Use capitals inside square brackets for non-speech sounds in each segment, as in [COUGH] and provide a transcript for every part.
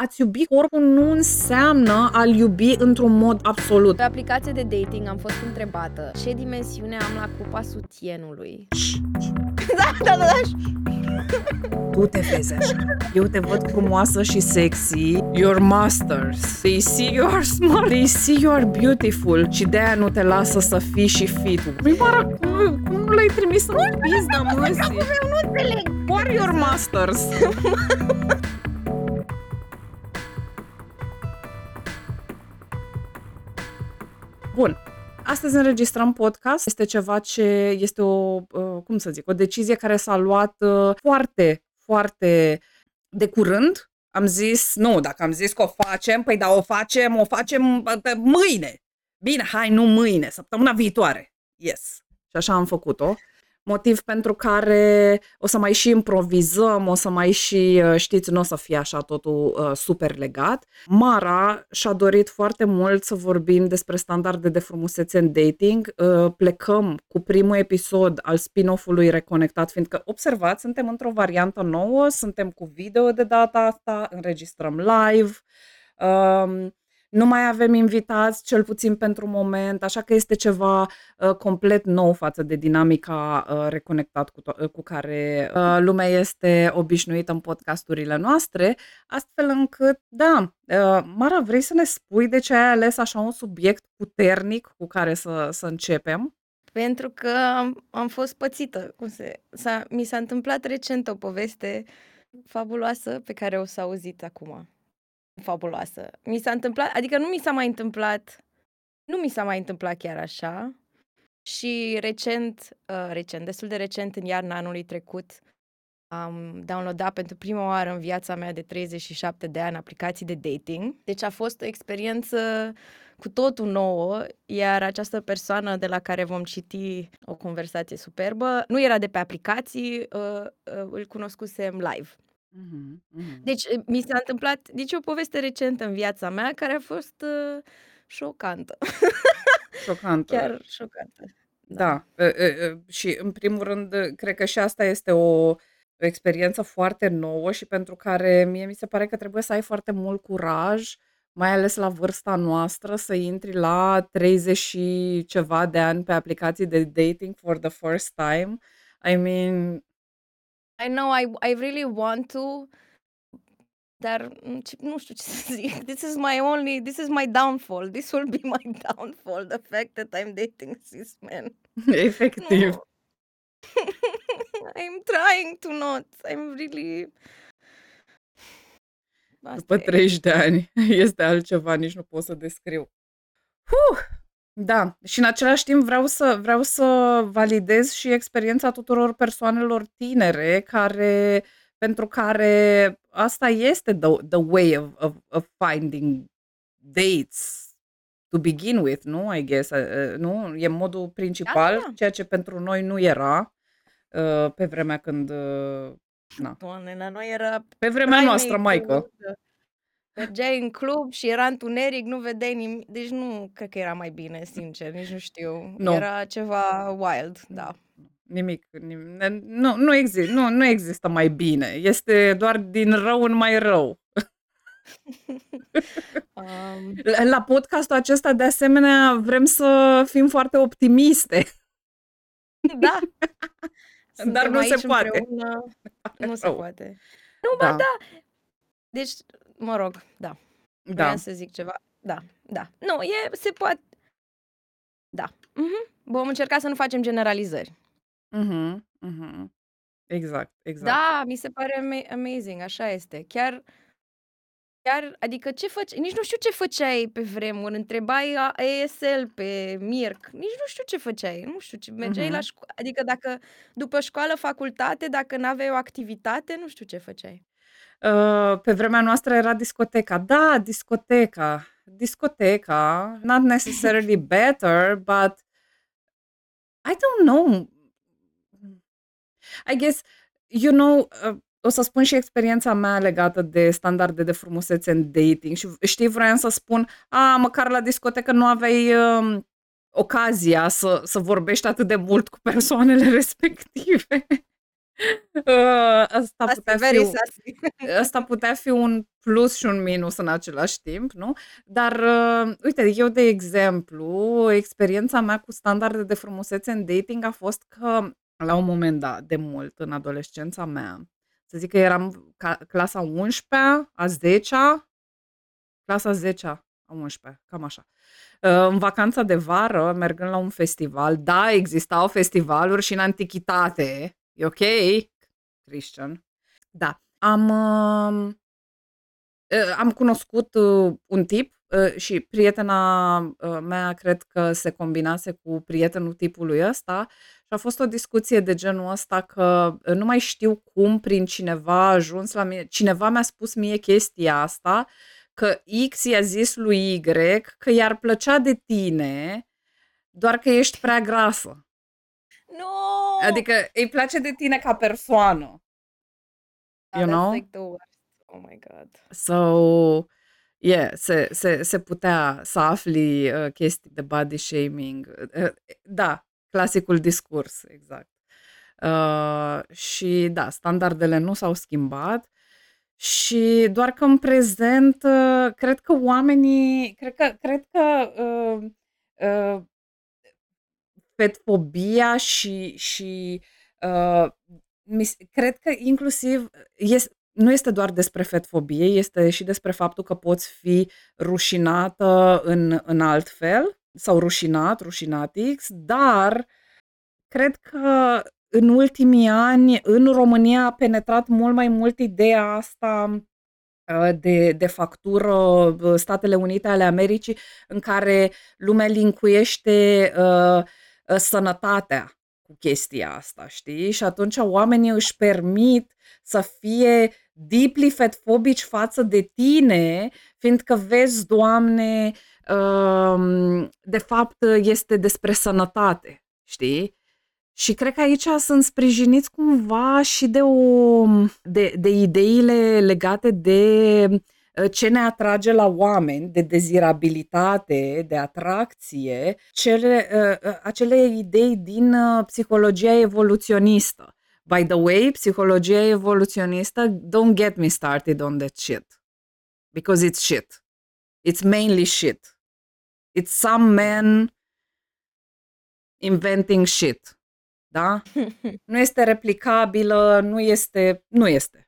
a-ți iubi corpul nu înseamnă a-l iubi într-un mod absolut. Pe aplicație de dating am fost întrebată ce dimensiune am la cupa sutienului. [LAUGHS] da, da, da, da. Tu te vezi așa. Eu te văd frumoasă și sexy. Your masters. They see you are smart. They see you are beautiful. Și de-aia nu te lasă să fii și fit. Mara, cum, cum nu l-ai trimis în pizda, măsii? Eu nu înțeleg. Who are your masters? [LAUGHS] Bun. Astăzi înregistrăm podcast. Este ceva ce este o, uh, cum să zic, o decizie care s-a luat uh, foarte, foarte de curând. Am zis, nu, dacă am zis că o facem, păi da, o facem, o facem pe mâine. Bine, hai, nu mâine, săptămâna viitoare. Yes. Și așa am făcut-o motiv pentru care o să mai și improvizăm, o să mai și, uh, știți, nu o să fie așa totul uh, super legat. Mara și-a dorit foarte mult să vorbim despre standarde de frumusețe în dating. Uh, plecăm cu primul episod al spin-off-ului Reconectat, fiindcă, observați, suntem într-o variantă nouă, suntem cu video de data asta, înregistrăm live. Um, nu mai avem invitați, cel puțin pentru moment, așa că este ceva uh, complet nou față de dinamica uh, reconectat cu, to- uh, cu care uh, lumea este obișnuită în podcasturile noastre, astfel încât, da, uh, Mara, vrei să ne spui de ce ai ales așa un subiect puternic cu care să, să începem? Pentru că am, am fost pățită. Cum se, s-a, mi s-a întâmplat recent o poveste fabuloasă pe care o să auziți acum fabuloasă. Mi s-a întâmplat, adică nu mi s-a mai întâmplat, nu mi s-a mai întâmplat chiar așa. Și recent, uh, recent, destul de recent, în iarna anului trecut, am downloadat pentru prima oară în viața mea de 37 de ani aplicații de dating. Deci a fost o experiență cu totul nouă, iar această persoană de la care vom citi o conversație superbă nu era de pe aplicații, uh, uh, îl cunoscusem live. Mm-hmm, mm-hmm. Deci mi s-a întâmplat, deci o poveste recentă în viața mea care a fost uh, șocantă. [LAUGHS] Șocantă. Chiar șocantă. Da. da. E, e, și în primul rând, cred că și asta este o, o experiență foarte nouă și pentru care mie mi se pare că trebuie să ai foarte mult curaj, mai ales la vârsta noastră, să intri la 30 și ceva de ani pe aplicații de dating for the first time. I mean, I know I I really want to, dar mm, nu știu ce să [LAUGHS] zic. This is my only, this is my downfall. [LAUGHS] This will be my downfall, the fact that I'm dating cis men. [LAUGHS] Efectiv. I'm trying to not. I'm really... După 30 de ani este altceva, nici nu pot să descriu. Huh! Da, și în același timp vreau să, vreau să validez și experiența tuturor persoanelor tinere care, pentru care asta este the, the way of, of, of finding dates to begin with, nu? I guess, uh, nu? E modul principal, da, da. ceea ce pentru noi nu era uh, pe vremea când... Uh, na. Doamne, la noi era... Pe vremea noastră, maică. Mergeai în club și era întuneric, nu vedeai nimic. Deci nu cred că era mai bine, sincer, nici nu știu. Nu. Era ceva wild, da. Nimic, nimic. Nu, nu, există, nu, nu există mai bine. Este doar din rău în mai rău. [LAUGHS] um... La podcastul acesta, de asemenea, vrem să fim foarte optimiste. Da. [LAUGHS] Dar nu se poate. Împreună. [LAUGHS] Nu se poate. Nu, da. da. Deci, mă rog, da. Da. Vreau să zic ceva. Da, da. Nu, e, se poate... Da. Uh-huh. Vom încerca să nu facem generalizări. Mhm, mhm. Exact, exact. Da, mi se pare ama- amazing, așa este. Chiar, chiar, adică ce faci? Nici nu știu ce făceai pe vremuri. Întrebai ESL pe Mirc. Nici nu știu ce făceai. Nu știu ce. Mergeai la mhm. școală. Adică dacă după școală, facultate, dacă n-aveai o activitate, nu știu ce făceai. Uh, pe vremea noastră era discoteca. Da, discoteca. Discoteca. Not necessarily [LAUGHS] better, but I don't know. I guess, you know, uh, o să spun și experiența mea legată de standarde de frumusețe în dating și știi, vreau să spun, a, măcar la discotecă nu aveai uh, ocazia să, să vorbești atât de mult cu persoanele [LAUGHS] respective. [LAUGHS] Uh, Asta Asta putea e fi very un sassy. [LAUGHS] Asta putea fi un plus și un minus în același timp, nu? Dar, uh, uite, eu, de exemplu, experiența mea cu standarde de frumusețe în dating a fost că, la un moment dat, de mult, în adolescența mea, să zic că eram ca, clasa 11-a, a 10-a, clasa 10-a, a 11-a, cam așa. Uh, În vacanța de vară, mergând la un festival, da, existau festivaluri și în antichitate, e ok, Christian, da. Am, uh, uh, am cunoscut uh, un tip uh, și prietena uh, mea cred că se combinase cu prietenul tipului ăsta și a fost o discuție de genul ăsta că uh, nu mai știu cum prin cineva a ajuns la mine, cineva mi-a spus mie chestia asta, că X i-a zis lui Y că i-ar plăcea de tine doar că ești prea grasă. No! Adică îi place de tine ca persoană. Da, You that's know? like the worst. Oh my god. So, yeah, se, se, se putea să afli uh, chestii de body shaming. Uh, da, clasicul discurs, exact. Uh, și da, standardele nu s-au schimbat și doar că în prezent uh, cred că oamenii, cred că, cred că uh, uh, fetfobia și, și uh, mi, cred că inclusiv este, nu este doar despre fetfobie, este și despre faptul că poți fi rușinată în, în alt fel sau rușinat, rușinatix, dar cred că în ultimii ani în România a penetrat mult mai mult ideea asta uh, de, de factură uh, Statele Unite ale Americii, în care lumea lincuiește uh, uh, sănătatea cu chestia asta, știi? Și atunci oamenii își permit să fie deeply fetfobici față de tine, fiindcă vezi, Doamne, um, de fapt este despre sănătate, știi? Și cred că aici sunt sprijiniți cumva și de, o, de, de ideile legate de uh, ce ne atrage la oameni, de dezirabilitate, de atracție, cele, uh, uh, acele idei din psihologia evoluționistă. By the way, psihologia evoluționistă, don't get me started on that shit. Because it's shit. It's mainly shit. It's some man inventing shit. Da? [LAUGHS] Nu este replicabilă, nu este, nu este.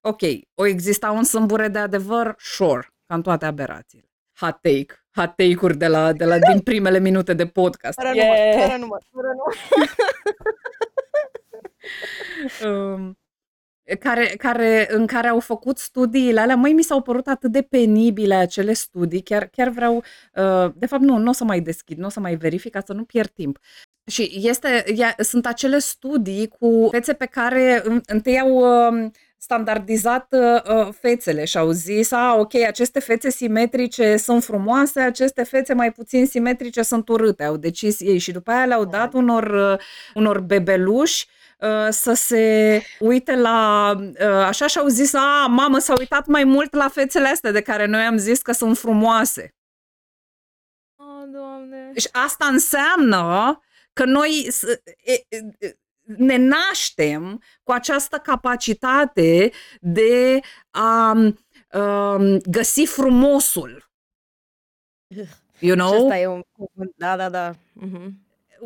Ok, o exista un sâmbure de adevăr? Sure, ca în toate aberațiile. Hot take, hot take-uri de la, de la din [LAUGHS] primele minute de podcast. Fără număr, fără număr, fără număr. [LAUGHS] um, care, care, în care au făcut studiile alea, măi, mi s-au părut atât de penibile acele studii, chiar, chiar vreau, uh, de fapt nu, nu o să mai deschid, nu o să mai verific, ca să nu pierd timp. Și este, ea, sunt acele studii cu fețe pe care întâi au uh, standardizat uh, fețele și au zis, a, ok, aceste fețe simetrice sunt frumoase, aceste fețe mai puțin simetrice sunt urâte, au decis ei și după aia le-au dat unor, uh, unor bebeluși uh, să se uite la uh, așa și au zis, a, mamă, s-a uitat mai mult la fețele astea de care noi am zis că sunt frumoase. Oh, Doamne. Și asta înseamnă că noi ne naștem cu această capacitate de a um, găsi frumosul. You know? Și ăsta e un cuvânt, da, da, da. Mm-hmm.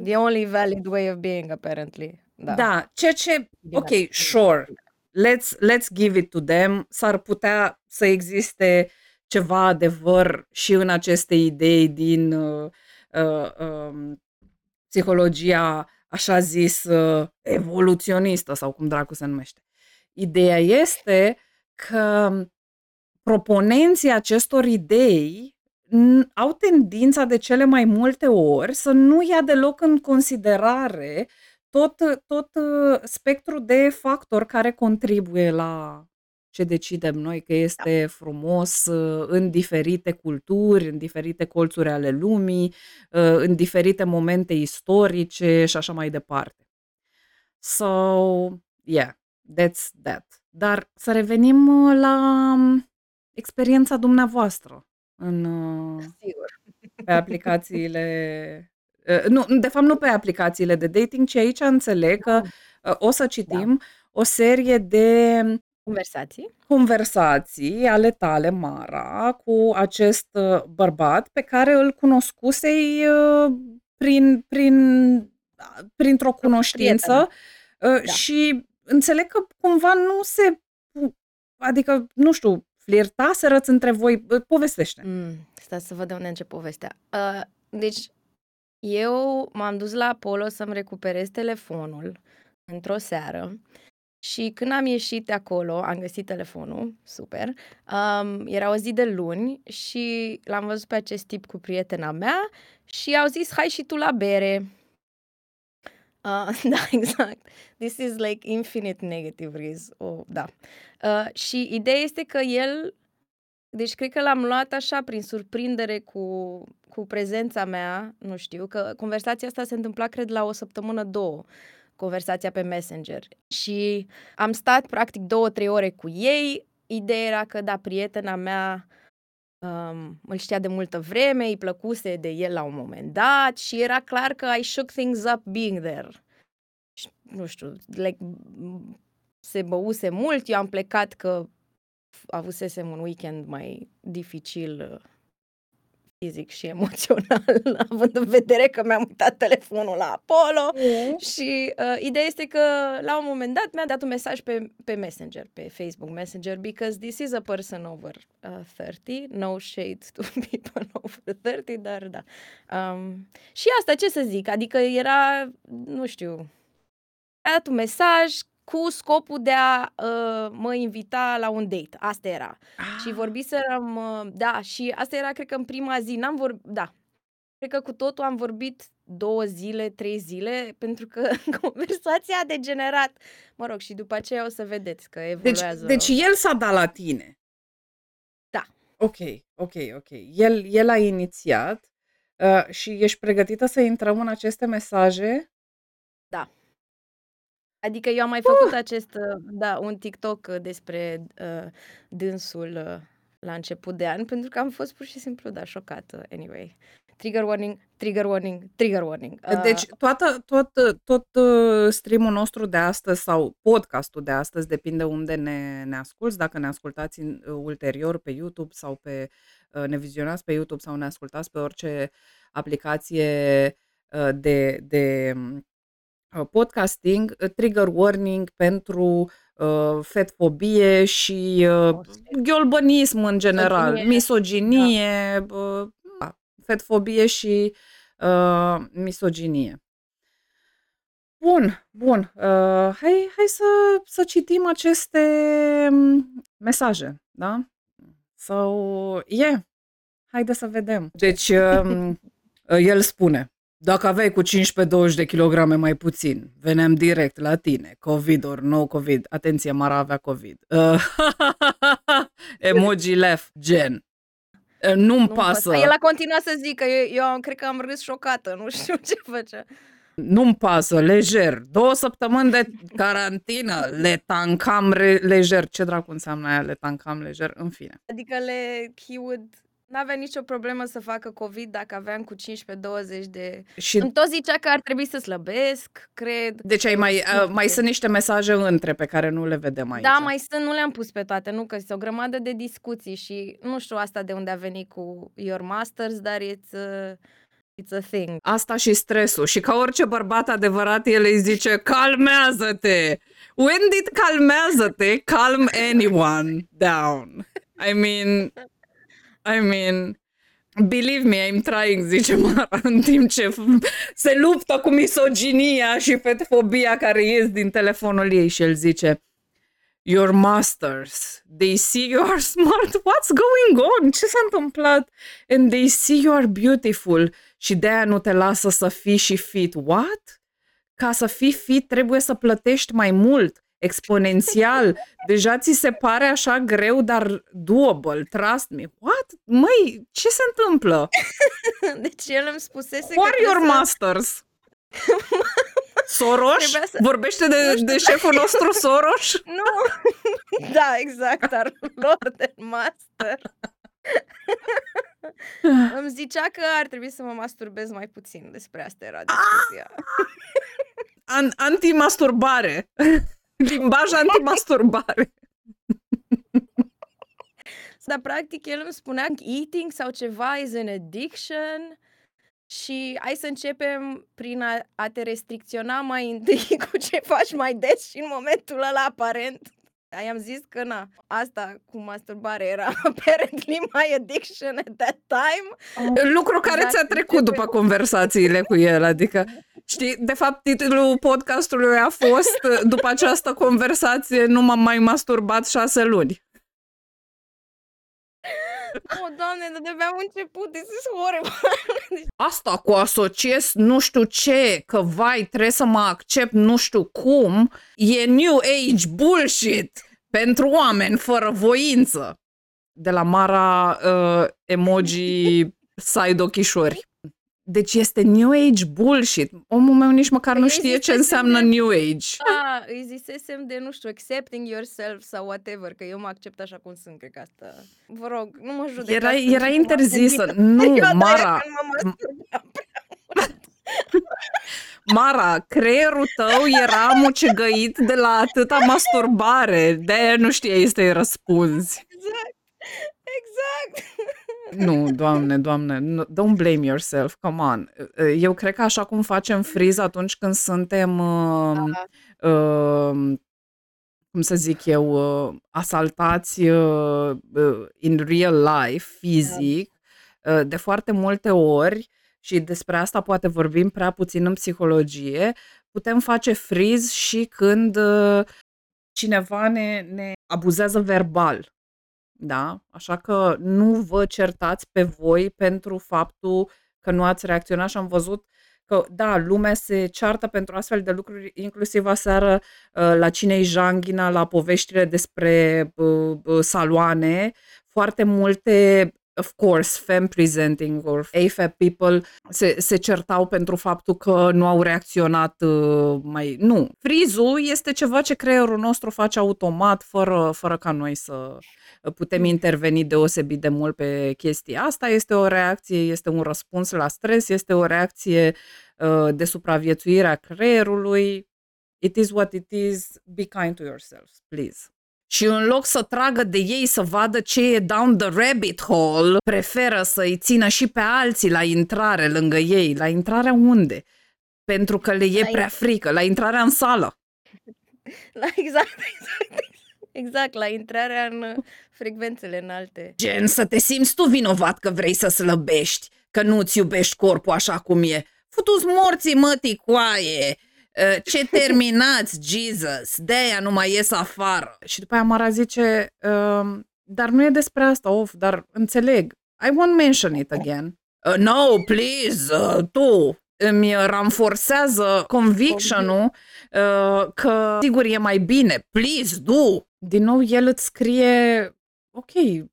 The only valid way of being, apparently. Da, da ceea ce, ok, sure, let's, let's give it to them, s-ar putea să existe ceva adevăr și în aceste idei din uh, uh, uh, psihologia așa zis uh, evoluționistă sau cum dracu se numește. Ideea este că proponenții acestor idei au tendința de cele mai multe ori să nu ia deloc în considerare tot, tot uh, spectrul de factori care contribuie la ce decidem noi că este da. frumos uh, în diferite culturi, în diferite colțuri ale lumii, uh, în diferite momente istorice și așa mai departe. So, yeah, that's that. Dar să revenim uh, la um, experiența dumneavoastră în, Sigur. pe aplicațiile nu, de fapt nu pe aplicațiile de dating, ci aici înțeleg că uh, o să citim o serie de Conversații. conversații ale tale, Mara, cu acest uh, bărbat pe care îl cunoscusei uh, prin, prin, printr-o cunoștință uh, Da. și înțeleg că cumva nu se, adică, nu știu, flirtaserăți între voi, Uh, povestește. Mm, stai să văd de unde încep povestea. Uh, deci, eu m-am dus la Apollo să-mi recuperez telefonul într-o seară și când am ieșit de acolo, am găsit telefonul, super, um, era o zi de luni și l-am văzut pe acest tip cu prietena mea și au zis, hai și tu la bere. Uh, [LAUGHS] da, exact. This is like infinite negative risk. Oh, da. Uh, și ideea este că el deci cred că l-am luat așa prin surprindere cu, cu prezența mea, nu știu, că conversația asta se întâmpla, cred, la o săptămână, două, conversația pe Messenger. Și am stat practic două, trei ore cu ei. Ideea era că, da, prietena mea um, îl știa de multă vreme, îi plăcuse de el la un moment dat și era clar că I shook things up being there. Și, nu știu, like, m- se băuse mult, eu am plecat că avusesem un weekend mai dificil uh, fizic și emoțional, [LAUGHS] având în vedere că mi-am uitat telefonul la Apollo. Și uh, ideea este că la un moment dat mi-a dat un mesaj pe, pe Messenger, pe Facebook Messenger, because this is a person over uh, 30, no shade to [LAUGHS] people over 30, dar da. Um, și asta, ce să zic, adică era, nu știu, a dat un mesaj cu scopul de a uh, mă invita la un date. Asta era. Și Ah, vorbiserăm, uh, da, și asta era, cred că în prima zi, n-am vorbit, da, cred că cu totul am vorbit două zile, trei zile, pentru că [LAUGHS] conversația a degenerat. Mă rog, și după aceea o să vedeți că Deci, evoluează. deci el s-a dat la tine. Da. Ok, ok, ok. El, el a inițiat uh, și ești pregătită să intrăm în aceste mesaje? Adică eu am mai făcut acest, uh, da, un TikTok uh, despre uh, dânsul uh, la început de an, pentru că am fost pur și simplu, da, șocată. Anyway, trigger warning, trigger warning, trigger warning. Uh, Deci toată, tot, tot uh, streamul nostru de astăzi sau podcastul de astăzi, depinde unde ne, ne asculți, dacă ne ascultați în, uh, ulterior pe YouTube sau pe, uh, ne vizionați pe YouTube sau ne ascultați pe orice aplicație uh, de, de um, uh, podcasting, uh, trigger warning pentru uh, fetfobie și uh, ghiolbănism în general, Misoginie, misoginie, uh, da, fetfobie și uh, misoginie. Bun, bun. Uh, hai, hai să, să citim aceste mm, mesaje, da? Sau, so, yeah. Haide să vedem. Deci, um, [LAUGHS] el spune, dacă aveai cu 15-20 de kilograme mai puțin, veneam direct la tine, COVID or no COVID. Atenție, Mara avea COVID. Uh, [LAUGHS] emoji left, gen. Uh, Nu-mi Nu-mi pasă. El a continuat să zică, eu, eu am- cred că am râs șocată, nu știu [LAUGHS] ce făcea. Nu-mi pasă, lejer. Două săptămâni de carantină, le tancam re- lejer. Ce dracu înseamnă aia, le tancam lejer? În fine. Adică le, he would, n-avea nicio problemă să facă COVID dacă aveam cu 15-20 de... Și Îmi tot zicea că ar trebui să slăbesc, cred. deci ai mai, uh, mai sunt niște mesaje între pe care nu le vedem aici. Da, mai sunt, nu le-am pus pe toate, nu, că sunt o grămadă de discuții și nu știu asta de unde a venit cu Your Masters, dar it's a, it's a thing. Asta și stresul. Și ca orice bărbat adevărat, el îi zice, calmează-te! When did calmează-te? Calm anyone down. I mean, I mean, believe me, I'm trying, zice Mara, în timp ce f- se luptă cu misoginia și fetfobia care ies din telefonul ei și el zice, Your masters, they see you are [LAUGHS] smart. What's going on? Ce s-a întâmplat? And they see you are beautiful și de aia nu te lasă să fii și fit. What? Ca să fii fit trebuie să plătești mai mult, exponențial. Deja ți se pare așa greu, dar doable, trust me. What? Măi, ce se întâmplă? Deci el îmi spusese Who că are your trebuie să... masters? [LAUGHS] Soros? Trebuia să- Vorbește de, de șeful nostru Soros? [LAUGHS] Nu! da, exact, ar Lord and Master. [LAUGHS] Îmi zicea că ar trebui să mă masturbez mai puțin. Despre asta era discuția. an, antimasturbare. Limbaj antimasturbare. [LAUGHS] Dar practic el îmi spunea că eating sau ceva is an addiction și hai să începem prin a, a te restricționa mai întâi [LAUGHS] cu ce faci mai des și în momentul ăla aparent I-am zis că na, asta cu masturbare era [LAUGHS] apparently my addiction at that time. Lucru care exact. ți-a trecut după conversațiile cu el, adică Știi, de fapt, titlul podcastului a fost După această conversație nu m-am mai masturbat șase luni. Oh, doamne, dar de am început, this is horrible. [LAUGHS] Asta cu asociez nu știu ce, că vai, trebuie să mă accept nu știu cum, e new age bullshit pentru oameni fără voință. De la Mara uh, emoji [LAUGHS] side ochișori. Deci este New Age bullshit. Omul meu nici măcar nu păi știe ce înseamnă de... New Age. Da, îi zisesem de, nu știu, accepting yourself sau whatever, că eu mă accept așa cum sunt, cred că asta... Vă rog, nu mă judecați. Era, era interzisă. [LAUGHS] Nu, eu Mara... [LAUGHS] Mara, creierul tău era mucegăit de la atâta masturbare. De-aia nu știai să-i răspunzi. Exact. Exact. Nu, doamne, doamne, don't blame yourself, come on. Eu cred că așa cum facem friz atunci când suntem, uh, uh, cum să zic eu, uh, asaltați uh, uh, in real life, fizic, uh, de foarte multe ori, și despre asta poate vorbim prea puțin în psihologie, putem face friz și când uh, cineva ne, ne abuzează verbal da? Așa că nu vă certați pe voi pentru faptul că nu ați reacționat și am văzut că, da, lumea se ceartă pentru astfel de lucruri, inclusiv aseară uh, la Cinei Janghina, la poveștile despre uh, uh, saloane, foarte multe of course, femme presenting or AFAB people se, se certau pentru faptul că nu au reacționat uh, mai... Nu. Frizul este ceva ce creierul nostru face automat, fără, fără ca noi să putem interveni deosebit de mult pe chestia asta. Este o reacție, este un răspuns la stres, este o reacție uh, de supraviețuire a creierului. It is what it is. Be kind to yourselves, please. Și în loc să tragă de ei să vadă ce e down the rabbit hole, preferă să-i țină și pe alții la intrare lângă ei. La intrarea unde? Pentru că le e la prea frică. La intrarea în sală. [LAUGHS] La exact, exact. Exact, la intrarea în uh, frecvențele înalte. Gen, să te simți tu vinovat că vrei să slăbești, că nu-ți iubești corpul așa cum e. Futus morții mătii coaie! Uh, ce [LAUGHS] terminați, Jesus! De-aia nu mai ies afară. Și după aia Mara zice, uh, dar nu e despre asta, of, dar înțeleg. I won't mention it again. Uh, no, please, uh, tu, îmi ranforcează conviction-ul uh, că sigur e mai bine. Please, do! Din nou el îți scrie, ok,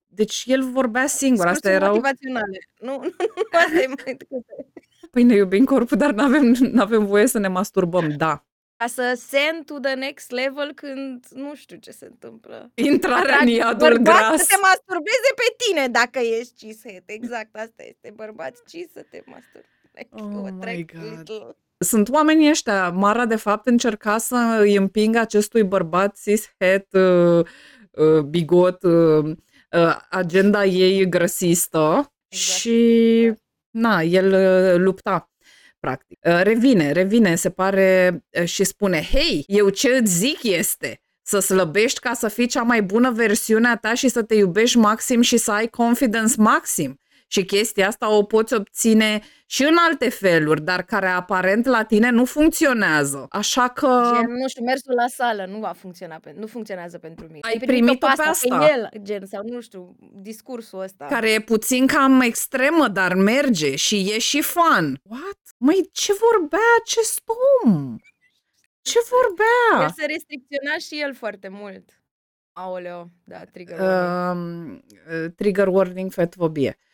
deci el vorbea singur, asta era... motivaționale. [LAUGHS] Nu, nu, nu, asta e [LAUGHS] mai Păi ne iubim corpul, dar nu avem avem voie să ne masturbăm, da. Ca să send to the next level când nu știu ce se întâmplă. Intrarea în iadul gras. să te masturbeze pe tine dacă ești cishet. Exact, asta este. Bărbați cis să te masturbeze. Like, oh my God. Little sunt oamenii ăștia. Mara, de fapt, încerca să îi împingă acestui bărbat cis-het, uh, uh, bigot, uh, uh, agenda ei grăsistă exact. și na, el uh, lupta practic. Uh, revine, revine, se pare uh, și spune, hei, eu ce îți zic este să slăbești ca să fii cea mai bună versiune a ta și să te iubești maxim și să ai confidence maxim. Și chestia asta o poți obține și în alte feluri, dar care aparent la tine nu funcționează. Așa că... Gen, nu știu, mersul la sală nu va funcționa, nu funcționează pentru mine. Ai primit-o pe asta. Pe el, gen, sau nu știu, discursul ăsta. Care e puțin cam extremă, dar merge și e și fun. What? Măi, ce vorbea acest om? Ce vorbea? El se restricționa și el foarte mult. Aoleo, da, trigger warning. Uh, trigger warning, fetfobie. Uh,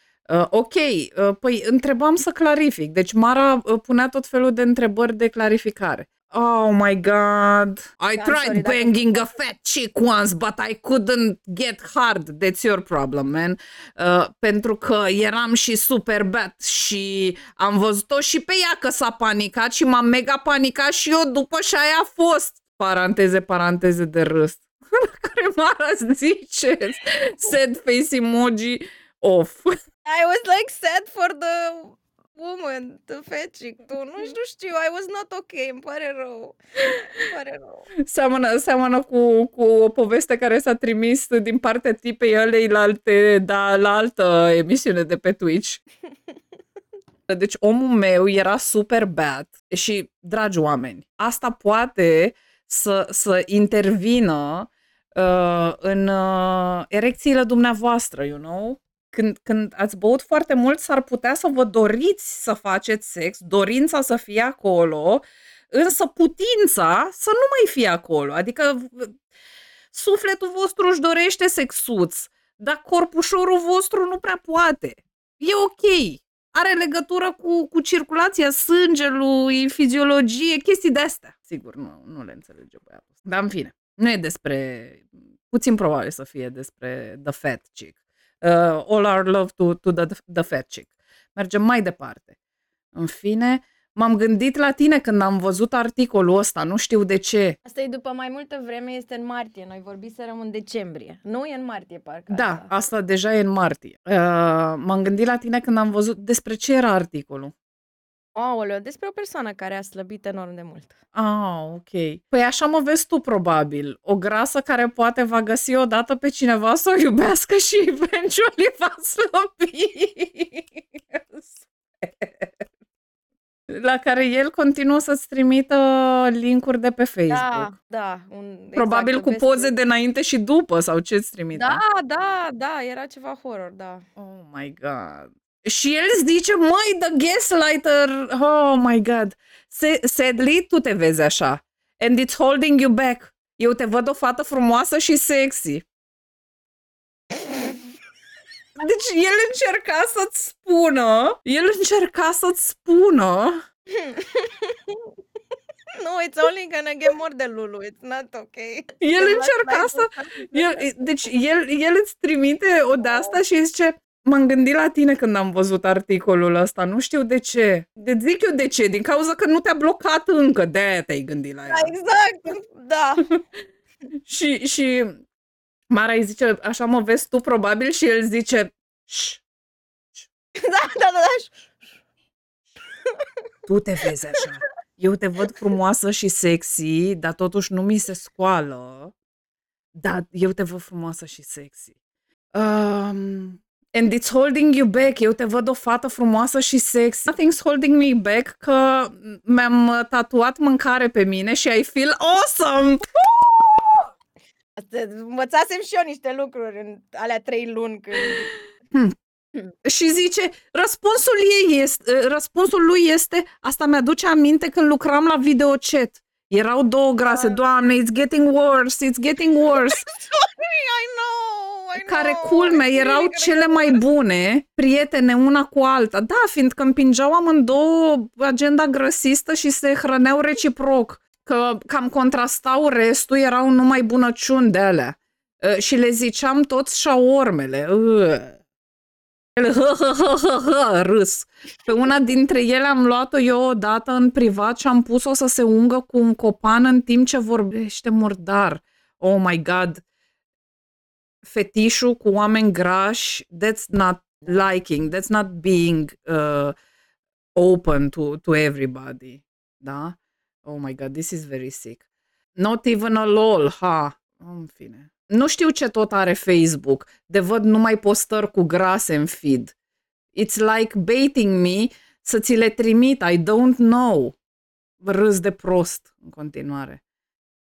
ok, uh, păi întrebam să clarific. Deci Mara uh, punea tot felul de întrebări de clarificare. Oh my god. I I'm tried sorry, dacă- banging a fat chick once, but I couldn't get hard. That's your problem, man. Uh, pentru că eram și super bad și am văzut-o și pe ea că s-a panicat și m-am mega panicat și eu după și aia a fost. Paranteze, paranteze de râs. [LAUGHS] La care Mara zice [LAUGHS] sad face emoji off. I was like sad for the woman, the fetchic, tu. Nu, nu știu, I was not okay, îmi pare rău. Îmi pare rău. Seamănă, seamănă cu, cu o poveste care s-a trimis din partea tipei ălei la, alte, da, la altă emisiune de pe Twitch. [LAUGHS] Deci omul meu era super bad și, dragi oameni, asta poate să, să intervină uh, în uh, erecțiile dumneavoastră, you know? Când, când ați băut foarte mult, s-ar putea să vă doriți să faceți sex, dorința să fie acolo, însă putința să nu mai fie acolo. Adică v- sufletul vostru își dorește sexuț, dar corpușorul vostru nu prea poate. E ok. Are legătură cu, cu circulația sângelui, fiziologie, chestii de astea. Sigur, nu, nu le înțelege băiatul ăsta. Dar în fine, nu e despre... Puțin probabil să fie despre The Fat Chick. Uh, all our love to, to the, the Fat Chick. Mergem mai departe. În fine, m-am gândit la tine când am văzut articolul ăsta, nu știu de ce. Asta e după mai multă vreme, este în martie. Noi vorbiserăm în decembrie. Nu e în martie, parcă. Da, asta. asta deja e în martie. Uh, m-am gândit la tine când am văzut despre ce era articolul. Aoleu, despre o persoană care a slăbit enorm de mult. Ah, ok. Păi așa mă vezi tu, probabil. O grasă care poate va găsi odată pe cineva să o iubească și [LAUGHS] eventually va slăbi. La care el continuă să-ți trimită linkuri de pe Facebook. Da, da. Un, Probabil exact, cu veste- poze de înainte și după, sau ce-ți trimite? Da, da, da, era ceva horror, da. Oh my god. Și el zice, măi, the gaslighter, oh my god. Se- sadly, tu te vezi așa. And it's holding you back. Eu te văd o fată frumoasă și sexy. Deci el încerca să-ți spună, el încerca să-ți spună, [LAUGHS] No, it's only gonna get more de Lulu. It's not okay. el The încerca last să, night was- el, deci el, el îți trimite o de asta și zice, m-am gândit la tine când am văzut articolul ăsta, nu știu de ce. De zic eu de ce, din cauza că nu te-a blocat încă, de te-ai gândit la ea. Exact, da. [LAUGHS] Și, și Mara îi zice, așa mă vezi tu probabil și el zice, "Ș, [LAUGHS] Da, da, da, da. tu te vezi așa. Eu te văd frumoasă și sexy, dar totuși nu mi se scoală. Dar eu te văd frumoasă și sexy. Um, and it's holding you back. Eu te văd o fată frumoasă și sexy. Nothing's holding me back că mi-am uh, tatuat mâncare pe mine și I feel awesome. Asta- Învățasem și eu niște lucruri în alea trei luni când... Și zice, răspunsul ei este, răspunsul lui este, asta mi-aduce aminte când lucram la videochat. Erau două grase, doamne, it's getting worse, it's getting worse. [LAUGHS] I know, I care know. culmea It's erau really cele mai bune prietene una cu alta. Da, fiindcă împingeau amândouă agenda grăsistă și se hrăneau reciproc. Că cam contrastau restul, erau numai bunăciuni de alea. Uh, Și le ziceam toți șaormele. Uh. El, hă, hă, hă, hă, hă, râs. Pe una dintre ele am luat-o eu odată în privat și am pus-o să se ungă cu un copan în timp ce vorbește murdar. Oh my god, fetișul cu oameni grași, that's not liking, that's not being uh, open to, to everybody. Da? Oh my god, this is very sick. Not even a lol, ha. În fine. Nu știu ce tot are Facebook. De văd numai postări cu grase în feed. It's like baiting me să ți le trimit. I don't know. Râs de prost în continuare.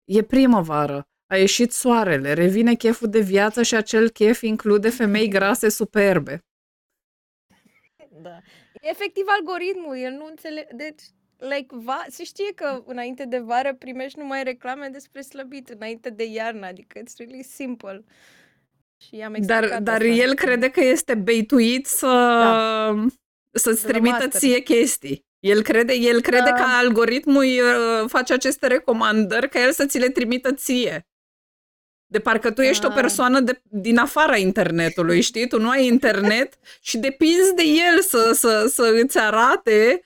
E primăvară. A ieșit soarele, revine cheful de viață și acel chef include femei grase superbe. Da. E efectiv algoritmul, el nu înțelege. Deci, like, va... se știe că înainte de vară primești numai reclame despre slăbit, înainte de iarnă, adică it's really simple. Și am Dar, explicat dar asta. el crede că este beituit să, să-ți De la trimită master. ție chestii. El crede, el crede Da. că algoritmul uh, face aceste recomandări ca el să ți le trimită ție. De parcă tu ești o Ah. persoană de, din afara internetului, știi? Tu nu ai internet [LAUGHS] și depinzi de el să, să, să îți arate.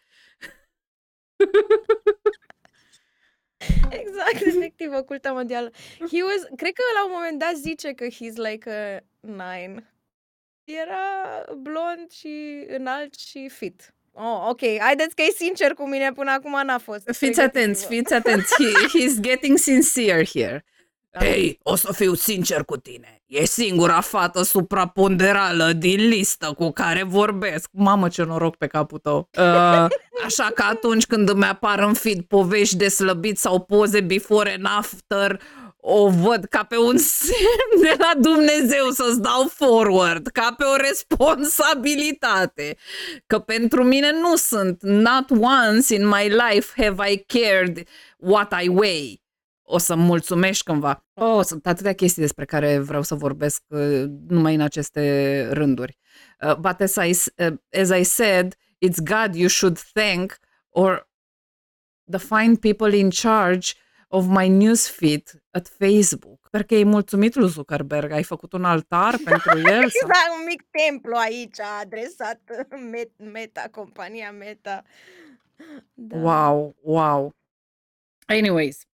[LAUGHS] Exact, efectiv, oculta mondială. He was, cred că la un moment dat zice că he's like a nine. Era blond și înalt și fit. Oh, ok, haideți că e sincer cu mine, până acum n-a fost. Fiți atenți, Pregătiți-vă. fiți atenți. He, he's getting sincere here. Hei, o să fiu sincer cu tine. E singura fată supraponderală din listă cu care vorbesc. Mamă, ce noroc pe capul tău. Uh, [LAUGHS] așa că atunci când îmi apar în feed povești de slăbit sau poze before and after, o văd ca pe un semn de la Dumnezeu să-ți dau forward, ca pe o responsabilitate. Că pentru mine nu sunt, not once in my life have I cared what I weigh. O să-mi mulțumești cândva. Oh, sunt atâtea chestii despre care vreau să vorbesc uh, numai în aceste rânduri. Uh, but as I, s- uh, as I said, it's God you should thank or the fine people in charge of my newsfeed at Facebook. Sper că e mulțumit lui Zuckerberg. Ai făcut un altar [LAUGHS] pentru el? Sau? Da, un mic templu aici adresat Met- Meta, compania Meta. Da. Wow, wow. Anyways, ă,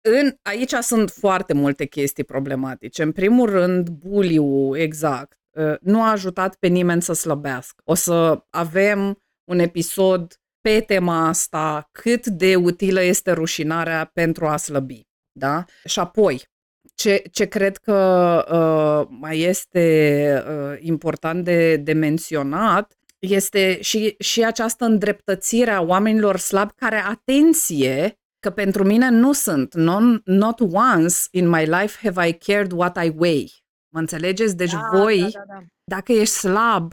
în, aici sunt foarte multe chestii problematice. În primul rând, buliu, exact, ă, nu a ajutat pe nimeni să slăbească. O să avem un episod pe tema asta, cât de utilă este rușinarea pentru a slăbi. Da? Și apoi, ce, ce cred că uh, mai este uh, important de, de menționat este și, și această îndreptățire a oamenilor slabi care, atenție, că pentru mine nu sunt. Non, not once in my life have I cared what I weigh. Mă înțelegeți? Deci Da, voi, da, da, da. dacă ești slab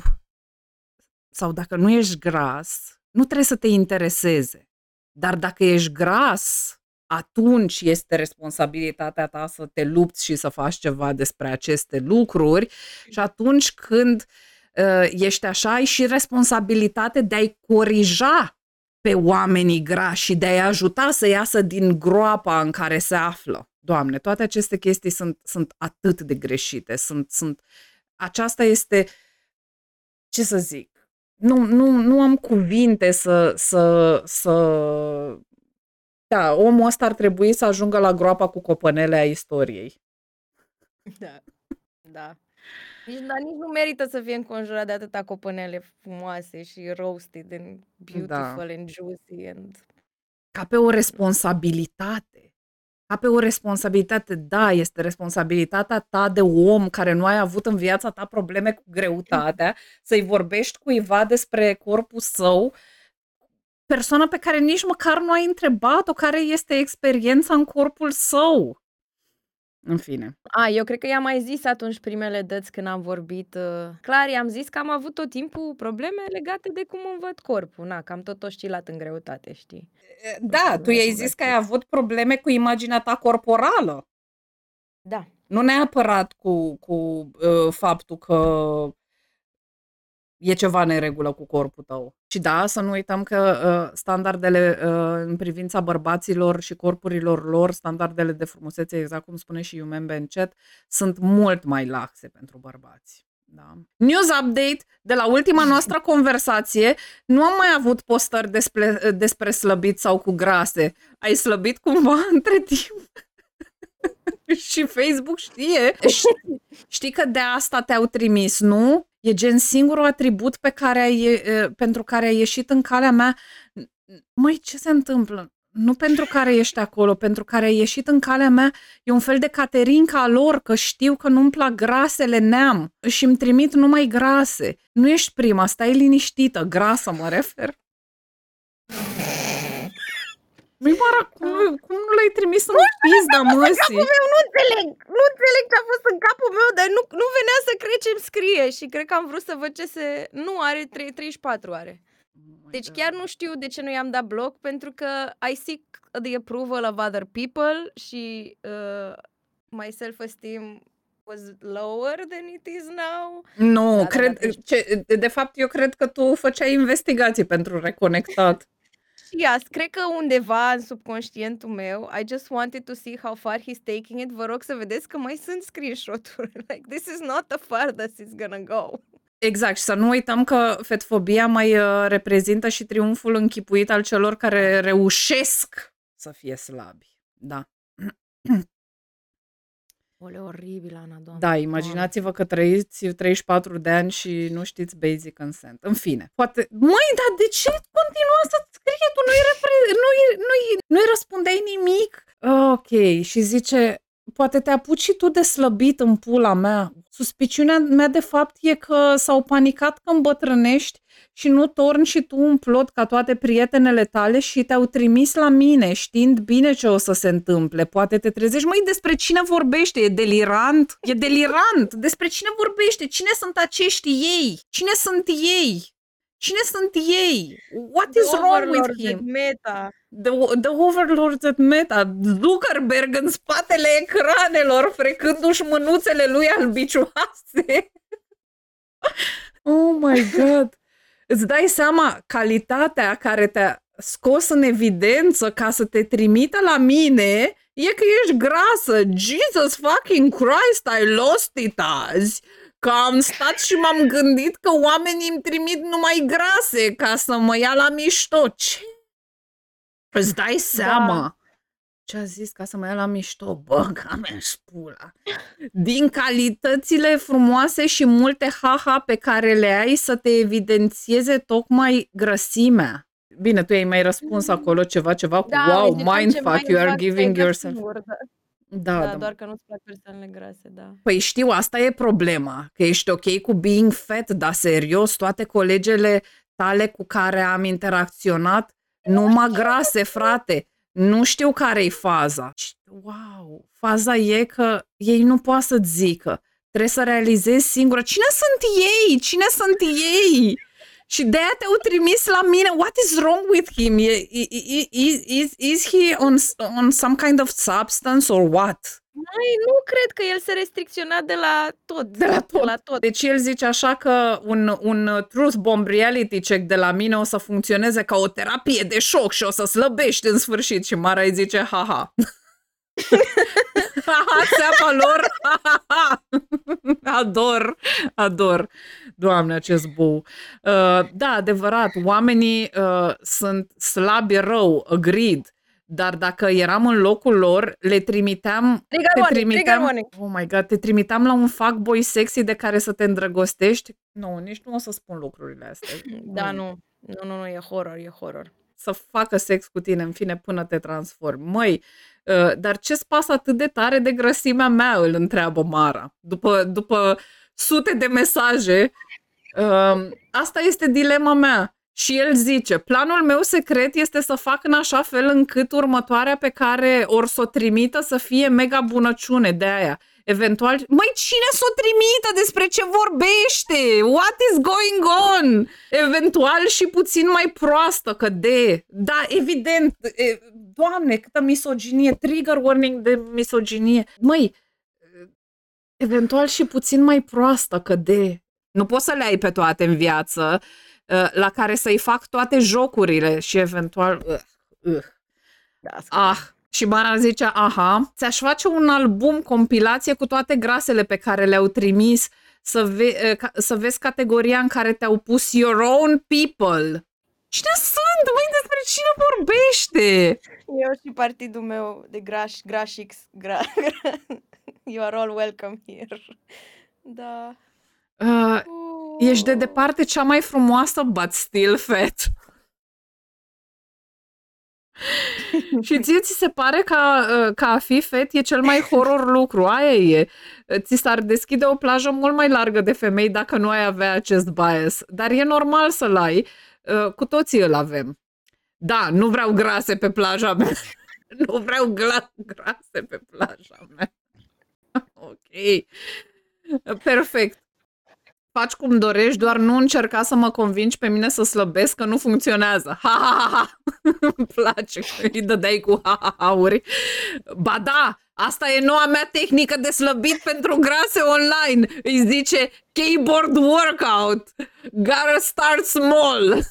sau dacă nu ești gras, nu trebuie să te intereseze. Dar dacă ești gras, atunci este responsabilitatea ta să te lupți și să faci ceva despre aceste lucruri și atunci când uh, ești așa, ai și responsabilitate de a-i corija pe oamenii grași și de a-i ajuta să iasă din groapa în care se află. Doamne, toate aceste chestii sunt, sunt atât de greșite. Sunt, sunt... Aceasta este, ce să zic, nu, nu, nu am cuvinte să, să, să... Da, omul ăsta ar trebui să ajungă la groapa cu copănele a istoriei. Da. Da. Nici, dar nici nu merită să fie înconjurat de atâta copănele frumoase și roasted and beautiful Da. and juicy and... Ca pe o responsabilitate. Ca pe o responsabilitate, da, este responsabilitatea ta de om care nu ai avut în viața ta probleme cu greutatea, [LAUGHS] să-i vorbești cuiva despre corpul său, persoana pe care nici măcar nu ai întrebat-o care este experiența în corpul său. În fine. A, eu cred că i-am mai zis atunci primele dăți când am vorbit. Uh, clar, i-am zis că am avut tot timpul probleme legate de cum îmi văd corpul. Na, că am tot oscilat în greutate, știi? Da, tu i-ai zis că ai avut probleme cu imaginea ta corporală. Da. Nu neapărat cu, cu uh, faptul că e ceva neregulă cu corpul tău. Și da, să nu uităm că uh, standardele uh, în privința bărbaților și corpurilor lor, standardele de frumusețe, exact cum spune și Iumen în chat, sunt mult mai laxe pentru bărbați. Da. News update de la ultima noastră [LAUGHS] conversație. Nu am mai avut postări despre, despre slăbit sau cu grase. Ai slăbit cumva [LAUGHS] între timp? [LAUGHS] și Facebook știe. Ș- Știi că de asta te-au trimis, nu? E gen singurul atribut pe care ai, e, pentru care ai ieșit în calea mea. Măi, ce se întâmplă? Nu pentru care ești acolo, pentru care ai ieșit în calea mea, e un fel de caterinca lor, că știu că nu-mi plac grasele neam și îmi trimit numai grase. Nu ești prima, stai liniștită, grasă mă refer. Măi, Mara, cum, nu- cum nu l-ai trimis în pizda măsii? Eu nu înțeleg, nu înțeleg ce a fost în capul meu, dar nu, nu venea să cred ce îmi scrie și cred că am vrut să văd ce se... Nu, are 3, 34 are. Deci chiar nu știu de ce nu i-am dat bloc, pentru că I seek the approval of other people și uh, my self-esteem was lower than it is now. Nu, Da, da, cred, da, deci- ce, de fapt eu cred că tu făceai investigații pentru reconectat. Yes, cred că undeva în subconștientul meu, I just wanted to see how far he's taking it. Vă rog să vedeți că mai sunt screenshot-uri. [LAUGHS] Like, this is not the farthest it's gonna go. Exact, și să nu uităm că fetfobia mai uh, reprezintă și triumful închipuit al celor care reușesc să fie slabi. Da. [CLEARS THROAT] Ole, oribil, Ana, doamne. Da, imaginați-vă că trăiți 34 de ani și nu știți basic consent. În fine, poate... Măi, dar de ce continua să scrie tu? Nu-i, repre... nu-i, nu-i, nu-i răspundeai nimic? Ok, și zice, poate te apuci și tu de slăbit în pula mea. Suspiciunea mea de fapt e că s-au panicat că îmbătrânești și nu torni și tu un plot ca toate prietenele tale și te-au trimis la mine, știind bine ce o să se întâmple. Poate te trezești, măi, despre cine vorbește? E delirant? E delirant! Despre cine vorbește? Cine sunt acești ei? Cine sunt ei? Cine sunt ei? What is wrong with Overlords him? at Meta. The, the Overlords at Meta, Zuckerberg în spatele ecranelor, frecându-și mânuțele lui albicioase. [LAUGHS] oh my god! Îți dai seama calitatea care te-a scos în evidență ca să te trimită la mine e că ești grasă. Jesus fucking Christ, I lost it azi. Că am stat și m-am gândit că oamenii îmi trimit numai grase ca să mă ia la mișto. Ce? Îți dai seama? Ce a zis ca să mă ia la mișto? Bă, ca mea pula. Din calitățile frumoase și multe haha pe care le ai să te evidențieze tocmai grăsimea. Bine, tu ai mai răspuns acolo ceva, ceva cu Da, wow, uite, ce mindfuck, you are mindfuck giving ți-ai yourself. dat singur, da. Da, Da, da. doar că nu-ți plac persoanele grase, da. Păi știu, asta e problema, că ești ok cu being fat, dar serios, toate colegele tale cu care am interacționat, numai grase, frate. Nu știu care-i faza. Și, Wow, faza e că ei nu poate să-ți zică. Trebuie să realizezi singură cine sunt ei, cine sunt ei. Și de aia te-au trimis la mine. What is wrong with him? E, i- i- is, is, is he on, on some kind of substance or what? Mai nu cred că el se restricționa de la tot. De la tot. De la tot. Deci el zice așa că un, un truth bomb reality check de la mine o să funcționeze ca o terapie de șoc și o să slăbești în sfârșit. Și Mara îi zice, ha-ha. Ha-ha, [LAUGHS] țeapa lor, ha-ha-ha. Ador, ador. Doamne, acest bou. Uh, da, adevărat, oamenii uh, sunt slabi rău, agreed. Dar dacă eram în locul lor, le trimiteam Trigger te warning, trimiteam, trigger warning. oh my god, te trimiteam la un fuckboy sexy de care să te îndrăgostești. Nu, nici nu o să spun lucrurile astea. [CLEARS THROAT] Da, nu. Nu, nu, nu, e horror, e horror. Să facă sex cu tine, în fine, până te transformi. Măi, uh, dar ce-ți pasă atât de tare de grăsimea mea, îl întreabă Mara. După, după sute de mesaje, uh, asta este dilema mea. Și el zice, planul meu secret este să fac în așa fel încât următoarea pe care or să o trimită să fie mega bunăciune de aia. Eventual, măi, cine să o trimită? Despre ce vorbește? What is going on? Eventual și puțin mai proastă, că de... Da, evident, e, doamne, câtă misoginie, trigger warning de misoginie. Măi, eventual și puțin mai proastă, că de... Nu poți să le ai pe toate în viață, uh, la care să-i fac toate jocurile și eventual... Uh, uh. Da, Ah, și Mara zice, aha, ți-aș face un album, compilație cu toate grasele pe care le-au trimis să, ve- eh, ca- să vezi categoria în care te-au pus your own people. Cine sunt? Măi, despre cine vorbește? Eu și partidul meu de graș, grașix, gra, [LAUGHS] you are all welcome here. Da. Uh, ești de departe cea mai frumoasă, but still fat. [LAUGHS] și ție ți se pare că, uh, că a fi fet e cel mai horror lucru, aia e. Ți s-ar deschide o plajă mult mai largă de femei dacă nu ai avea acest bias. Dar e normal să-l ai, uh, cu toții îl avem. Da, nu vreau grase pe plaja mea. [LAUGHS] nu vreau gla- grase pe plaja mea. [LAUGHS] ok. Perfect. Faci cum dorești, doar nu încerca să mă convingi pe mine să slăbesc, că nu funcționează. Ha, ha, ha, ha. [LAUGHS] Îmi place că îi dădeai cu ha, ha, ha-uri. Ba da, Asta e noua mea tehnică de slăbit pentru grase online. Îi zice keyboard workout. Gotta start small. [LAUGHS]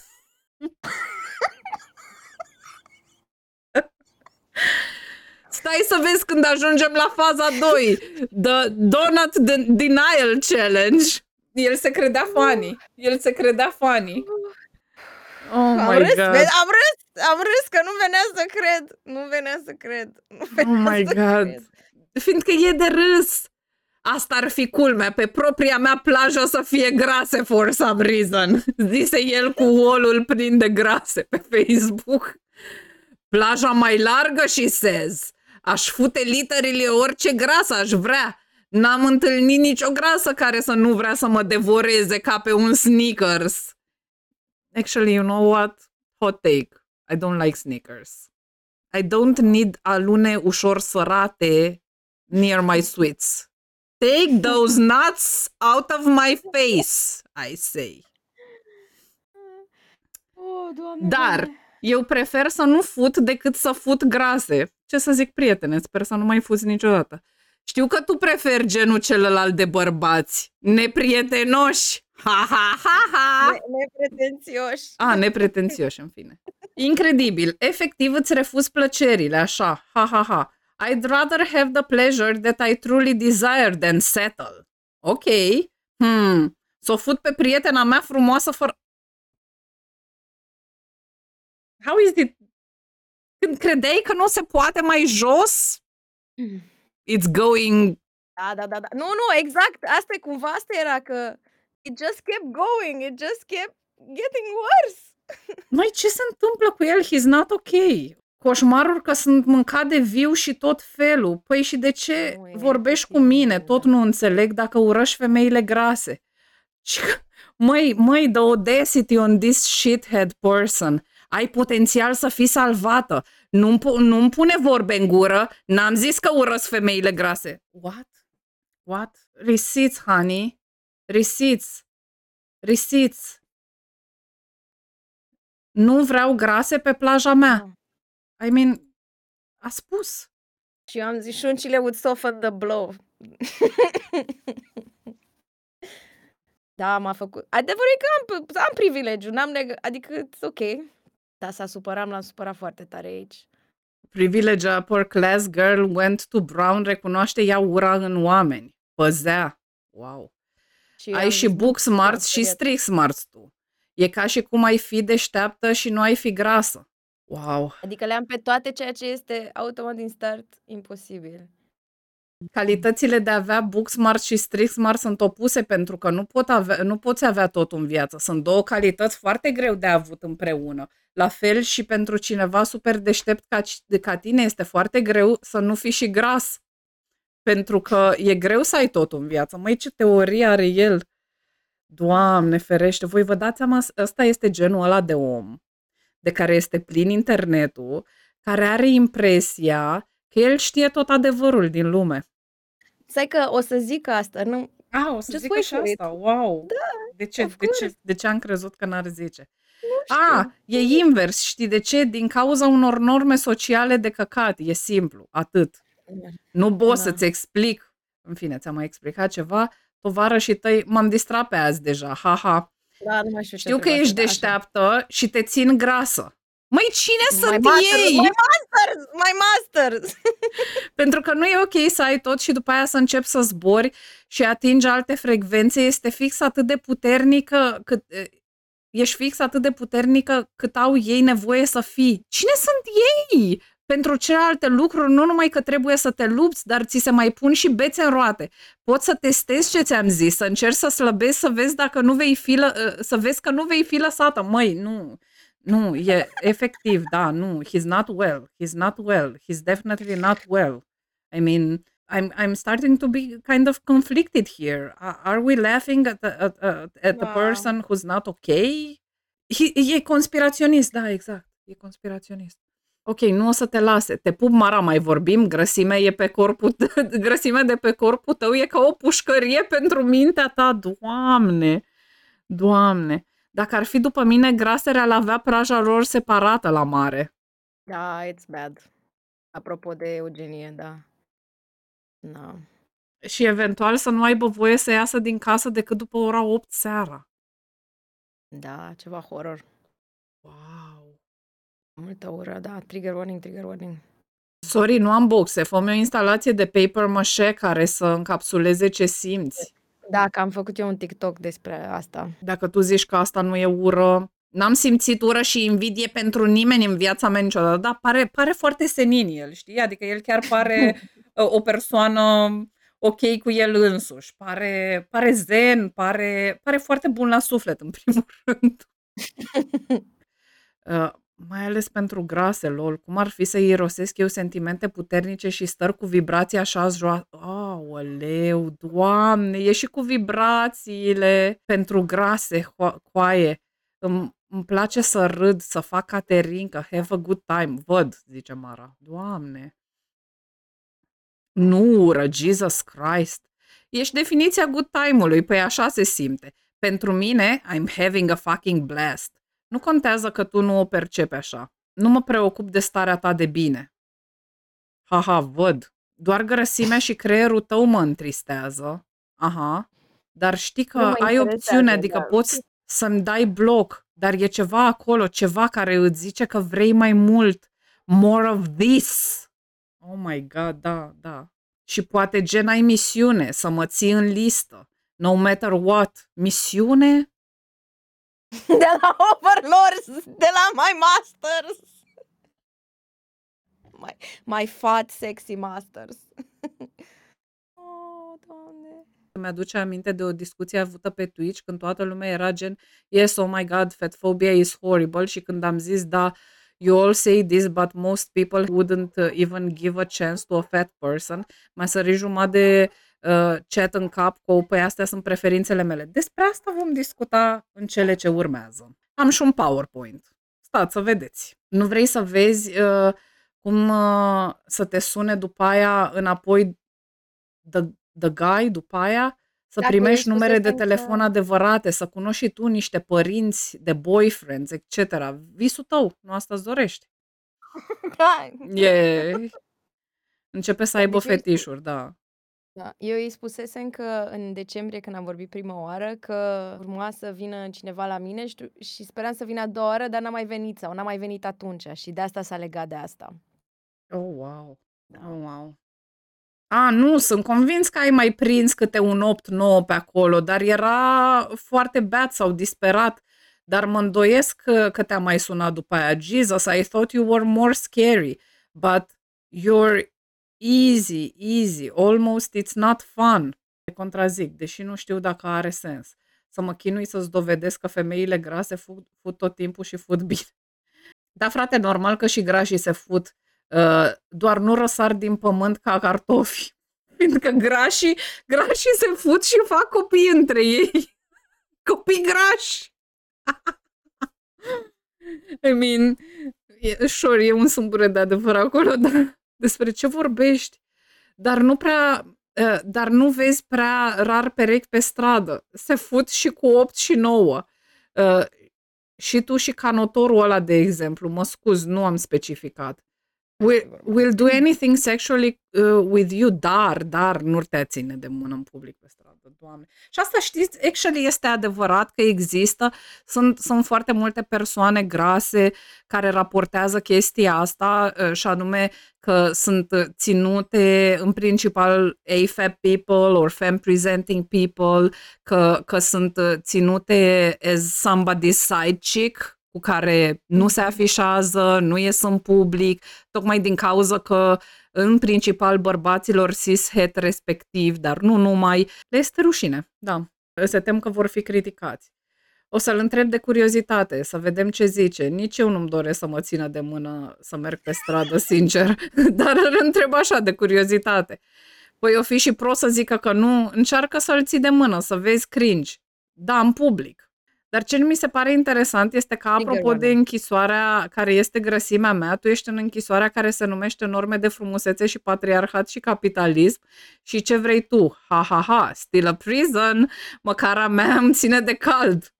Stai să vezi când ajungem la faza 2. The Donut Denial Challenge. El se credea funny. El se credea funny. Oh am my râs, god. vezi, am râs, am râs că nu venea să cred. Nu venea să cred. Nu venea Oh my să god. cred. Fiindcă e de râs. Asta ar fi culmea. Pe propria mea plajă o să fie grase for some reason. [LAUGHS] Zise el cu olul plin de grase pe Facebook. Plaja mai largă și sez. Aș fute literele orice grasă aș vrea. N-am întâlnit nicio grasă care să nu vrea să mă devoreze ca pe un Snickers. Actually, you know what? Hot take. I don't like Snickers. I don't need alune ușor sărate near my sweets. Take those [LAUGHS] nuts out of my face, I say. Oh, doamne, Dar doamne. eu prefer să nu fut decât să fut grase. Ce să zic, prietene, sper să nu mai fuți niciodată. Știu că tu preferi genul celălalt de bărbați, neprietenoși. Ha, ha, ha, ha. Ne- Nepretențioși. A, nepretențioși, în fine. Incredibil. Efectiv îți refuz plăcerile, așa. Ha, ha, ha. I'd rather have the pleasure that I truly desire than settle. Ok. Hmm. S-o fut pe prietena mea frumoasă fără... How is it? Când credeai că nu se poate mai jos, it's going... Da, da, da, da. Nu, nu, exact. Asta e cumva, asta era că it just kept going, it just kept getting worse. [LAUGHS] Mai ce se întâmplă cu el? He's not ok. Coșmaruri că sunt mâncat de viu și tot felul. Păi și de ce Nu, e vorbești cu efectiv, mine? da. Tot nu înțeleg dacă urăști femeile grase. Și că, măi, măi, the audacity on this shithead person. Ai potențial să fii salvată. Nu-mi, pu- nu-mi pune vorbe în gură. N-am zis că urăsc femeile grase. What? What? Receipts, honey. Receipts. Receipts. Nu vreau grase pe plaja mea. I mean, a spus. Și eu am zis, șuncile would soften the blow. [LAUGHS] da, m-a făcut. Adevărul e că am, am privilegiu, n-am neg- adică, it's ok. Dar s-a supărat, l-am supărat foarte tare aici. Privilege upper class girl went to Brown, recunoaște ea ura în oameni. Păzea. Wow. Și eu Ai am și zis, book smarts am și speriat. street smarts tu. E ca și cum ai fi deșteaptă și nu ai fi grasă. Wow. Adică le-am pe toate, ceea ce este automat din start imposibil. Calitățile de a avea book smart și street smart sunt opuse pentru că nu, pot avea, nu poți avea tot în viață. Sunt două calități foarte greu de avut împreună. La fel și pentru cineva super deștept ca, ci- ca tine este foarte greu să nu fii și gras. Pentru că e greu să ai tot în viață. Măi, ce teorie are el! Doamne ferește, voi vă dați seama, ăsta este genul ăla de om de care este plin internetul, care are impresia că el știe tot adevărul din lume. Stai că o să zic asta, nu... A, o să Just zică wait și for it. asta, wow! Da, de ce, of de, ce, course. de ce am crezut că n-ar zice? Nu A, știu. e invers, știi de ce? Din cauza unor norme sociale de căcat, e simplu, atât. Nu pot Da. să-ți explic. În fine, ți-am mai explicat ceva. Tovarășii tăi, m-am distrat pe azi deja, haha. Da, nu mai știu ce Știu că trebuia ești să- așa. deșteaptă și te țin grasă. Măi, cine My sunt masters, ei? My masters! My masters! [LAUGHS] Pentru că nu e ok să ai tot și după aia să începi să zbori și atingi alte frecvențe. Este fix atât de puternică cât e, ești fix atât de puternică cât au ei nevoie să fii. Cine sunt ei? Pentru celelalte lucruri, nu numai că trebuie să te lupți, dar ți se mai pun și bețe în roate. Poți să testezi ce ți-am zis, să încerci să slăbești, să vezi dacă nu vei fi, lă- să vezi că nu vei fi lăsată. Măi, nu. Nu, e efectiv, da, nu. He's not well. He's not well. He's definitely not well. I mean, I'm I'm starting to be kind of conflicted here. A- Are we laughing at the, at, at, at the Da. person who's not okay? He, e conspiraționist, da, exact. E conspiraționist. Ok, nu o să te lase. Te pup, Mara, mai vorbim. Grăsimea e pe corpul t- [LAUGHS] grăsimea de pe corpul tău e ca o pușcărie pentru mintea ta. Doamne! Doamne! Dacă ar fi după mine, grasele ar avea praja lor separată la mare. Da, it's bad. Apropo de eugenie, da. Na. Și eventual să nu aibă voie să iasă din casă decât după ora 8 seara. Da, ceva horror. Wow! Multă ură, da. Trigger warning, trigger warning. Sorry, nu am boxe. Fă o instalație de paper mache care să încapsuleze ce simți. Da, că am făcut eu un TikTok despre asta. Dacă tu zici că asta nu e ură, n-am simțit ură și invidie pentru nimeni în viața mea niciodată, dar pare, pare foarte senin el, știi? Adică el chiar pare [LAUGHS] uh, o persoană ok cu el însuși. Pare, pare zen, pare, pare foarte bun la suflet, în primul [LAUGHS] rând. [LAUGHS] uh, mai ales pentru grase, lol. Cum ar fi să irosesc eu sentimente puternice și stări cu vibrații așa joa... Aoleu, doamne, e și cu vibrațiile pentru grase, coaie. Îmi, îmi place să râd, să fac caterincă, have a good time. Văd, zice Mara. Doamne. Nu ură, Jesus Christ. Ești definiția good time-ului, păi așa se simte. Pentru mine, I'm having a fucking blast. Nu contează că tu nu o percepi așa. Nu mă preocup de starea ta de bine. Haha, văd. Doar grăsimea și creierul tău mă întristează. Aha. Dar știi că ai opțiune, adică da. poți să-mi dai bloc, dar e ceva acolo, ceva care îți zice că vrei mai mult. More of this. Oh my god, da, da. Și poate gen ai misiune, să mă ții în listă. No matter what. Misiune? [LAUGHS] De la Overlords, de la My Masters. My, my fat sexy masters. [LAUGHS] oh, doamne. Mi-aduce aminte de o discuție avută pe Twitch când toată lumea era gen Yes, oh my god, fat phobia is horrible și când am zis da, you all say this, but most people wouldn't uh, even give a chance to a fat person. Mai sări jumătate de uh, chat în cap cu, păi astea sunt preferințele mele. Despre asta vom discuta în cele ce urmează. Am și un PowerPoint. Stați să vedeți. Nu vrei să vezi uh, cum uh, să te sune după aia înapoi the, the guy, după aia, să Dacă primești numere de telefon că... adevărate, să cunoști și tu niște părinți de boyfriends, etc. Visul tău, nu asta îți dorești. [LAUGHS] Da. E... Începe să aibă deci fetișuri, da. Da, eu îi spusesem că în decembrie, când am vorbit prima oară, că urma să vină cineva la mine și, și speram să vină a doua oară, dar n-a mai venit sau n-a mai venit atunci și de asta s-a legat de asta. Oh, wow. Da. Oh, wow. A, nu, sunt convins că ai mai prins câte un 8-9 pe acolo, dar era foarte beat sau disperat. Dar mă îndoiesc că, că te-a mai sunat după aia. Jesus, I thought you were more scary, but you're Easy, easy, almost it's not fun. Te contrazic, deși nu știu dacă are sens. Să mă chinui să-ți dovedesc că femeile grase fut, fut tot timpul și fut bine. [LAUGHS] Da, frate, normal că și grașii se fut, uh, doar nu răsar din pământ ca cartofi. [LAUGHS] Fiindcă grașii, grașii se fut și fac copii între ei. [LAUGHS] Copii grași! I mean, e, sure, e un sâmbure de adevăr acolo, dar despre ce vorbești, dar nu prea ă, dar nu vezi prea rar perechi pe stradă. Se fut și cu 8 și 9. Ă, și tu și canotorul ăla, de exemplu, mă scuz, nu am specificat. Will, will do anything sexually uh, with you, dar, dar nu te ține de mână în public pe stradă, doamne. Și asta știți, actually este adevărat că există, sunt, sunt foarte multe persoane grase care raportează chestia asta uh, și anume că sunt ținute în principal AFAB people or femme presenting people, că, că sunt ținute as somebody's side chick, cu care nu se afișează, nu ies în public, tocmai din cauza că în principal bărbaților cis-het respectiv, dar nu numai, le este rușine, da. Se tem că vor fi criticați. O să-l întreb de curiozitate, să vedem ce zice. Nici eu nu-mi doresc să mă țină de mână să merg pe stradă, [LAUGHS] sincer, dar îl întreb așa, de curiozitate. Păi o fi și prost să zică că nu, încearcă să-l ții de mână, să vezi cringe. Da, în public. Dar ce nu mi se pare interesant este că, apropo de închisoarea care este grăsimea mea, tu ești în închisoarea care se numește norme de frumusețe și patriarhat și capitalism și ce vrei tu? Ha, ha, ha, still a prison, măcar a mea îmi ține de cald.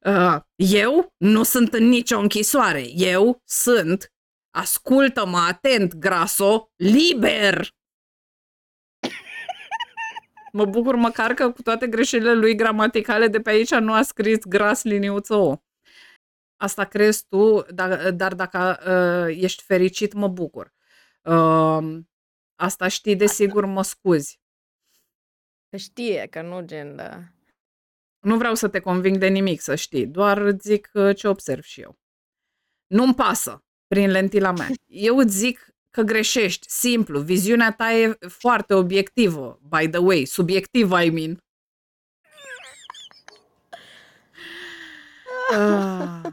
Uh, eu nu sunt în nicio închisoare. Eu sunt, ascultă-mă atent, graso, liber. Mă bucur măcar că cu toate greșelile lui gramaticale de pe aici nu a scris gras liniuță O. Asta crezi tu, dar, dar dacă uh, ești fericit, mă bucur. Uh, asta știi, desigur, mă scuzi. Că știe, că nu gen, da. Nu vreau să te conving de nimic, să știi, doar zic uh, ce observ și eu. Nu-mi pasă prin lentila mea. Eu îți zic că greșești, simplu. Viziunea ta e foarte obiectivă, by the way, subiectivă, I mean. Ah,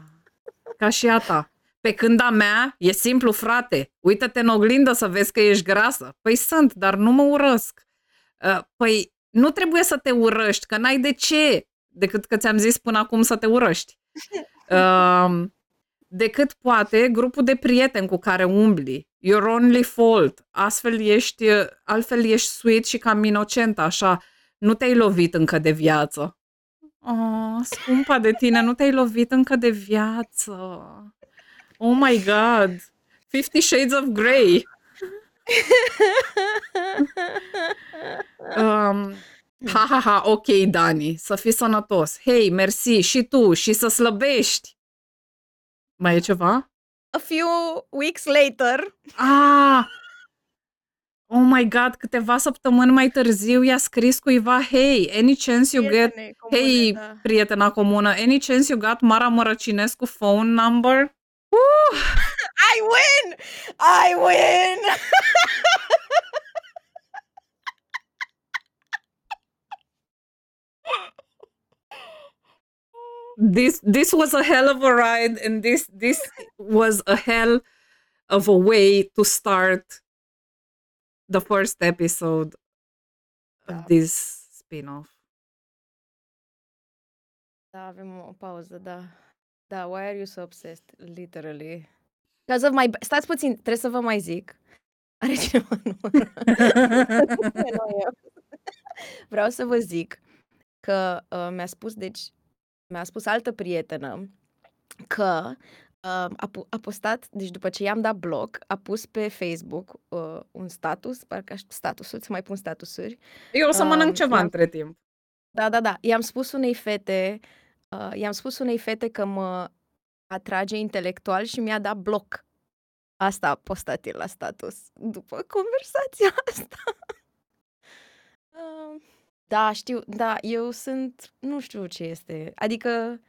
ca și a ta. Pe când a mea e simplu, frate. Uită-te în oglindă să vezi că ești grasă. Păi sunt, dar nu mă urăsc. Uh, păi nu trebuie să te urăști, că n-ai de ce, decât că ți-am zis până acum să te urăști. [LAUGHS] Uh, decât poate grupul de prieteni cu care umbli. Your only fault. Astfel ești, altfel ești sweet și cam inocent, așa. Nu te-ai lovit încă de viață. Oh, scumpa de tine, nu te-ai lovit încă de viață. Oh my God. Fifty Shades of Grey. [LAUGHS] Um, ha, ha, ha, ok, Dani, să fii sănătos. Hei, mersi, și tu, și să slăbești. Mai e ceva? A few weeks later. Ah! Oh my god, câteva săptămâni mai târziu i-a scris cuiva, hey, any chance you get, Prietene comune, hey, da. prietena comună, any chance you got Mara Mărăcinescu phone number? [LAUGHS] I win! I win! [LAUGHS] This this was a hell of a ride and this this was a hell of a way to start the first episode Da. of this spin-off. Da, avem o pauză, da. Da, why are you so obsessed? Literally. Because of my... Stați puțin, trebuie să vă mai zic. [LAUGHS] Are cineva numărul? [LAUGHS] Nu eu. [LAUGHS] Vreau să vă zic că uh, mi-a spus, deci, mi-a spus altă prietenă că uh, a, pu- a postat, deci după ce i-am dat bloc, a pus pe Facebook uh, un status, parcă aș- statusul, să mai pun statusuri, Eu o să mănânc Um, ceva i-am- între timp. Da, da, da. I-am spus unei fete, uh, i-am spus unei fete că mă atrage intelectual și mi-a dat bloc. Asta a postat el la status după conversația [LAUGHS] asta. Uh, da, știu, da, eu sunt, nu știu ce este. Adică,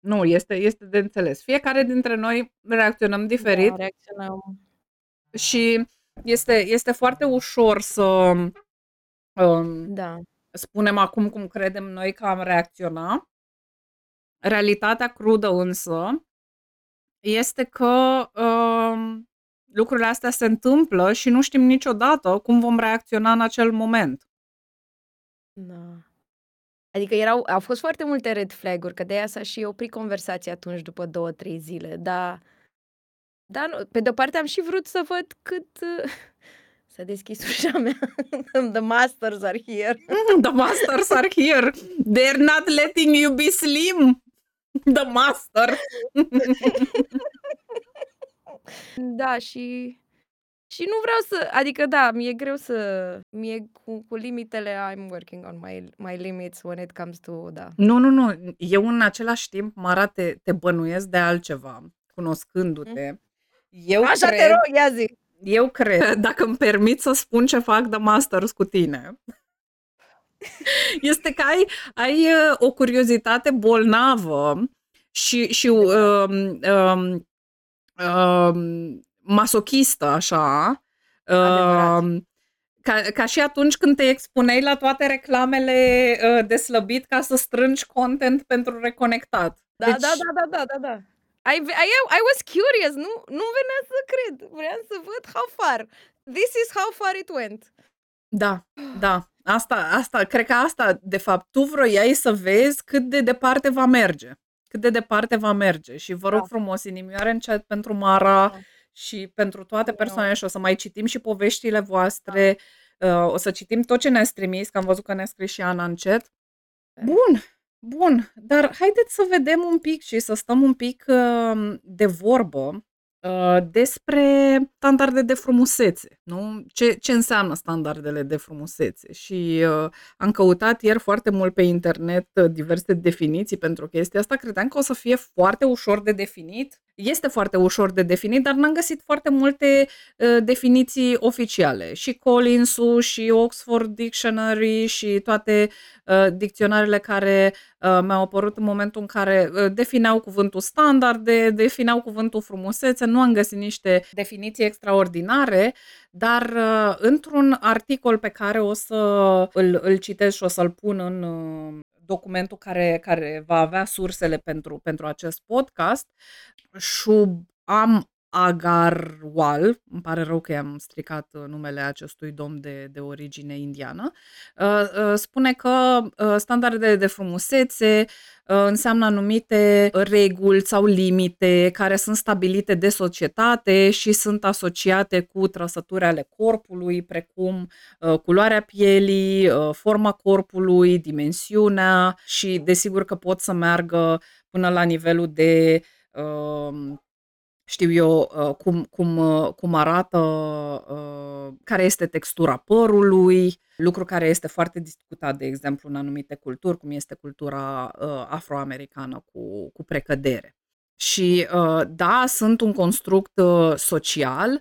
Nu, este, este de înțeles. Fiecare dintre noi reacționăm diferit da, reacționăm. și este, este foarte ușor să um, Da, spunem acum cum credem noi că am reacționa. Realitatea crudă însă este că um, lucrurile astea se întâmplă și nu știm niciodată cum vom reacționa în acel moment. da. Adică erau, au fost foarte multe red flag-uri, că de aia s-a și oprit conversația atunci după două, trei zile, dar, dar nu, pe de-o parte am și vrut să văd cât uh, [LAUGHS] s-a deschis ușa mea. [LAUGHS] The masters are here. The masters are here. They're not letting you be slim. The master. [LAUGHS] Da, și și nu vreau să, adică da, mi-e greu să, mie cu, cu limitele, I'm working on my, my limits when it comes to, da. Nu, nu, nu. Eu în același timp, Mara, te, te bănuiesc de altceva, cunoscându-te. Eu Așa cred, te rog, ia zi. eu cred, [LAUGHS] dacă îmi permit să spun ce fac The Masters cu tine, [LAUGHS] este că ai, ai uh, o curiozitate bolnavă și, și um, um, um, masochistă, așa, Adevărat. um, ca, ca și atunci când te expuneai la toate reclamele uh, de slăbit ca să strângi content pentru reconectat. Da, da, da, da, da, da, da. I, I, I was curious, nu, nu venea să cred. Vreau să văd how far. This is how far it went. Da, da. Asta, asta, cred că asta, de fapt, tu vroiai să vezi cât de departe va merge. Cât de departe va merge. Și vă rog Da. frumos, inimioare în chat pentru Mara Da. și pentru toate Eu- persoanele și o să mai citim și poveștile voastre. Uh, o să citim tot ce ne-ați trimis, că am văzut că ne-a scris și Ana în chat. Bun, bun. Dar haideți să vedem un pic și să stăm un pic uh, de vorbă Uh, despre standarde de frumusețe, nu? Ce, ce înseamnă standardele de frumusețe și uh, am căutat ieri foarte mult pe internet uh, diverse definiții pentru chestia asta, credeam că o să fie foarte ușor de definit. Este foarte ușor de definit, dar n-am găsit foarte multe uh, definiții oficiale. Și Collins-ul, și Oxford Dictionary, și toate uh, dicționarele care uh, mi-au apărut în momentul în care uh, defineau cuvântul standarde, defineau cuvântul frumusețe, nu am găsit niște definiții extraordinare, dar uh, într-un articol pe care o să îl, îl citesc și o să-l pun în uh, documentul care, care va avea sursele pentru, pentru acest podcast, Shub am Agarwal, îmi pare rău că i-am stricat uh, numele acestui domn de, de origine indiană, uh, uh, spune că standardele de frumusețe înseamnă anumite reguli sau limite care sunt stabilite de societate și sunt asociate cu trăsături ale corpului, precum culoarea pielii, forma corpului, dimensiunea și desigur că pot să meargă până la nivelul de știu eu, uh, cum, cum, uh, cum arată, uh, care este textura părului, lucru care este foarte discutat, de exemplu, în anumite culturi, cum este cultura afroamericană cu, cu precădere. Și da, sunt un construct social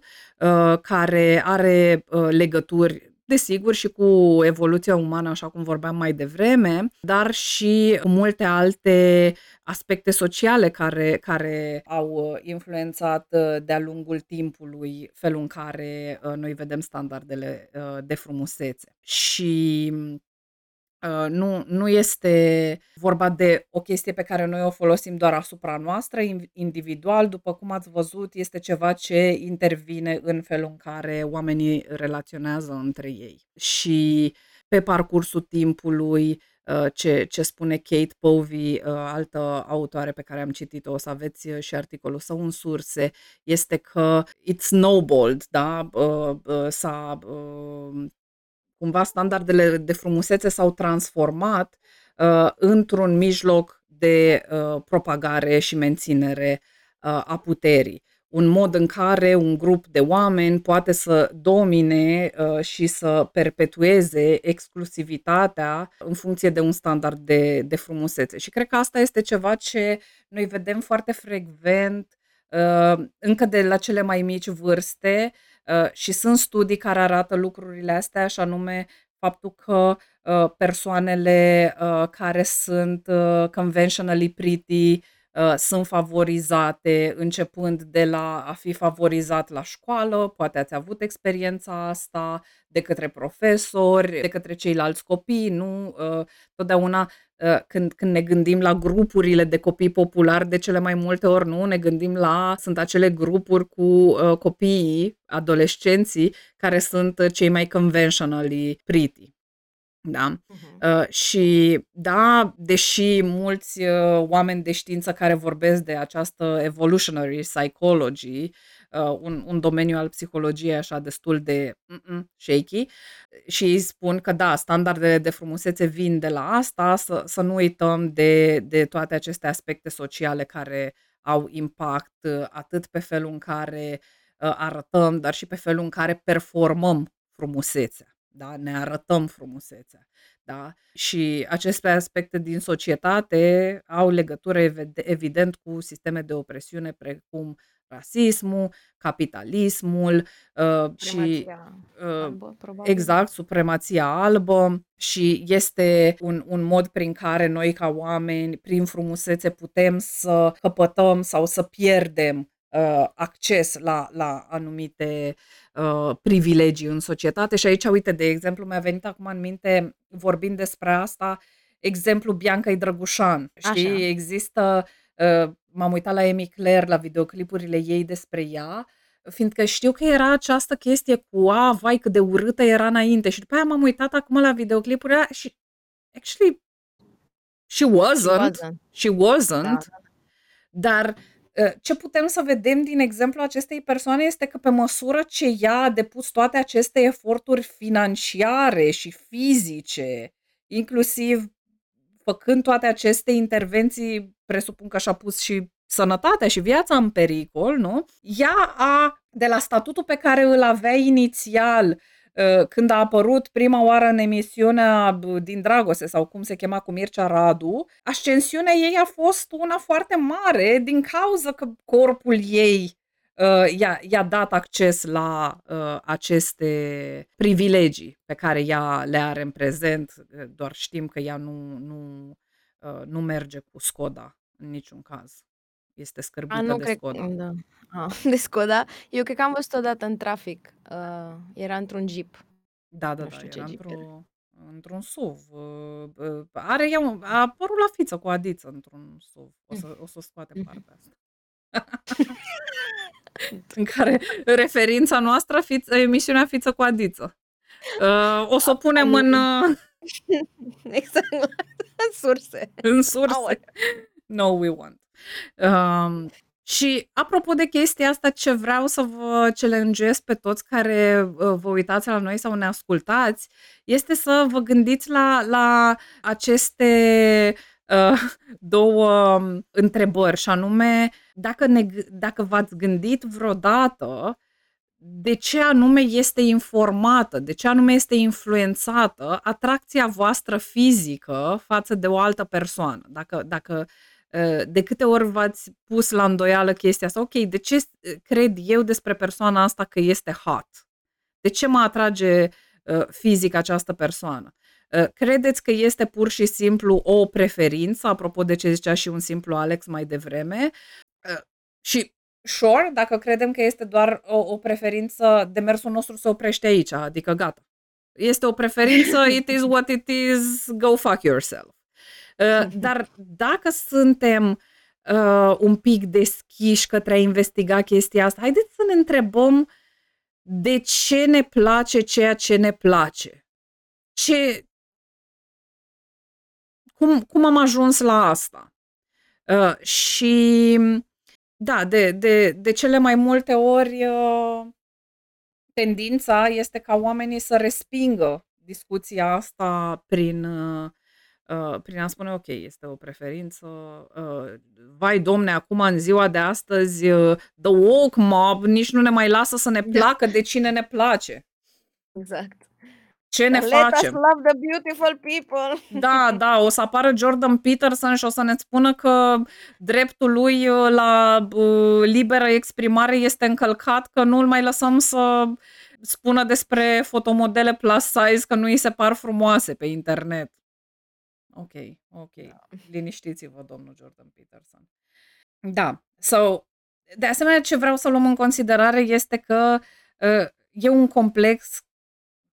care are legături desigur și cu evoluția umană, așa cum vorbeam mai devreme, dar și multe alte aspecte sociale care, care au influențat uh, de-a lungul timpului felul în care uh, noi vedem standardele uh, de frumusețe. Și nu, nu este vorba de o chestie pe care noi o folosim doar asupra noastră, individual, după cum ați văzut, este ceva ce intervine în felul în care oamenii relaționează între ei. Și pe parcursul timpului, ce, ce spune Kate Povey, altă autoare pe care am citit-o, o să aveți și articolul său în surse, este că it's snowballed, da? S-a cumva standardele de frumusețe s-au transformat uh, într-un mijloc de uh, propagare și menținere uh, a puterii. Un mod în care un grup de oameni poate să domine uh, și să perpetueze exclusivitatea în funcție de un standard de, de frumusețe. Și cred că asta este ceva ce noi vedem foarte frecvent uh, încă de la cele mai mici vârste, Uh, și sunt studii care arată lucrurile astea, și anume faptul că uh, persoanele uh, care sunt conventionally pretty sunt favorizate începând de la a fi favorizat la școală, poate ați avut experiența asta de către profesori, de către ceilalți copii, nu? Totdeauna Ă, când, când ne gândim la grupurile de copii populari, de cele mai multe ori nu, ne gândim la, sunt acele grupuri cu uh, copiii, adolescenții, care sunt cei mai conventionally pretty. Da? Uh-huh. Uh, și da, deși mulți uh, oameni de știință care vorbesc de această evolutionary psychology uh, un, un domeniu al psihologiei așa destul de shaky și îi spun că da, standardele de frumusețe vin de la asta, să, să nu uităm de, de toate aceste aspecte sociale care au impact uh, atât pe felul în care uh, arătăm, dar și pe felul în care performăm frumusețea. Da? Ne arătăm frumusețea. Da? Și aceste aspecte din societate au legătură evident cu sisteme de opresiune precum rasismul, capitalismul uh, și uh, albă, exact, supremația albă și este un, un mod prin care noi ca oameni, prin frumusețe, putem să căpătăm sau să pierdem uh, acces la, la anumite uh, privilegii în societate. Și aici, uite, de exemplu, mi-a venit acum în minte, vorbind despre asta, exemplu Bianca Drăgușan. Știi, Așa. există uh, m-am uitat la Amy Claire, la videoclipurile ei despre ea, fiindcă știu că era această chestie cu, a, vai cât de urâtă era înainte și după aia m-am uitat acum la videoclipurile și actually she wasn't, she wasn't, she wasn't da. dar ă, ce putem să vedem din exemplu acestei persoane este că pe măsură ce ea a depus toate aceste eforturi financiare și fizice, inclusiv făcând toate aceste intervenții, presupun că și-a pus și sănătatea și viața în pericol, nu? Ea a, de la statutul pe care îl avea inițial, ă, când a apărut prima oară în emisiunea din Dragoste sau cum se chema cu Mircea Radu, ascensiunea ei a fost una foarte mare din cauza că corpul ei uh, i-a, i-a dat acces la uh, aceste privilegii pe care ea le are în prezent, doar știm că ea nu, nu, uh, nu merge cu Skoda în niciun caz. Este scârbită A, nu de cred Skoda. da. A, [LAUGHS] de Skoda. Eu cred că am văzut odată în trafic. Uh, era într-un Jeep. Da, da, Nu da, știu ce era Jeep era. într-o, într-un SUV. Uh, uh, Are ea un, a apărut la fiță cu Adiță într-un SUV. O să, o să scoatem Mhm. partea asta. [LAUGHS] în care referința noastră, fiță, emisiunea Fiță cu Adiță. Uh, o să o punem în, uh, [LAUGHS] Exact. în surse. în surse. Aoleu. No, we won't. Um, și apropo de chestia asta, ce vreau să vă challenge pe toți care uh, vă uitați la noi sau ne ascultați, este să vă gândiți la, la aceste uh, [LAUGHS] două um, întrebări, și anume, dacă, ne, g- dacă v-ați gândit vreodată de ce anume este informată, de ce anume este influențată atracția voastră fizică față de o altă persoană. Dacă, dacă uh, de câte ori v-ați pus la îndoială chestia asta, ok, de ce uh, cred eu despre persoana asta că este hot? De ce mă atrage uh, fizic această persoană? Uh, Credeți că este pur și simplu o preferință, apropo de ce zicea și un simplu Alex mai devreme? Uh, Și sure, dacă credem că este doar o, o preferință, demersul nostru se oprește aici, adică gata. Este o preferință, it is what it is, go fuck yourself. Uh, Dar dacă suntem uh, un pic deschiși către a investiga chestia asta, haideți să ne întrebăm de ce ne place ceea ce ne place. Ce, cum, cum am ajuns la asta? Uh, și da, de, de, de cele mai multe ori uh, tendința este ca oamenii să respingă discuția asta prin, uh, uh, prin a spune ok, este o preferință, uh, vai domne, acum în ziua de astăzi uh, the woke mob nici nu ne mai lasă să ne Da. placă de cine ne place. Exact. Ce ne Let us facem? love the beautiful people. Da, da, o să apară Jordan Peterson și o să ne spună că dreptul lui uh, la uh, liberă exprimare este încălcat, că nu îl mai lăsăm să spună despre fotomodele plus size că nu îi se par frumoase pe internet. Ok, ok. Liniștiți-vă, domnul Jordan Peterson. Da. So, de asemenea, ce vreau să luăm în considerare este că uh, e un complex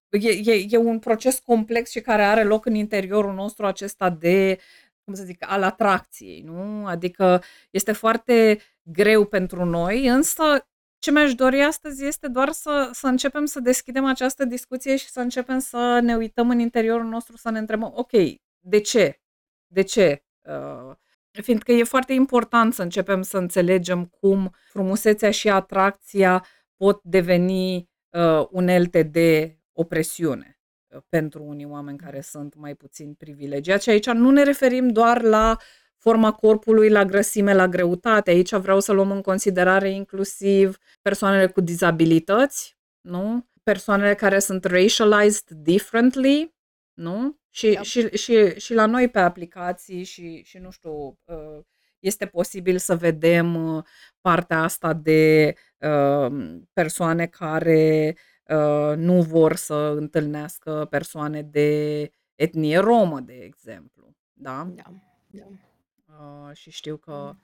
e, e, e un proces complex și care are loc în interiorul nostru acesta de, cum să zic, al atracției, nu? Adică este foarte greu pentru noi, însă ce mi-aș dori astăzi este doar să, să începem să deschidem această discuție și să începem să ne uităm în interiorul nostru, să ne întrebăm, ok, de ce? De ce? Uh, fiindcă e foarte important să începem să înțelegem cum frumusețea și atracția pot deveni uh, unelte de opresiune uh, pentru unii oameni care sunt mai puțin privilegiați. Și aici nu ne referim doar la forma corpului, la grăsime, la greutate. Aici vreau să luăm în considerare inclusiv persoanele cu dizabilități, nu? Persoanele care sunt racialized differently, nu? Și, Da. și, și, și la noi pe aplicații și, și nu știu, uh, este posibil să vedem uh, partea asta de uh, persoane care uh, nu vor să întâlnească persoane de etnie romă, de exemplu. Da? Da. da. Uh, și știu că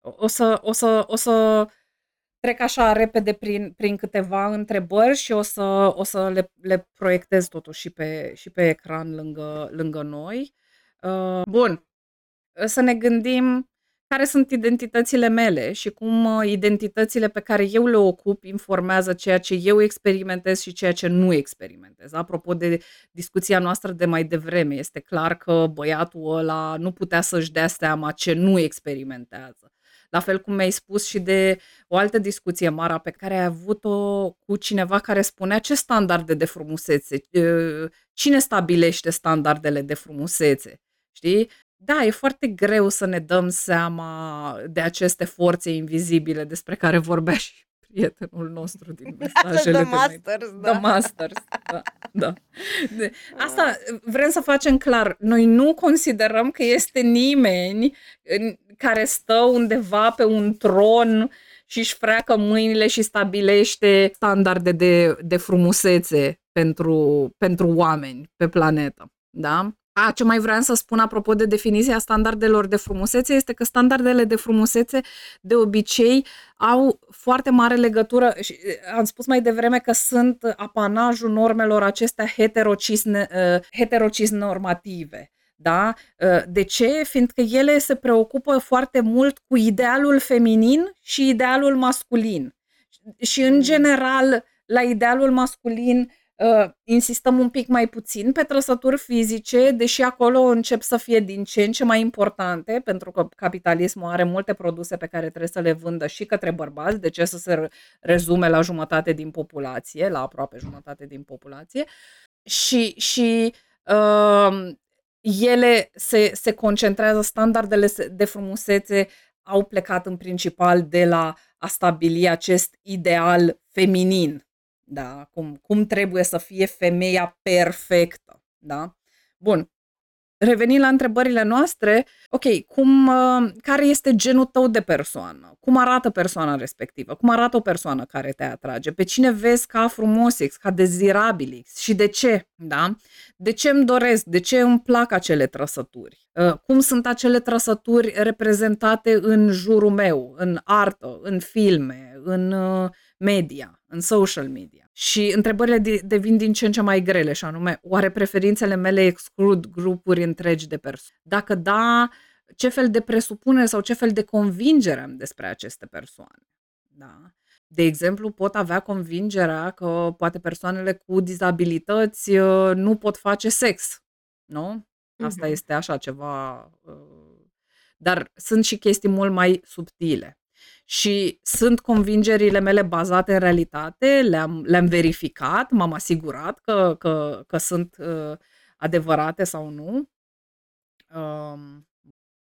o să, o să, o să trec așa repede prin, prin câteva întrebări și o să, o să le, le proiectez totuși și pe, și pe ecran lângă, lângă noi. Uh, bun, să ne gândim care sunt identitățile mele și cum uh, identitățile pe care eu le ocup informează ceea ce eu experimentez și ceea ce nu experimentez. Apropo de discuția noastră de mai devreme, este clar că băiatul ăla nu putea să-și dea seama ce nu experimentează. La fel cum mi-ai spus și de o altă discuție, Mara, pe care ai avut-o cu cineva care spunea ce standarde de frumusețe, uh, cine stabilește standardele de frumusețe, știi? da, e foarte greu să ne dăm seama de aceste forțe invizibile despre care vorbea și prietenul nostru din [LAUGHS] mesajele The de mai- Masters, The da. Masters, da, da. De, asta vrem să facem clar. Noi nu considerăm că este nimeni în, care stă undeva pe un tron și își freacă mâinile și stabilește standarde de, de frumusețe pentru, pentru oameni pe planetă. Da? A, ce mai vreau să spun apropo de definiția standardelor de frumusețe este că standardele de frumusețe de obicei au foarte mare legătură, și eh, am spus mai devreme că sunt apanajul normelor acestea heterocis, heterocis normative. Da? Eh, De ce? Fiindcă ele se preocupă foarte mult cu idealul feminin și idealul masculin. Și în Mm. general, la idealul masculin uh, insistăm un pic mai puțin pe trăsături fizice, deși acolo încep să fie din ce în ce mai importante, pentru că capitalismul are multe produse pe care trebuie să le vândă și către bărbați, de ce să se re- rezume la jumătate din populație, la aproape jumătate din populație. Și, și uh, ele se, se concentrează, standardele se- de frumusețe au plecat în principal de la a stabili acest ideal feminin, da? cum, cum trebuie să fie femeia perfectă. Da? Bun. Revenind la întrebările noastre, ok, cum, uh, care este genul tău de persoană? Cum arată persoana respectivă? Cum arată o persoană care te atrage? Pe cine vezi ca frumosix, ca dezirabilix și de ce? Da? De ce îmi doresc? De ce îmi plac acele trăsături? Uh, Cum sunt acele trăsături reprezentate în jurul meu, în artă, în filme, în uh, media, în social media? Și întrebările de- devin din ce în ce mai grele, și anume, oare preferințele mele exclud grupuri întregi de persoane? Dacă da, ce fel de presupune sau ce fel de convingere am despre aceste persoane? Da? De exemplu, pot avea convingerea că poate persoanele cu dizabilități uh, nu pot face sex. Nu? Asta Mhm. este așa ceva. uh, Dar sunt și chestii mult mai subtile. Și sunt convingerile mele bazate în realitate, le-am, le-am verificat, m-am asigurat că, că, că sunt uh, adevărate sau nu. Um,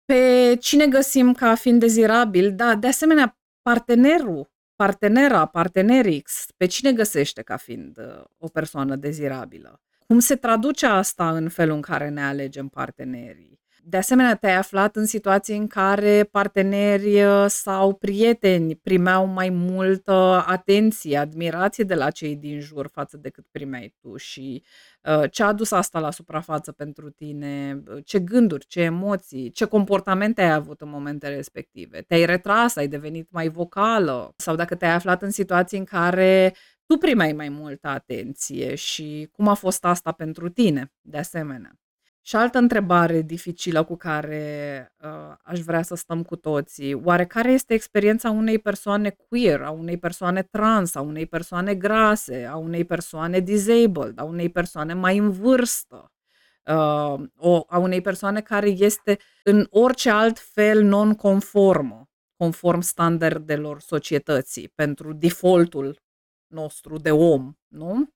pe cine găsim ca fiind dezirabil? Da, de asemenea, partenerul, partenera, partenerix, pe cine găsește ca fiind uh, o persoană dezirabilă? Cum se traduce asta în felul în care ne alegem partenerii? De asemenea, te-ai aflat în situații în care parteneri uh, sau prieteni primeau mai multă atenție, admirație de la cei din jur față decât primeai tu și uh, ce a adus asta la suprafață pentru tine, Uh, ce gânduri, ce emoții, ce comportamente ai avut în momentele respective. Te-ai retras, ai devenit mai vocală sau dacă te-ai aflat în situații în care tu primeai mai multă atenție și cum a fost asta pentru tine, de asemenea. Și altă întrebare dificilă cu care uh, aș vrea să stăm cu toții. Oare care este experiența unei persoane queer, a unei persoane trans, a unei persoane grase, a unei persoane disabled, a unei persoane mai în vârstă, uh, o, a unei persoane care este în orice alt fel non-conformă, conform standardelor societății, pentru defaultul nostru de om, nu?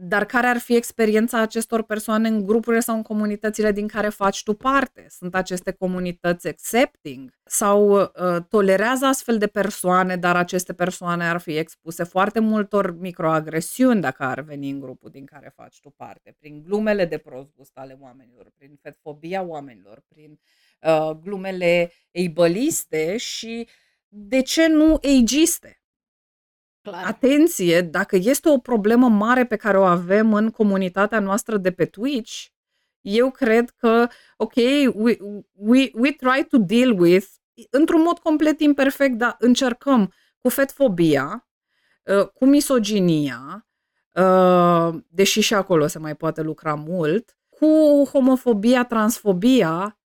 Dar care ar fi experiența acestor persoane în grupurile sau în comunitățile din care faci tu parte? Sunt aceste comunități accepting? Sau uh, tolerează astfel de persoane, dar aceste persoane ar fi expuse foarte multor microagresiuni dacă ar veni în grupul din care faci tu parte, prin glumele de prost gust ale oamenilor, prin fetfobia oamenilor, prin uh, glumele ableiste și, de ce nu, ageiste? Clar. Atenție, dacă este o problemă mare pe care o avem în comunitatea noastră de pe Twitch, eu cred că, ok, we, we, we try to deal with, într-un mod complet imperfect, dar încercăm cu fetfobia, uh, cu misoginia, uh, deși și acolo se mai poate lucra mult, cu homofobia, transfobia,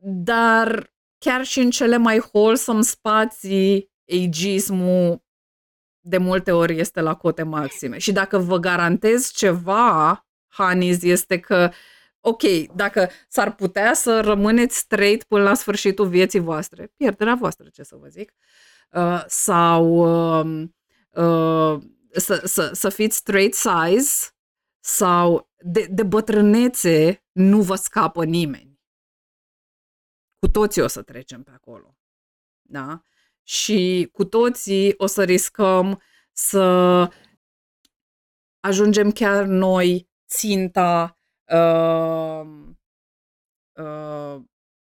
dar chiar și în cele mai wholesome spații, ageismul de multe ori este la cote maxime. Și dacă vă garantez ceva, Hanis, este că, ok, dacă s-ar putea să rămâneți straight până la sfârșitul vieții voastre, pierderea voastră, ce să vă zic, uh, sau uh, uh, să, să, să fiți straight size, sau de, de bătrânețe nu vă scapă nimeni. cu toții o să trecem pe acolo. Da? Și cu toții o să riscăm să ajungem chiar noi ținta uh, uh,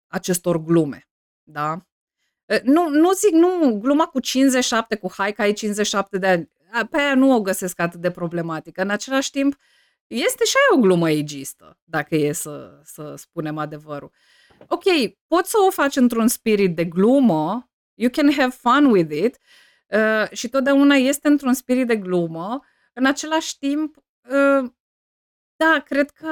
acestor glume. Da? Nu, nu zic, nu, gluma cu 57, cu hai că ai 57 de ani, pe aia nu o găsesc atât de problematică. În același timp, este și aia o glumă ageistă, dacă e să, să spunem adevărul. Ok, poți să o faci într-un spirit de glumă, you can have fun with it, uh, și totdeauna este într-un spirit de glumă, în același timp, uh, da, cred că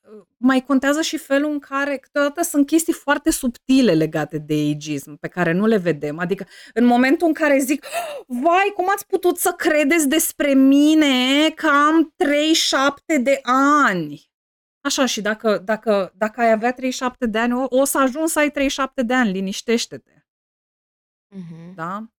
uh, mai contează și felul în care câteodată sunt chestii foarte subtile legate de ageism, pe care nu le vedem. Adică în momentul în care zic, vai, cum ați putut să credeți despre mine că am 37 de ani? Așa, și dacă, dacă, dacă ai avea 37 de ani, o, o să ajungi să ai 37 de ani, liniștește-te. Mhm. Da?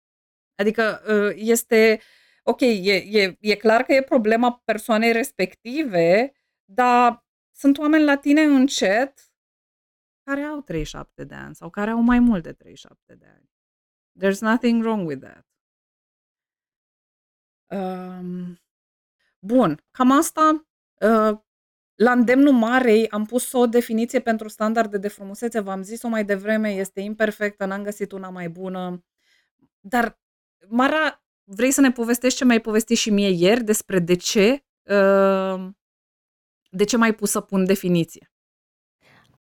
Adică uh, este, ok, e, e, e clar că e problema persoanei respective, dar sunt oameni la tine în chat care au 37 de ani sau care au mai mult de 37 de ani. There's nothing wrong with that. Um, bun, cam asta. Uh, la îndemnul Marei am pus o definiție pentru standarde de frumusețe, v-am zis-o mai devreme, este imperfectă, n-am găsit una mai bună. Dar, Mara, vrei să ne povestești ce mi-ai povestit și mie ieri despre de ce uh, de ce mai pus să pun definiție?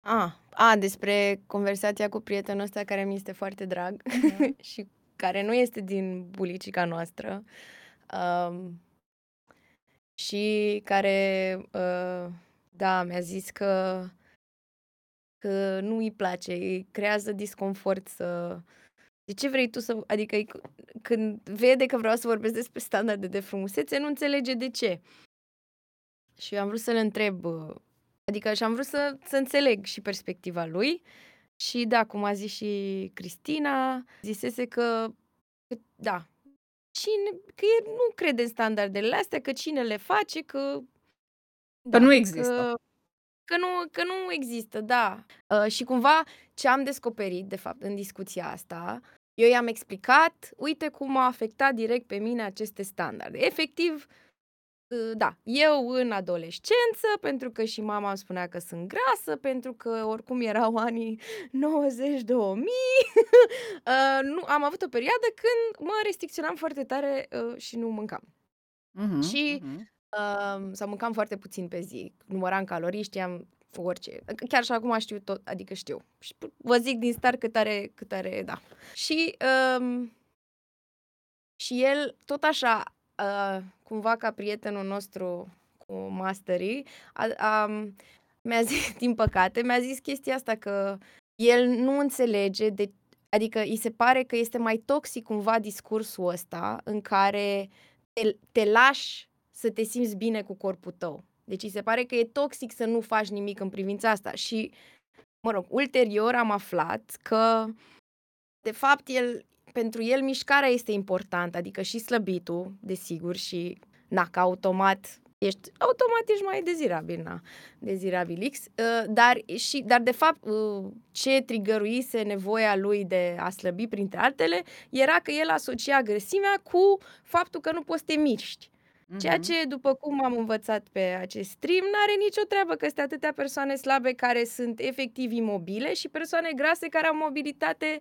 A, a, despre conversația cu prietenul ăsta care mi este foarte drag Mhm. [LAUGHS] și care nu este din bulicica noastră um, și care, uh, da, mi-a zis că, că nu îi place, îi creează disconfort să... De ce vrei tu să... Adică îi- când vede că vreau să vorbesc despre standarde de frumusețe, nu înțelege de ce. Și eu am vrut să-l întreb, uh, adică și am vrut să, să înțeleg și perspectiva lui. Și da, cum a zis și Cristina, zisese că, că da, cine, că el nu crede în standardele astea, că cine le face, că... Că nu există. Că, că, nu, că nu există, da. Uh, și cumva ce am descoperit, de fapt, în discuția asta, eu i-am explicat, uite cum a afectat direct pe mine aceste standarde. Efectiv, uh, da, eu în adolescență, pentru că și mama îmi spunea că sunt grasă, pentru că oricum erau [LAUGHS] anii 90-2000, uh, [LAUGHS] nu, am avut o perioadă când mă restricționam foarte tare uh, și nu mâncam. Mhm, Și mhm. Uh, sau mâncam foarte puțin pe zi. Număram calorii, știam orice. Chiar și acum știu tot, adică știu. Și vă zic din start cât are, cât are, da. Și, um, și el, tot așa, uh, cumva ca prietenul nostru cu masterii, a, a, mi-a [LAUGHS] zis, din păcate, mi-a zis chestia asta că el nu înțelege de Adică îi se pare că este mai toxic cumva discursul ăsta în care te, te lași să te simți bine cu corpul tău. Deci îi se pare că e toxic să nu faci nimic în privința asta. Și, mă rog, ulterior am aflat că, de fapt, el, pentru el mișcarea este importantă, adică și slăbitul, desigur, și, na, că automat ești, automat ești mai dezirabil, na, dezirabil X, uh, dar, și, dar de fapt uh, ce trigăruise nevoia lui de a slăbi printre altele era că el asocia grăsimea cu faptul că nu poți să te miști. Ceea Mhm. ce, după cum am învățat pe acest stream, n-are nicio treabă că sunt atâtea persoane slabe care sunt efectiv imobile și persoane grase care au mobilitate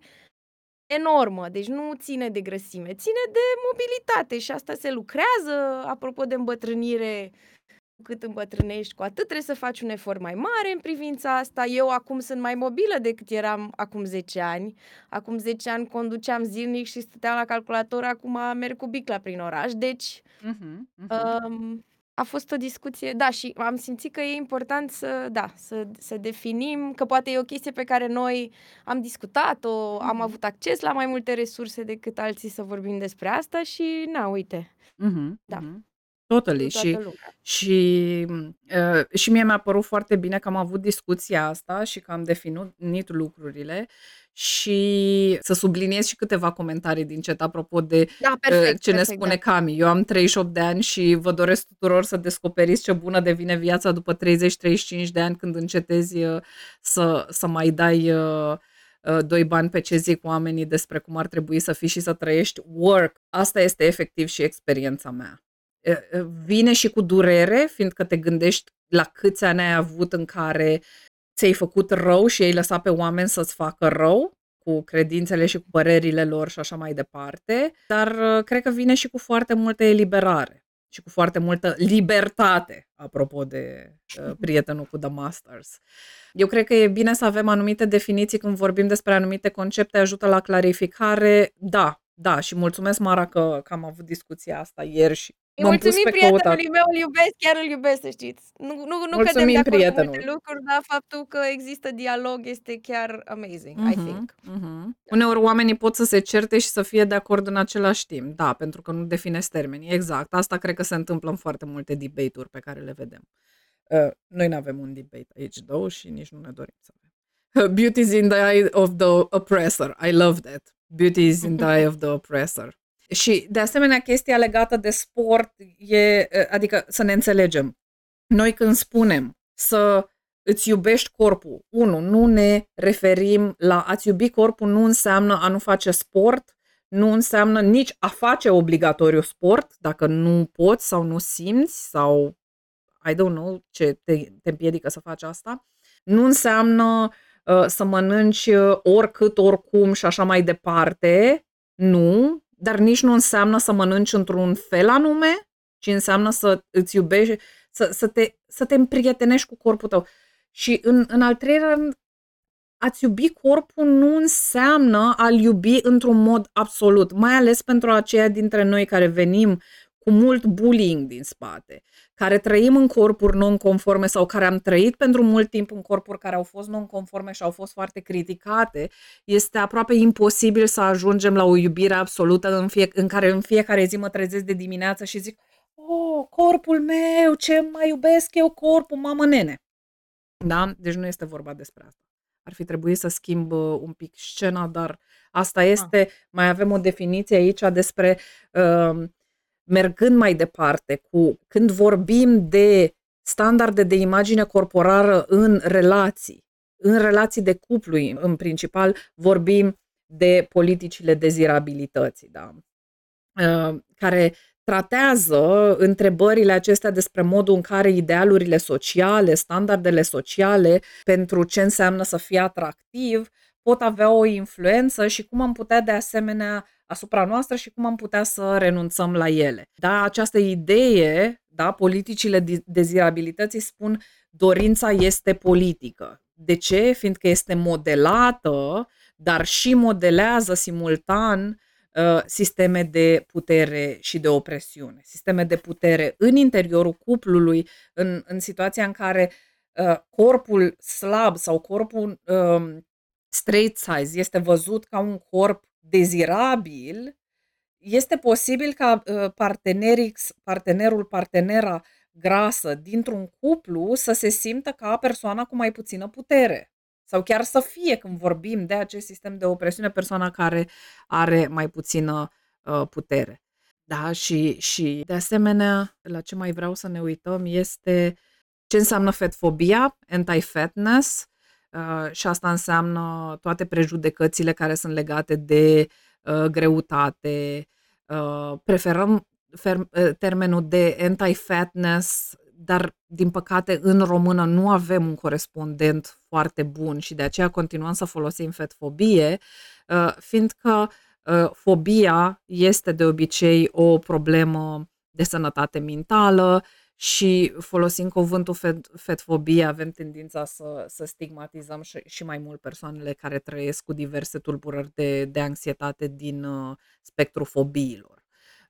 enormă. Deci nu ține de grăsime, ține de mobilitate și asta se lucrează. Apropo de îmbătrânire, cu cât îmbătrânești, cu atât trebuie să faci un efort mai mare în privința asta. Eu acum sunt mai mobilă decât eram acum 10 ani. Acum 10 ani conduceam zilnic și stăteam la calculator, acum merg cu bicla prin oraș. Deci Mhm, mhm. Um, a fost o discuție, da, și am simțit că e important să, da, să, să definim, că poate e o chestie pe care noi am discutat-o, am Mhm. avut acces la mai multe resurse decât alții să vorbim despre asta și, na, uite, Mhm, Da. mhm. Totally. cu toată Și, lumea. și, uh, și mie mi-a părut foarte bine că am avut discuția asta și că am definit lucrurile și să subliniez și câteva comentarii din chat apropo de Da, uh, perfect, ce ne perfect, spune da. Cami. Eu am 38 de ani și vă doresc tuturor să descoperiți ce bună devine viața după 30-35 de ani când încetezi uh, să, să mai dai uh, uh, doi bani pe ce zic oamenii despre cum ar trebui să fii și să trăiești work. Asta este efectiv și experiența mea. Uh, vine și cu durere, fiindcă te gândești la câți ani ai avut în care ți-ai făcut rău și ai lăsat pe oameni să-ți facă rău cu credințele și cu părerile lor și așa mai departe, dar cred că vine și cu foarte multă eliberare și cu foarte multă libertate, apropo de uh, prietenul cu The Masters. Eu cred că e bine să avem anumite definiții când vorbim despre anumite concepte, ajută la clarificare. Da, da, și mulțumesc, Mara, că, că am avut discuția asta ieri și îi mulțumim prietenului meu, îl iubesc, chiar îl iubesc, să știți. Nu, nu, nu cădem de acord cu multe lucruri, dar faptul că există dialog este chiar amazing, uh-huh, I mhm, think. Uh-huh. Uneori oamenii pot să se certe și să fie de acord în același timp, da, pentru că nu definezi termenii. Exact, asta cred că se întâmplă în foarte multe debate-uri pe care le vedem. Uh, noi nu avem un debate aici, două, și nici nu ne dorim să avem. [LAUGHS] Beauty is in the eye of the oppressor. I love that. Beauty is in the eye of the oppressor. Și, de asemenea, chestia legată de sport e, adică să ne înțelegem. Noi când spunem să îți iubești corpul, unu, nu ne referim la a-ți iubi corpul nu înseamnă a nu face sport, nu înseamnă nici a face obligatoriu sport, dacă nu poți sau nu simți sau I don't know ce te, te împiedică să faci asta. Nu înseamnă uh, să mănânci oricât, oricum și așa mai departe. Nu, dar nici nu înseamnă să mănânci într-un fel anume, ci înseamnă să îți iubești, să, să, te, să te împrietenești cu corpul tău. Și în, în al treilea rând, a-ți iubi corpul nu înseamnă a-l iubi într-un mod absolut, mai ales pentru aceia dintre noi care venim cu mult bullying din spate, care trăim în corpuri non-conforme sau care am trăit pentru mult timp în corpuri care au fost non-conforme și au fost foarte criticate, este aproape imposibil să ajungem la o iubire absolută în, fie, în care în fiecare zi mă trezesc de dimineață și zic Oh, corpul meu, ce mai iubesc eu corpul, mamă nene. Da? Deci nu este vorba despre asta. Ar fi trebuit să schimb uh, un pic scena, dar asta ah. este. Ah. Mai avem o definiție aici despre uh, mergând mai departe cu când vorbim de standarde de imagine corporală în relații, în relații de cuplu, în principal, vorbim de politicile dezirabilității, da? Uh, care tratează întrebările acestea despre modul în care idealurile sociale, standardele sociale pentru ce înseamnă să fie atractiv, pot avea o influență și cum am putea de asemenea asupra noastră și cum am putea să renunțăm la ele. Da, această idee, da, politicile dezirabilității spun dorința este politică. De ce? Fiindcă este modelată, dar și modelează simultan uh, sisteme de putere și de opresiune. Sisteme de putere în interiorul cuplului, în, în situația în care uh, corpul slab sau corpul uh, straight size este văzut ca un corp dezirabil, este posibil ca uh, partenerul, partenera grasă dintr-un cuplu să se simtă ca persoana cu mai puțină putere. Sau chiar să fie, când vorbim de acest sistem de opresiune, persoana care are mai puțină uh, putere. Da, și, și de asemenea, la ce mai vreau să ne uităm este ce înseamnă fetfobia, anti-fatness, Uh, și asta înseamnă toate prejudecățile care sunt legate de uh, greutate. Uh, preferăm termenul de anti-fatness, dar din păcate în română nu avem un corespondent foarte bun și de aceea continuăm să folosim fetfobie, fiindcă fobia este de obicei o problemă de sănătate mentală și folosind cuvântul fetfobie avem tendința să, să stigmatizăm și, și mai mult persoanele care trăiesc cu diverse tulburări de, de anxietate din uh, spectrul fobiilor.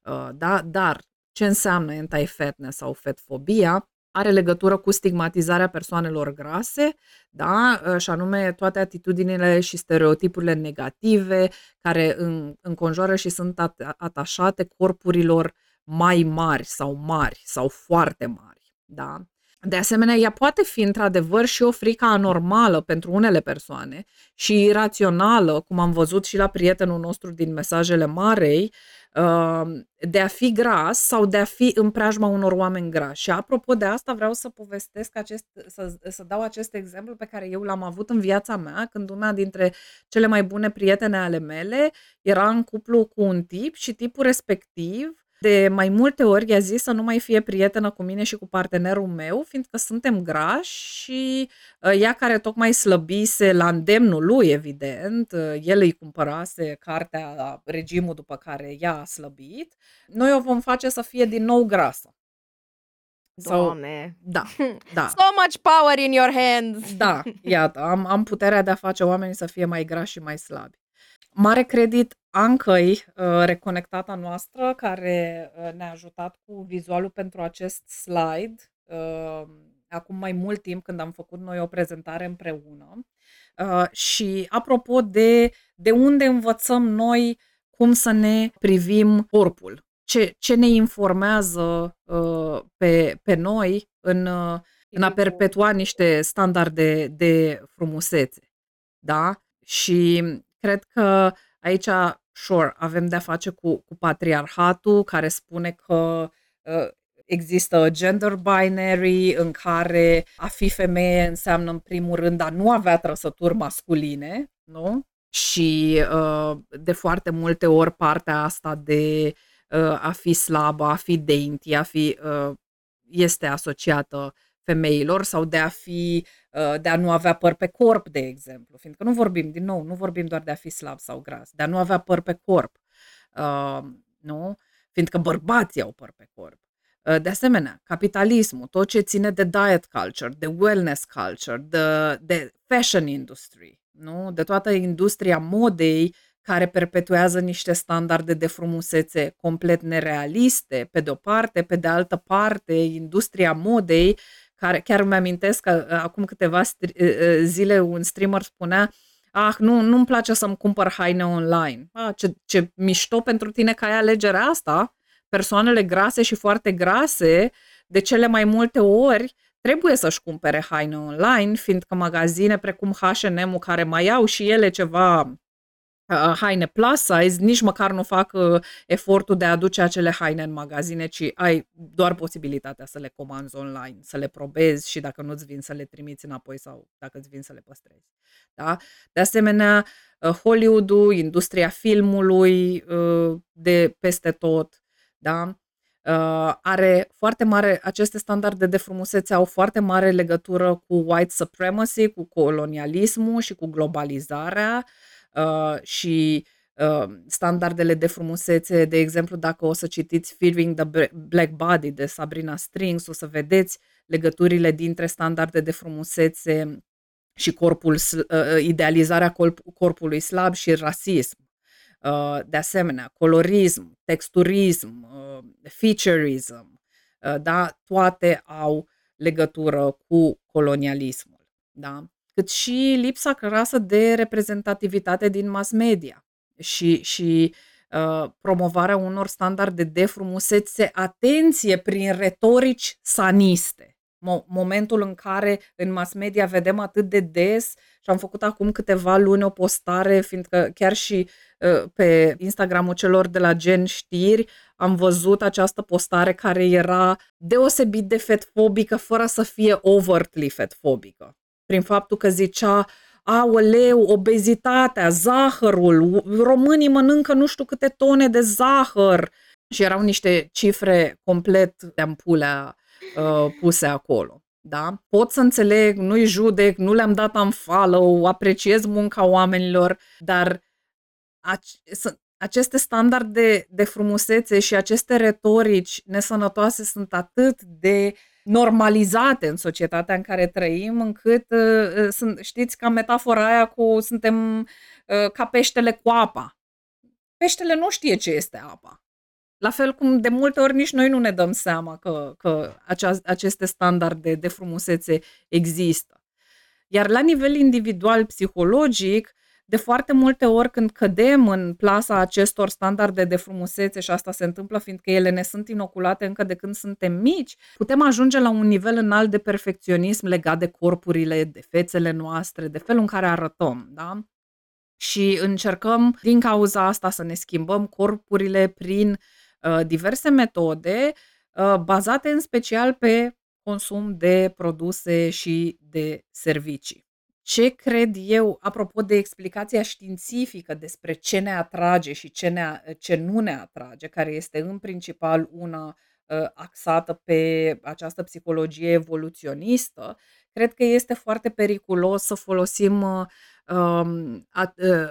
Uh, da? Dar ce înseamnă anti-fatness sau fetfobia? Are legătură cu stigmatizarea persoanelor grase, da? Uh, și anume toate atitudinile și stereotipurile negative care în, înconjoară și sunt atașate corpurilor mai mari sau mari sau foarte mari. Da? De asemenea, ea poate fi într-adevăr și o frică anormală pentru unele persoane și irațională, cum am văzut și la prietenul nostru din mesajele Marei, uh, de a fi gras sau de a fi în preajma unor oameni grași. Și apropo de asta vreau să povestesc acest, să, să dau acest exemplu pe care eu l-am avut în viața mea când una dintre cele mai bune prietene ale mele era în cuplu cu un tip și tipul respectiv de mai multe ori i-a zis să nu mai fie prietenă cu mine și cu partenerul meu, fiindcă suntem grași și uh, ea care tocmai slăbise la îndemnul lui, evident, uh, el îi cumpărase cartea regimul după care ea a slăbit, noi o vom face să fie din nou grasă. Doamne! da, [LAUGHS] da. So much power in your hands! Da, iată, am, am puterea de a face oamenii să fie mai grași și mai slabi. Mare credit Ancăi, uh, reconectata noastră, care uh, ne-a ajutat cu vizualul pentru acest slide uh, acum mai mult timp când am făcut noi o prezentare împreună. Și apropo de, de unde învățăm noi cum să ne privim corpul, ce, ce ne informează pe, pe noi în, în a perpetua niște standarde de frumusețe. Da? Și cred că aici sure, avem de-a face cu, cu patriarhatul care spune că uh, există gender binary în care a fi femeie înseamnă în primul rând a nu avea trăsături masculine, nu? Și uh, de foarte multe ori partea asta de uh, a fi slabă, a fi dainty, a fi uh, este asociată femeilor sau de a fi uh, de a nu avea păr pe corp, de exemplu, fiindcă nu vorbim, din nou, nu vorbim doar de a fi slab sau gras, de a nu avea păr pe corp, uh, nu? Fiindcă bărbații au păr pe corp. Uh, de asemenea, capitalismul, tot ce ține de diet culture, de wellness culture, de, de fashion industry, nu? de toată industria modei care perpetuează niște standarde de frumusețe complet nerealiste, pe de o parte, pe de altă parte, industria modei care chiar îmi amintesc că uh, acum câteva uh, uh, zile un streamer spunea ah, nu, nu-mi place să-mi cumpăr haine online. Ah, ce, ce mișto pentru tine că ai alegerea asta. Persoanele grase și foarte grase, de cele mai multe ori, trebuie să-și cumpere haine online, fiindcă magazine precum H&M-ul, care mai au și ele ceva haine plus size, nici măcar nu fac uh, efortul de a aduce acele haine în magazine, ci ai doar posibilitatea să le comanzi online, să le probezi și dacă nu-ți vin să le trimiți înapoi sau dacă îți vin să le păstrezi. Da? De asemenea, uh, Hollywood-ul, industria filmului uh, de peste tot, da? are foarte mare, aceste standarde de frumusețe au foarte mare legătură cu white supremacy, cu colonialismul și cu globalizarea, uh, și uh, standardele de frumusețe, de exemplu, dacă o să citiți Fearing the Black Body de Sabrina Strings, o să vedeți legăturile dintre standarde de frumusețe și corpul, uh, idealizarea corp, corpului slab și rasism. Uh, de asemenea, colorism, texturism, uh, featureism, uh, da, toate au legătură cu colonialismul. Da? Cât și lipsa crasă de reprezentativitate din mass media și, și uh, promovarea unor standarde de frumusețe, atenție prin retorici saniste. Mo- momentul în care în mass media vedem atât de des și am făcut acum câteva luni o postare, fiindcă chiar și uh, pe Instagramul celor de la Gen Știri am văzut această postare care era deosebit de fetfobică fără să fie overtly fetfobică prin faptul că zicea aoleu, obezitatea, zahărul, românii mănâncă nu știu câte tone de zahăr și erau niște cifre complet de ampulea uh, puse acolo. Da? Pot să înțeleg, nu-i judec, nu le-am dat am follow, apreciez munca oamenilor, dar ac- aceste standarde de frumusețe și aceste retorici nesănătoase sunt atât de uh, normalizate în societatea în care trăim, încât uh, uh, sunt, știți, ca metafora aia cu suntem uh, ca peștele cu apa. Peștele nu știe ce este apa. La fel cum de multe ori nici noi nu ne dăm seama că, că acea, aceste standarde de frumusețe există. Iar la nivel individual psihologic, de foarte multe ori când cădem în plasa acestor standarde de frumusețe și asta se întâmplă fiindcă ele ne sunt inoculate încă de când suntem mici, putem ajunge la un nivel înalt de perfecționism legat de corpurile, de fețele noastre, de felul în care arătăm. Da? Și încercăm din cauza asta să ne schimbăm corpurile prin uh, diverse metode uh, bazate în special pe consum de produse și de servicii. Ce cred eu, apropo de explicația științifică despre ce ne atrage și ce, ne, ce nu ne atrage, care este în principal una uh, axată pe această psihologie evoluționistă, cred că este foarte periculos să folosim uh, um, uh,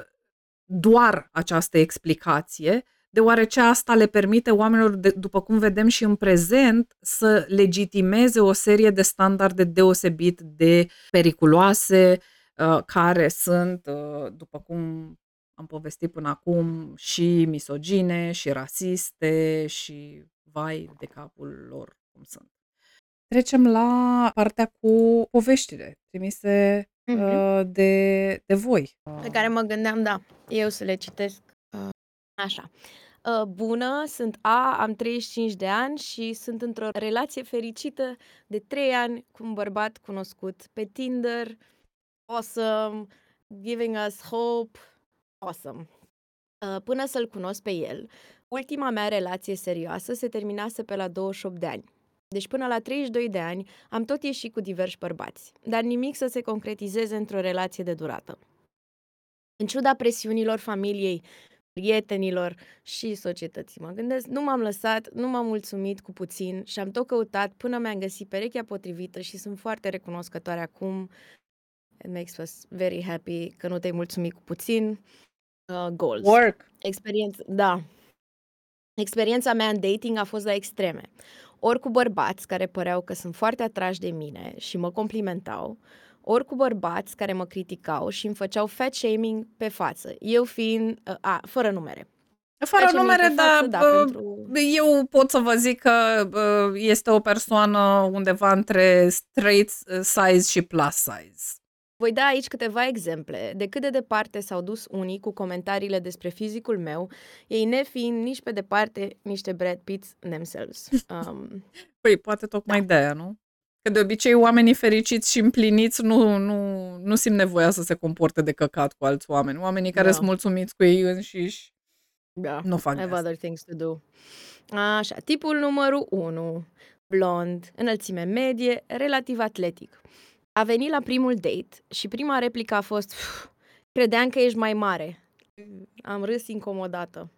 doar această explicație deoarece asta le permite oamenilor, de, după cum vedem și în prezent, să legitimeze o serie de standarde deosebit de periculoase, uh, care sunt, uh, după cum am povestit până acum, și misogine, și rasiste, și vai de capul lor cum sunt. Trecem la partea cu poveștile trimise uh, uh-huh. de, de voi. Pe care mă gândeam, da, eu să le citesc uh, așa. Uh, bună, sunt A, am 35 de ani și sunt într-o relație fericită de 3 ani cu un bărbat cunoscut pe Tinder. Awesome, giving us hope, awesome. Uh, până să-l cunosc pe el, ultima mea relație serioasă se terminase pe la 28 de ani. Deci până la 32 de ani am tot ieșit cu diversi bărbați, dar nimic să se concretizeze într-o relație de durată. În ciuda presiunilor familiei prietenilor și societății. Mă gândesc, nu m-am lăsat, nu m-am mulțumit cu puțin și am tot căutat până mi-am găsit perechea potrivită și sunt foarte recunoscătoare acum. It makes us very happy că nu te-ai mulțumit cu puțin. Uh, goals. Work. Experiență, da. Experiența mea în dating a fost la extreme. Ori cu bărbați care păreau că sunt foarte atrași de mine și mă complimentau, ori cu bărbați care mă criticau și îmi făceau fat shaming pe față, eu fiind, uh, a, fără numere. Fără numere, dar da, pentru... eu pot să vă zic că este o persoană undeva între straight size și plus size. Voi da aici câteva exemple de cât de departe s-au dus unii cu comentariile despre fizicul meu, ei nefiind nici pe departe niște Brad Pitt themselves. [LAUGHS] Um, păi, poate tocmai da. de aia, nu? Că de obicei oamenii fericiți și împliniți nu, nu, nu simt nevoia să se comporte de căcat cu alți oameni. Oamenii care da. sunt mulțumiți cu ei înșiși da. nu fac I have other things to do. Așa, tipul numărul 1. Blond, înălțime medie, relativ atletic. A venit la primul date și prima replică a fost Credeam că ești mai mare. Am râs incomodată.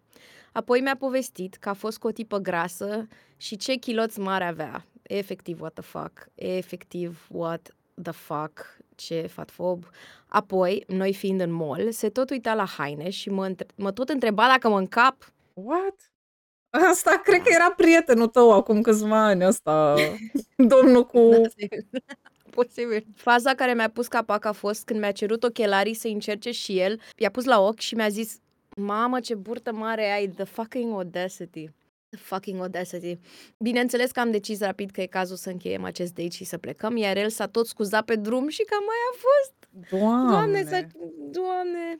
Apoi mi-a povestit că a fost cu o tipă grasă și ce chiloți mari avea efectiv what the fuck, efectiv what the fuck, ce fatfob. Apoi, noi fiind în mall, se tot uita la haine și mă, între- mă tot întreba dacă mă încap. What? Asta cred că era prietenul tău acum câțiva ani, ăsta, [LAUGHS] domnul cu... Da, [LAUGHS] posibil. Faza care mi-a pus capac a fost când mi-a cerut ochelarii să încerce și el, i-a pus la ochi și mi-a zis Mamă, ce burtă mare ai, the fucking audacity fucking audacity. Bineînțeles că am decis rapid că e cazul să încheiem acest date și să plecăm, iar el s-a tot scuzat pe drum și cam mai a fost. Doamne! Doamne, s-a... Doamne!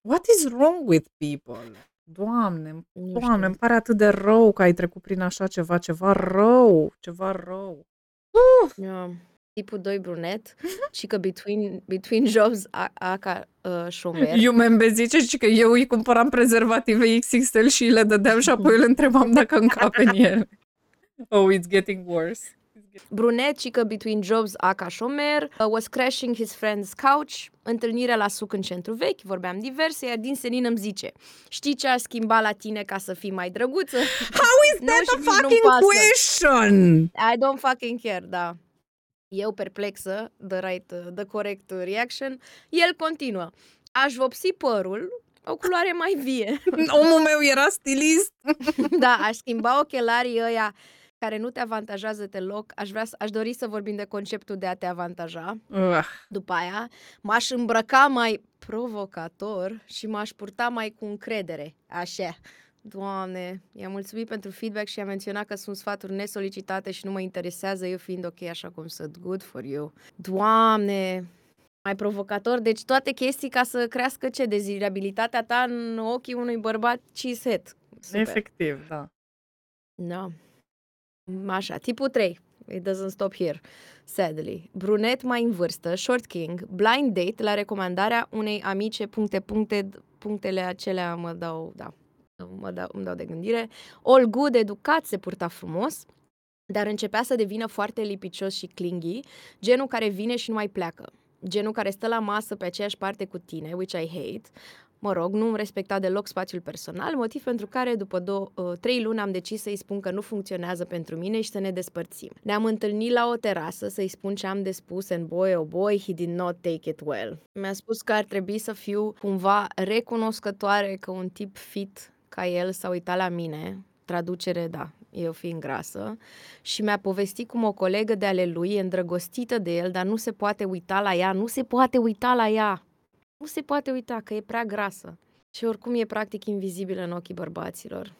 What is wrong with people? Doamne, nu doamne, îmi pare atât de rău că ai trecut prin așa ceva, ceva rău, ceva rău. Uh! Yeah tipul 2 brunet [LAUGHS] și că between, between jobs a, a ca uh, șomer. Eu mă zice și că eu îi cumpăram prezervative XXL și le dădeam și apoi îl întrebam dacă încape în el. Oh, it's getting worse. Brunet și că Between Jobs a ca șomer, uh, was crashing his friend's couch, întâlnirea la suc în centru vechi, vorbeam diverse, iar din senin îmi zice, știi ce a schimbat la tine ca să fii mai drăguță? How is [LAUGHS] that a fucking question? I don't fucking care, da eu perplexă, the right, the correct reaction, el continuă. Aș vopsi părul, o culoare mai vie. [LAUGHS] Omul meu era stilist. [LAUGHS] da, aș schimba ochelarii ăia care nu te avantajează deloc. Aș, vrea, aș dori să vorbim de conceptul de a te avantaja. Uh. După aia, m-aș îmbrăca mai provocator și m-aș purta mai cu încredere. Așa. Doamne, i-am mulțumit pentru feedback și a menționat că sunt sfaturi nesolicitate și nu mă interesează, eu fiind ok așa cum sunt. Good for you. Doamne, mai provocator. Deci toate chestii ca să crească ce? Dezirabilitatea ta în ochii unui bărbat cishet. Efectiv, da. Da. Așa, tipul 3. it doesn't stop here, sadly. Brunet mai în vârstă, short king, blind date la recomandarea unei amice, puncte, puncte, punctele acelea mă dau, da, mă dau, îmi dau de gândire. All good, educat, se purta frumos, dar începea să devină foarte lipicios și clingy, genul care vine și nu mai pleacă. Genul care stă la masă pe aceeași parte cu tine, which I hate, Mă rog, nu îmi respecta deloc spațiul personal, motiv pentru care după două, uh, trei luni am decis să-i spun că nu funcționează pentru mine și să ne despărțim. Ne-am întâlnit la o terasă să-i spun ce am de spus and boy, oh boy, he did not take it well. Mi-a spus că ar trebui să fiu cumva recunoscătoare că un tip fit ca el s-a uitat la mine, traducere, da, eu fiind grasă, și mi-a povestit cum o colegă de ale lui e îndrăgostită de el, dar nu se poate uita la ea, nu se poate uita la ea nu se poate uita că e prea grasă și oricum e practic invizibilă în ochii bărbaților.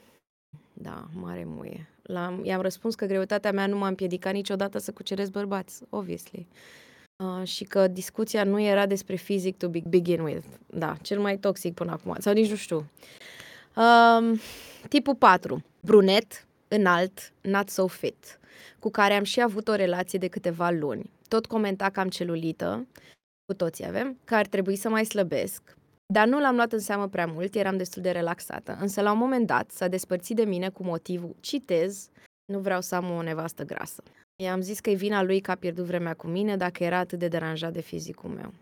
Da, mare muie. La, i-am răspuns că greutatea mea nu m-a împiedicat niciodată să cuceresc bărbați, obviously. Uh, și că discuția nu era despre fizic to begin with. Da, cel mai toxic până acum. Sau nici nu știu. Uh, tipul 4. Brunet, înalt, not so fit, cu care am și avut o relație de câteva luni. Tot comenta că am celulită cu toții avem, că ar trebui să mai slăbesc. Dar nu l-am luat în seamă prea mult, eram destul de relaxată. Însă la un moment dat s-a despărțit de mine cu motivul, citez, nu vreau să am o nevastă grasă. I-am zis că e vina lui că a pierdut vremea cu mine dacă era atât de deranjat de fizicul meu.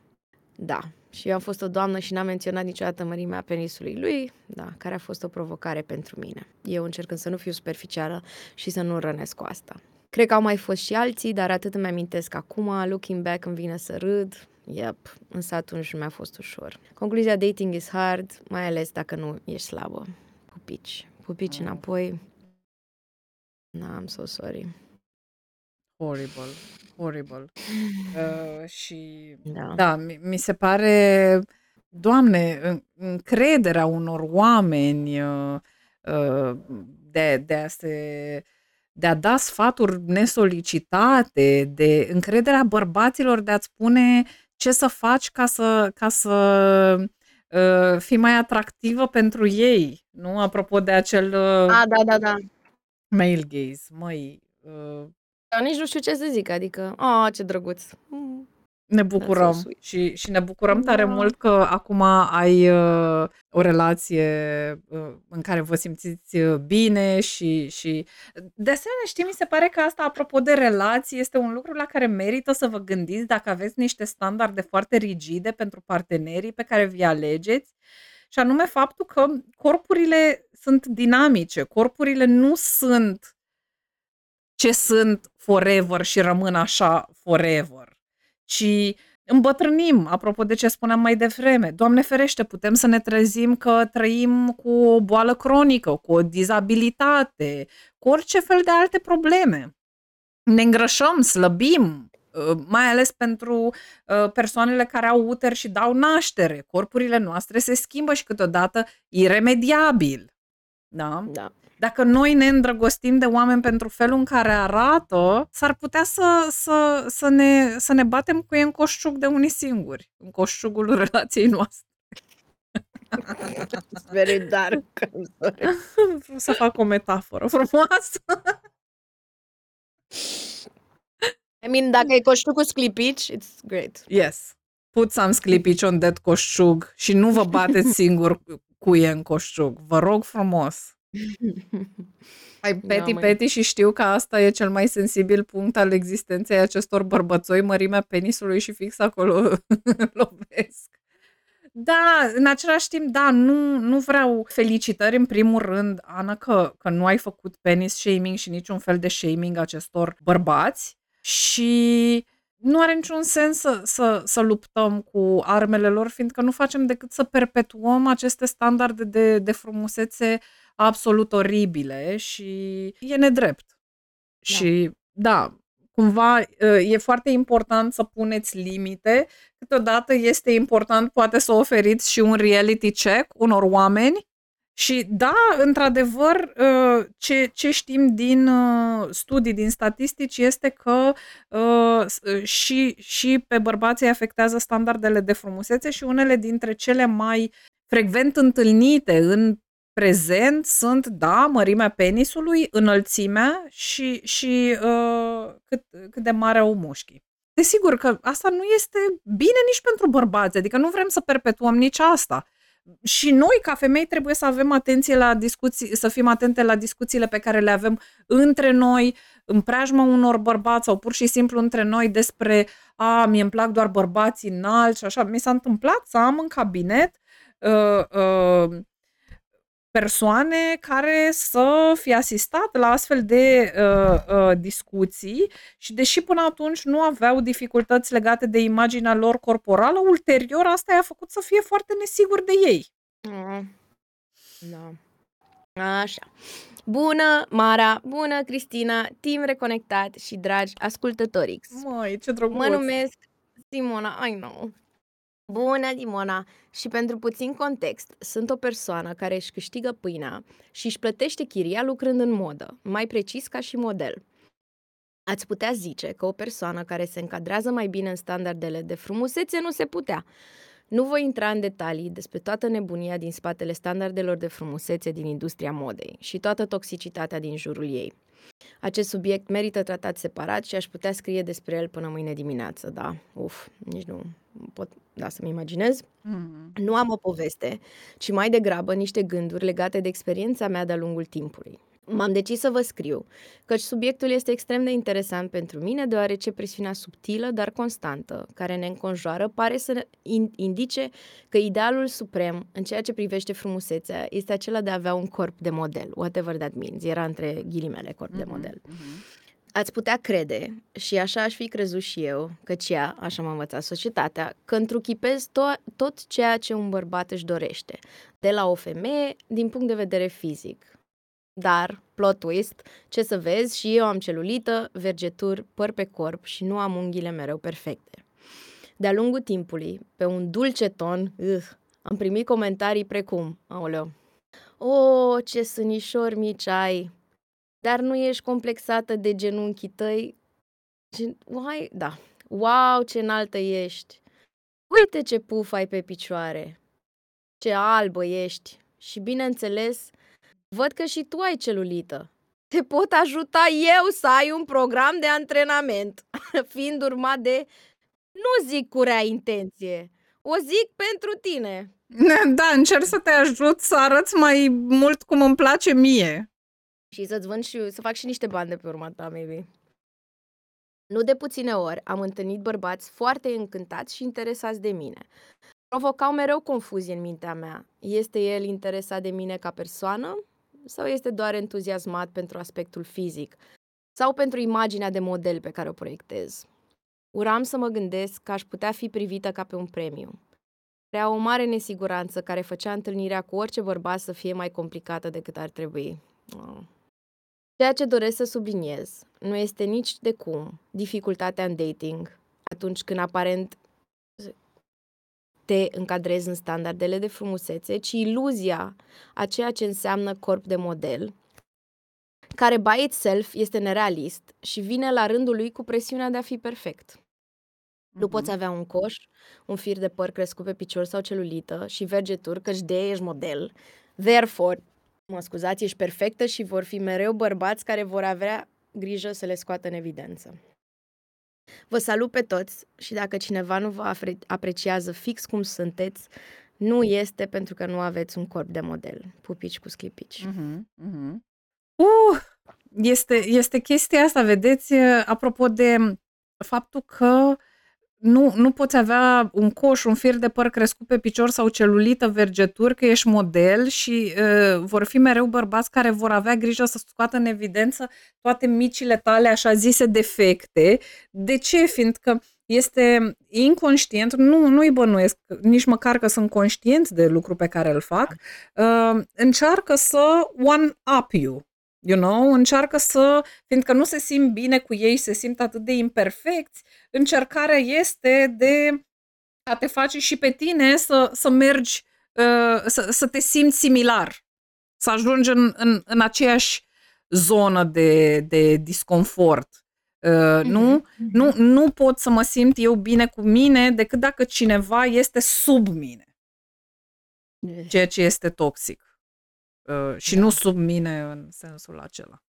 Da, și eu am fost o doamnă și n-am menționat niciodată mărimea penisului lui, da, care a fost o provocare pentru mine. Eu încercând să nu fiu superficială și să nu rănesc cu asta. Cred că au mai fost și alții, dar atât îmi amintesc acum, looking back îmi vine să râd, Yep, însă atunci nu mi-a fost ușor. Concluzia, dating is hard, mai ales dacă nu ești slabă. Pupici. Pupici oh. înapoi. Na, I'm so sorry. Horrible. Horrible. [LAUGHS] Uh, și da, da mi, mi se pare, Doamne, încrederea unor oameni uh, uh, de, de a se de a da sfaturi nesolicitate, de încrederea bărbaților de a-ți spune ce să faci ca să, ca să uh, fii mai atractivă pentru ei, nu? Apropo de acel uh, A, da, da, da. male gaze, măi. Uh, Dar nici nu știu ce să zic, adică, a, ce drăguț. Mm. Ne bucurăm și, și ne bucurăm tare da. mult că acum ai uh, o relație uh, în care vă simțiți uh, bine și, și de asemenea știi, mi se pare că asta apropo de relații este un lucru la care merită să vă gândiți dacă aveți niște standarde foarte rigide pentru partenerii pe care vi alegeți și anume faptul că corpurile sunt dinamice, corpurile nu sunt ce sunt forever și rămân așa forever ci îmbătrânim, apropo de ce spuneam mai devreme. Doamne ferește, putem să ne trezim că trăim cu o boală cronică, cu o dizabilitate, cu orice fel de alte probleme. Ne îngrășăm, slăbim, uh, mai ales pentru uh, persoanele care au uter și dau naștere. Corpurile noastre se schimbă și câteodată iremediabil. Da? Da dacă noi ne îndrăgostim de oameni pentru felul în care arată, s-ar putea să, să, să, ne, să ne batem cu ei în coșciuc de unii singuri, în coșciugul relației noastre. very dark. Vreau să fac o metaforă frumoasă. I mean, dacă e coșciugul sclipici, it's great. Yes. Put some sclipici on that coșciug și nu vă bateți singur cu e în coșciug. Vă rog frumos. Ai [LAUGHS] peti, da, peti și știu că asta e cel mai sensibil punct al existenței acestor bărbățoi, mărimea penisului și fix acolo [LAUGHS] lovesc. Da, în același timp, da, nu, nu vreau felicitări în primul rând, Ana, că, că nu ai făcut penis shaming și niciun fel de shaming acestor bărbați și nu are niciun sens să, să, să luptăm cu armele lor, fiindcă nu facem decât să perpetuăm aceste standarde de, de frumusețe absolut oribile și e nedrept. Da. Și da, cumva ă, e foarte important să puneți limite. Câteodată este important poate să oferiți și un reality check unor oameni și da, într-adevăr, ă, ce, ce știm din ă, studii, din statistici, este că și, și pe bărbații afectează standardele de frumusețe și unele dintre cele mai frecvent întâlnite în prezent sunt, da, mărimea penisului, înălțimea și, și uh, cât, cât de mare au mușchii. Desigur că asta nu este bine nici pentru bărbați, adică nu vrem să perpetuăm nici asta. Și noi, ca femei, trebuie să avem atenție la discuții, să fim atente la discuțiile pe care le avem între noi, în preajma unor bărbați sau pur și simplu între noi despre a, mie îmi plac doar bărbații înalți și așa. Mi s-a întâmplat să am în cabinet uh, uh, persoane care să fie asistat la astfel de uh, uh, discuții și deși până atunci nu aveau dificultăți legate de imaginea lor corporală, ulterior asta i-a făcut să fie foarte nesigur de ei. Mm. Da. Așa. Bună, Mara, bună, Cristina, team reconectat și dragi ascultători. Măi, ce drăguț! Mă numesc Simona, I know. Bună, Dimona! Și pentru puțin context, sunt o persoană care își câștigă pâinea și își plătește chiria lucrând în modă, mai precis ca și model. Ați putea zice că o persoană care se încadrează mai bine în standardele de frumusețe nu se putea. Nu voi intra în detalii despre toată nebunia din spatele standardelor de frumusețe din industria modei și toată toxicitatea din jurul ei. Acest subiect merită tratat separat și aș putea scrie despre el până mâine dimineață, da. Uf, nici nu pot da, să-mi imaginez. Mm-hmm. Nu am o poveste, ci mai degrabă niște gânduri legate de experiența mea de-a lungul timpului. M-am decis să vă scriu, căci subiectul este extrem de interesant pentru mine, deoarece presiunea subtilă, dar constantă, care ne înconjoară, pare să indice că idealul suprem în ceea ce privește frumusețea este acela de a avea un corp de model, whatever that means, era între ghilimele corp mm-hmm, de model. Mm-hmm. Ați putea crede, și așa aș fi crezut și eu, căci ea, așa m-a învățat societatea, că întruchipez to- tot ceea ce un bărbat își dorește, de la o femeie din punct de vedere fizic, dar, plot twist, ce să vezi, și eu am celulită, vergeturi, păr pe corp și nu am unghiile mereu perfecte. De-a lungul timpului, pe un dulce ton, uh, am primit comentarii precum, aoleo, O, ce sânișori mici ai, dar nu ești complexată de genunchii tăi. Gen, uai, da, wow, ce înaltă ești. Uite ce puf ai pe picioare. Ce albă ești. Și bineînțeles, Văd că și tu ai celulită. Te pot ajuta eu să ai un program de antrenament, [LAUGHS] fiind urmat de, nu zic cu rea intenție, o zic pentru tine. [LAUGHS] Da, încerc să te ajut să arăți mai mult cum îmi place mie. Și să-ți vând și să fac și niște bani de pe urma ta, maybe. Nu de puține ori am întâlnit bărbați foarte încântați și interesați de mine. Provocau mereu confuzie în mintea mea. Este el interesat de mine ca persoană sau este doar entuziasmat pentru aspectul fizic sau pentru imaginea de model pe care o proiectez. Uram să mă gândesc că aș putea fi privită ca pe un premiu. Prea o mare nesiguranță care făcea întâlnirea cu orice bărbat să fie mai complicată decât ar trebui. Oh. Ceea ce doresc să subliniez nu este nici de cum dificultatea în dating, atunci când aparent te încadrezi în standardele de frumusețe, ci iluzia a ceea ce înseamnă corp de model, care by itself este nerealist și vine la rândul lui cu presiunea de a fi perfect. Mm-hmm. Nu poți mhm. avea un coș, un fir de păr crescut pe picior sau celulită și vergeturi, căci de ești model. Therefore, mă scuzați, ești perfectă și vor fi mereu bărbați care vor avea grijă să le scoată în evidență. Vă salut pe toți și dacă cineva nu vă apreciază fix cum sunteți, nu este pentru că nu aveți un corp de model. Pupici cu sclipici. Uh-huh, uh-huh. Uh, este, este chestia asta, vedeți, apropo de faptul că nu, nu poți avea un coș, un fir de păr crescut pe picior sau celulită, vergeturi, că ești model și uh, vor fi mereu bărbați care vor avea grijă să scoată în evidență toate micile tale, așa zise, defecte. De ce? Fiindcă este inconștient, nu, nu-i bănuiesc, nici măcar că sunt conștienți de lucru pe care îl fac, uh, încearcă să one-up you you know, încearcă să, fiindcă nu se simt bine cu ei, se simt atât de imperfecți, încercarea este de a te face și pe tine să, să mergi, uh, să, să te simți similar, să ajungi în, în, în aceeași zonă de, de disconfort. Uh, mm-hmm. nu, mhm. nu, nu pot să mă simt eu bine cu mine decât dacă cineva este sub mine. Ceea ce este toxic. Uh, și nu sub mine în sensul acela.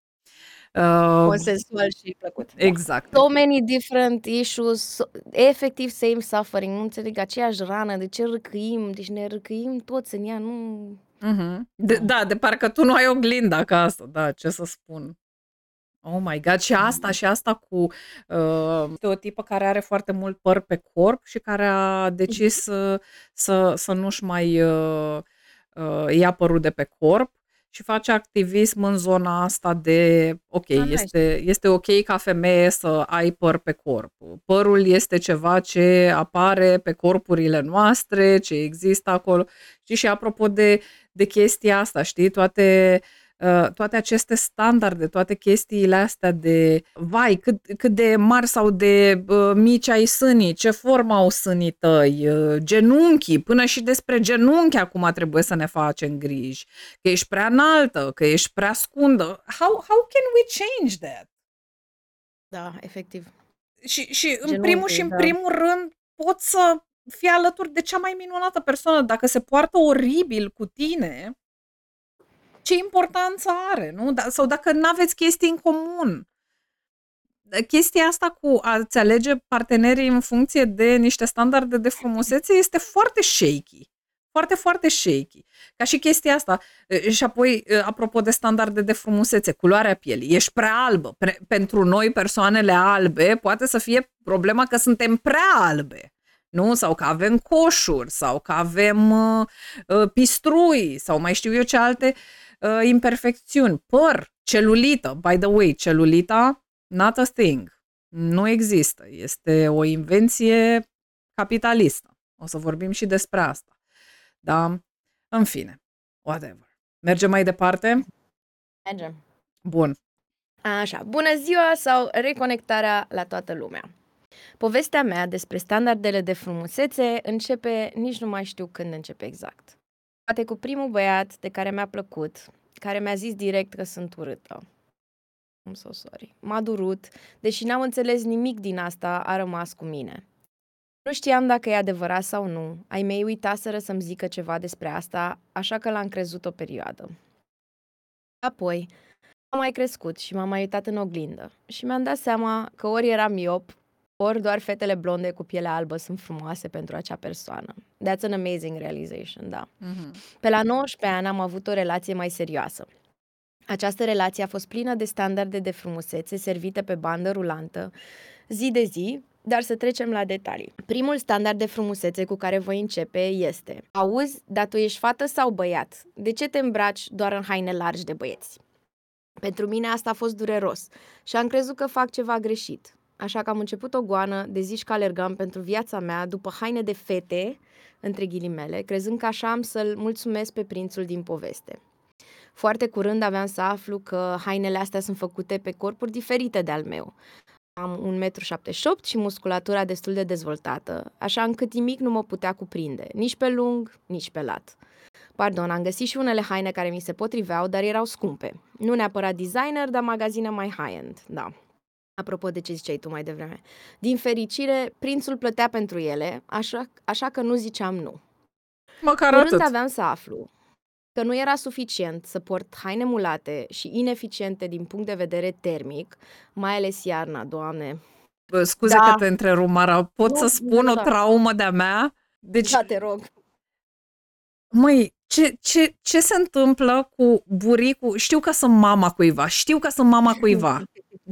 Uh, Consensual și plăcut. Da. Exact. So many different issues, so, efectiv same suffering, nu înțeleg aceeași rană, de ce râcâim, deci ne râcâim toți în ea, nu... Uh-huh. De, da, de parcă tu nu ai oglinda acasă, da, ce să spun. Oh my god, și asta, și asta cu uh, o tipă care are foarte mult păr pe corp și care a decis să, să, să nu-și mai uh, uh, ia părul de pe corp și face activism în zona asta de, ok, ah, este, este ok ca femeie să ai păr pe corp. Părul este ceva ce apare pe corpurile noastre, ce există acolo. Știi, și apropo de, de chestia asta, știi, toate uh, Uh, toate aceste standarde, toate chestiile astea de, vai, cât, cât de mari sau de uh, mici ai sânii, ce formă au sânii tăi, uh, genunchii, până și despre genunchi acum trebuie să ne facem griji, că ești prea înaltă, că ești prea scundă. How, how can we change that? Da, efectiv. Și, și Genunchi, în primul și în da. primul rând poți să fii alături de cea mai minunată persoană. Dacă se poartă oribil cu tine, ce importanță are, nu? Da, sau dacă nu aveți chestii în comun. Chestia asta cu a-ți alege partenerii în funcție de niște standarde de frumusețe este foarte shaky. Foarte, foarte shaky. Ca și chestia asta. Și apoi, apropo de standarde de frumusețe, culoarea pielii. Ești prea albă. Pre- pentru noi, persoanele albe, poate să fie problema că suntem prea albe nu? Sau că avem coșuri, sau că avem uh, pistrui, sau mai știu eu ce alte uh, imperfecțiuni. Păr, celulită, by the way, celulita, not a thing. Nu există. Este o invenție capitalistă. O să vorbim și despre asta. Da? În fine, whatever. Mergem mai departe? Mergem. Bun. Așa, bună ziua sau reconectarea la toată lumea. Povestea mea despre standardele de frumusețe începe, nici nu mai știu când începe exact. Poate cu primul băiat de care mi-a plăcut, care mi-a zis direct că sunt urâtă. I'm so sorry. M-a durut, deși n-am înțeles nimic din asta, a rămas cu mine. Nu știam dacă e adevărat sau nu. Ai mei uitaseră să-mi zică ceva despre asta, așa că l-am crezut o perioadă. Apoi, am mai crescut și m-am mai uitat în oglindă și mi-am dat seama că ori eram miop, ori doar fetele blonde cu piele albă sunt frumoase pentru acea persoană. That's an amazing realization, da. Mm-hmm. Pe la 19 ani am avut o relație mai serioasă. Această relație a fost plină de standarde de frumusețe servite pe bandă rulantă, zi de zi, dar să trecem la detalii. Primul standard de frumusețe cu care voi începe este Auzi, dar tu ești fată sau băiat? De ce te îmbraci doar în haine largi de băieți? Pentru mine asta a fost dureros și am crezut că fac ceva greșit așa că am început o goană de zici că alergam pentru viața mea după haine de fete, între ghilimele, crezând că așa am să-l mulțumesc pe prințul din poveste. Foarte curând aveam să aflu că hainele astea sunt făcute pe corpuri diferite de al meu. Am 1,78 m și musculatura destul de dezvoltată, așa încât nimic nu mă putea cuprinde, nici pe lung, nici pe lat. Pardon, am găsit și unele haine care mi se potriveau, dar erau scumpe. Nu neapărat designer, dar magazine mai high-end, da. Apropo de ce ziceai tu mai devreme. Din fericire, prințul plătea pentru ele, așa, așa că nu ziceam nu. Măcar atât. aveam să aflu că nu era suficient să port haine mulate și ineficiente din punct de vedere termic, mai ales iarna, doamne. Bă, scuze da. că te întrerup, Mara. Pot nu, să spun nu, da. o traumă de-a mea? Deci, da, te rog. Măi, ce, ce, ce se întâmplă cu buricul? Știu că sunt mama cuiva, știu că sunt mama [LAUGHS] cuiva,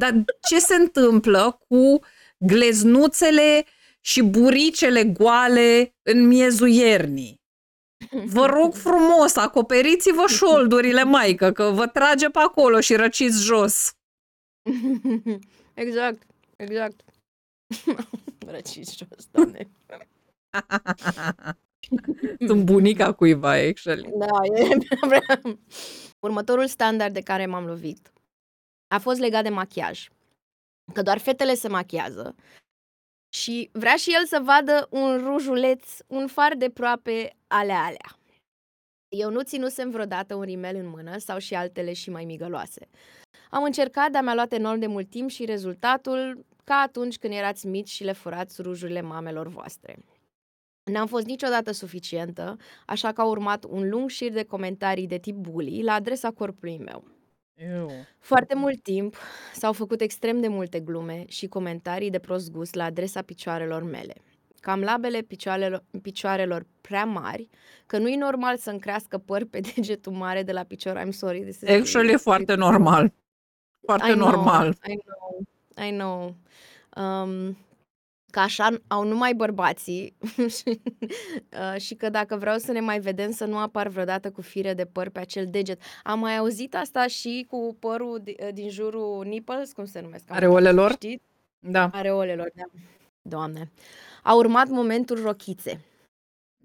dar ce se întâmplă cu gleznuțele și buricele goale în miezul iernii? Vă rog frumos, acoperiți-vă șoldurile, maică, că vă trage pe acolo și răciți jos. [LAUGHS] Exact, exact. [LAUGHS] răciți jos, doamne. [LAUGHS] Sunt bunica cuiva, actually. Da, e... Următorul standard de care m-am lovit a fost legat de machiaj. Că doar fetele se machiază și vrea și el să vadă un rujuleț, un far de proape ale alea. Eu nu ținusem vreodată un rimel în mână sau și altele și mai migăloase. Am încercat, dar mi-a luat enorm de mult timp și rezultatul ca atunci când erați mici și le furați rujurile mamelor voastre. N-am fost niciodată suficientă, așa că a urmat un lung șir de comentarii de tip bully la adresa corpului meu. Eu. Foarte mult timp s-au făcut extrem de multe glume și comentarii de prost gust la adresa picioarelor mele. Cam labele picioarelor, picioarelor prea mari, că nu e normal să-mi crească păr pe [LAUGHS] degetul mare de la picior. I'm sorry. This is Actually, e foarte normal. Foarte I know, normal. I know, I know. Um, că așa au numai bărbații [LAUGHS] și, uh, și că dacă vreau să ne mai vedem să nu apar vreodată cu fire de păr pe acel deget. Am mai auzit asta și cu părul di- uh, din jurul nipples, cum se numesc? Am uitat, Areolelor? Știți? Da. Areolelor, da. Doamne. A urmat momentul rochițe.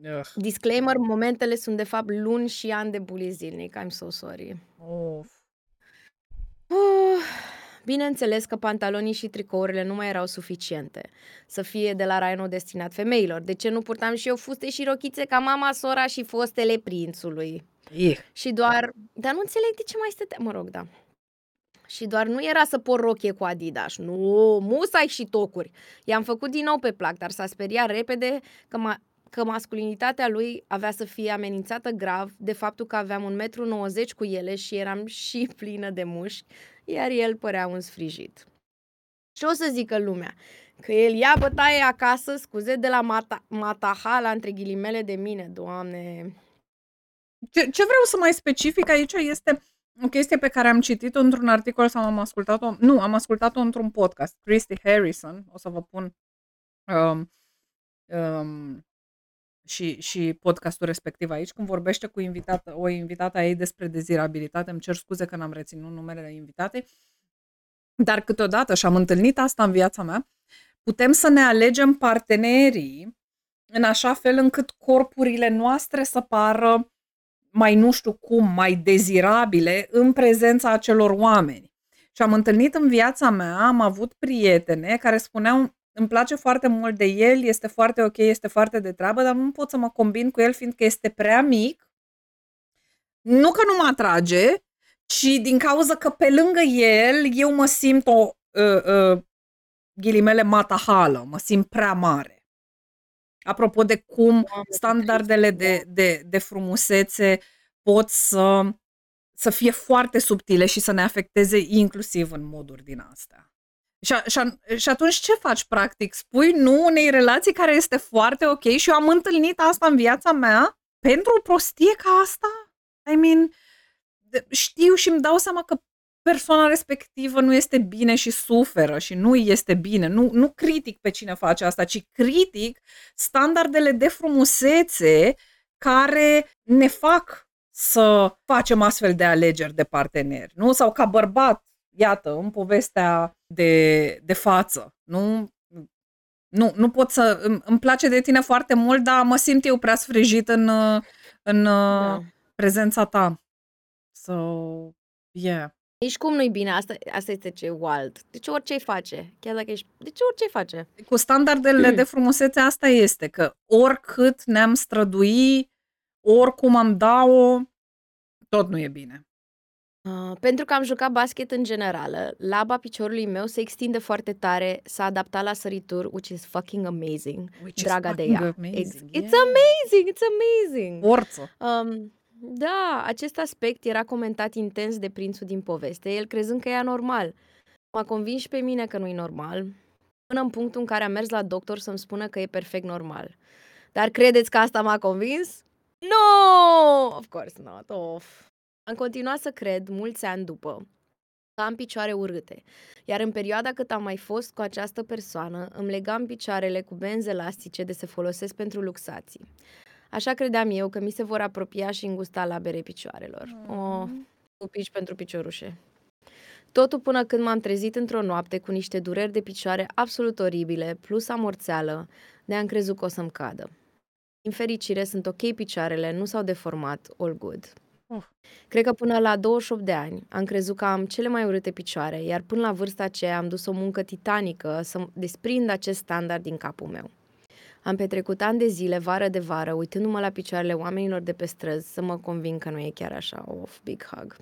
Ugh. Disclaimer, momentele sunt de fapt luni și ani de bully zilnic. I'm so sorry. Of. Uh, bineînțeles că pantalonii și tricourile nu mai erau suficiente să fie de la Rhino destinat femeilor. De ce nu purtam și eu fuste și rochițe ca mama, sora și fostele prințului? Ih. Și doar... Dar nu înțeleg de ce mai stătea... Mă rog, da. Și doar nu era să por rochie cu Adidas. Nu, musai și tocuri. I-am făcut din nou pe plac, dar s-a speriat repede că, ma- că masculinitatea lui avea să fie amenințată grav de faptul că aveam 1,90 m cu ele și eram și plină de mușchi, iar el părea un sfrijit. Și o să zică lumea că el ia bătaie acasă, scuze de la mata, matahala între ghilimele de mine, doamne. Ce, ce vreau să mai specific aici este o chestie pe care am citit-o într-un articol sau am ascultat-o, nu, am ascultat-o într-un podcast, Christy Harrison, o să vă pun um, um, și, și podcastul respectiv aici, când vorbește cu invitată, o invitată a ei despre dezirabilitate, îmi cer scuze că n-am reținut numele invitatei, dar câteodată, și am întâlnit asta în viața mea, putem să ne alegem partenerii în așa fel încât corpurile noastre să pară mai nu știu cum, mai dezirabile în prezența acelor oameni. Și am întâlnit în viața mea, am avut prietene care spuneau îmi place foarte mult de el, este foarte ok, este foarte de treabă, dar nu pot să mă combin cu el fiindcă este prea mic. Nu că nu mă atrage, ci din cauza că pe lângă el eu mă simt o uh, uh, ghilimele matahală, mă simt prea mare. Apropo de cum Doamne, standardele de, de, de frumusețe pot să, să fie foarte subtile și să ne afecteze inclusiv în moduri din astea. Și, a, și, a, și atunci ce faci practic? Spui nu unei relații care este foarte ok și eu am întâlnit asta în viața mea pentru o prostie ca asta? I mean, de- știu și îmi dau seama că persoana respectivă nu este bine și suferă și nu îi este bine. Nu, nu critic pe cine face asta, ci critic standardele de frumusețe care ne fac să facem astfel de alegeri de parteneri, nu? Sau ca bărbat, iată, în povestea de, de față, nu? Nu, nu pot să... Îmi, îmi place de tine foarte mult, dar mă simt eu prea sfrijit în, în Da. prezența ta. So, yeah. Nici cum nu-i bine, asta, asta este ce wild. Deci orice îi face, chiar dacă ești... Deci orice îi face. Cu standardele de frumusețe asta este, că oricât ne-am strădui, oricum am da-o, tot nu e bine. Uh, pentru că am jucat basket în general, laba piciorului meu se extinde foarte tare, s-a adaptat la sărituri, which is fucking amazing. Which is Draga de fucking ea. amazing, It's, it's yeah. amazing, it's amazing. Forță. Um, da, acest aspect era comentat intens de prințul din poveste, el crezând că e anormal. M-a convins și pe mine că nu e normal, până în punctul în care a mers la doctor să-mi spună că e perfect normal. Dar credeți că asta m-a convins? No! Of course not. Of. Am continuat să cred, mulți ani după, că am picioare urâte. Iar în perioada cât am mai fost cu această persoană, îmi legam picioarele cu benzi elastice de se folosesc pentru luxații. Așa credeam eu că mi se vor apropia și îngusta labere picioarelor. Oh, pupici pentru piciorușe. Totul până când m-am trezit într-o noapte cu niște dureri de picioare absolut oribile, plus amorțeală, de am crezut că o să-mi cadă. Din fericire, sunt ok picioarele, nu s-au deformat, all good. Uf. Cred că până la 28 de ani am crezut că am cele mai urâte picioare, iar până la vârsta aceea am dus o muncă titanică să desprind acest standard din capul meu. Am petrecut ani de zile, vară de vară, uitându-mă la picioarele oamenilor de pe străzi să mă convin că nu e chiar așa. Of, big hug.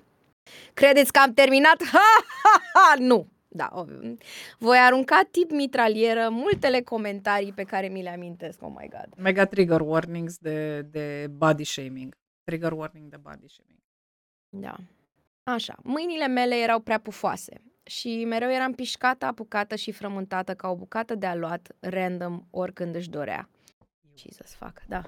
Credeți că am terminat? Ha, ha, ha! Nu! Da, ob- voi arunca tip mitralieră multele comentarii pe care mi le amintesc, oh my god. Mega trigger warnings de, de body shaming. Trigger warning de body shaming. Da. Așa, mâinile mele erau prea pufoase și mereu eram pișcată, apucată și frământată ca o bucată de aluat random oricând își dorea. Jesus fuck, da.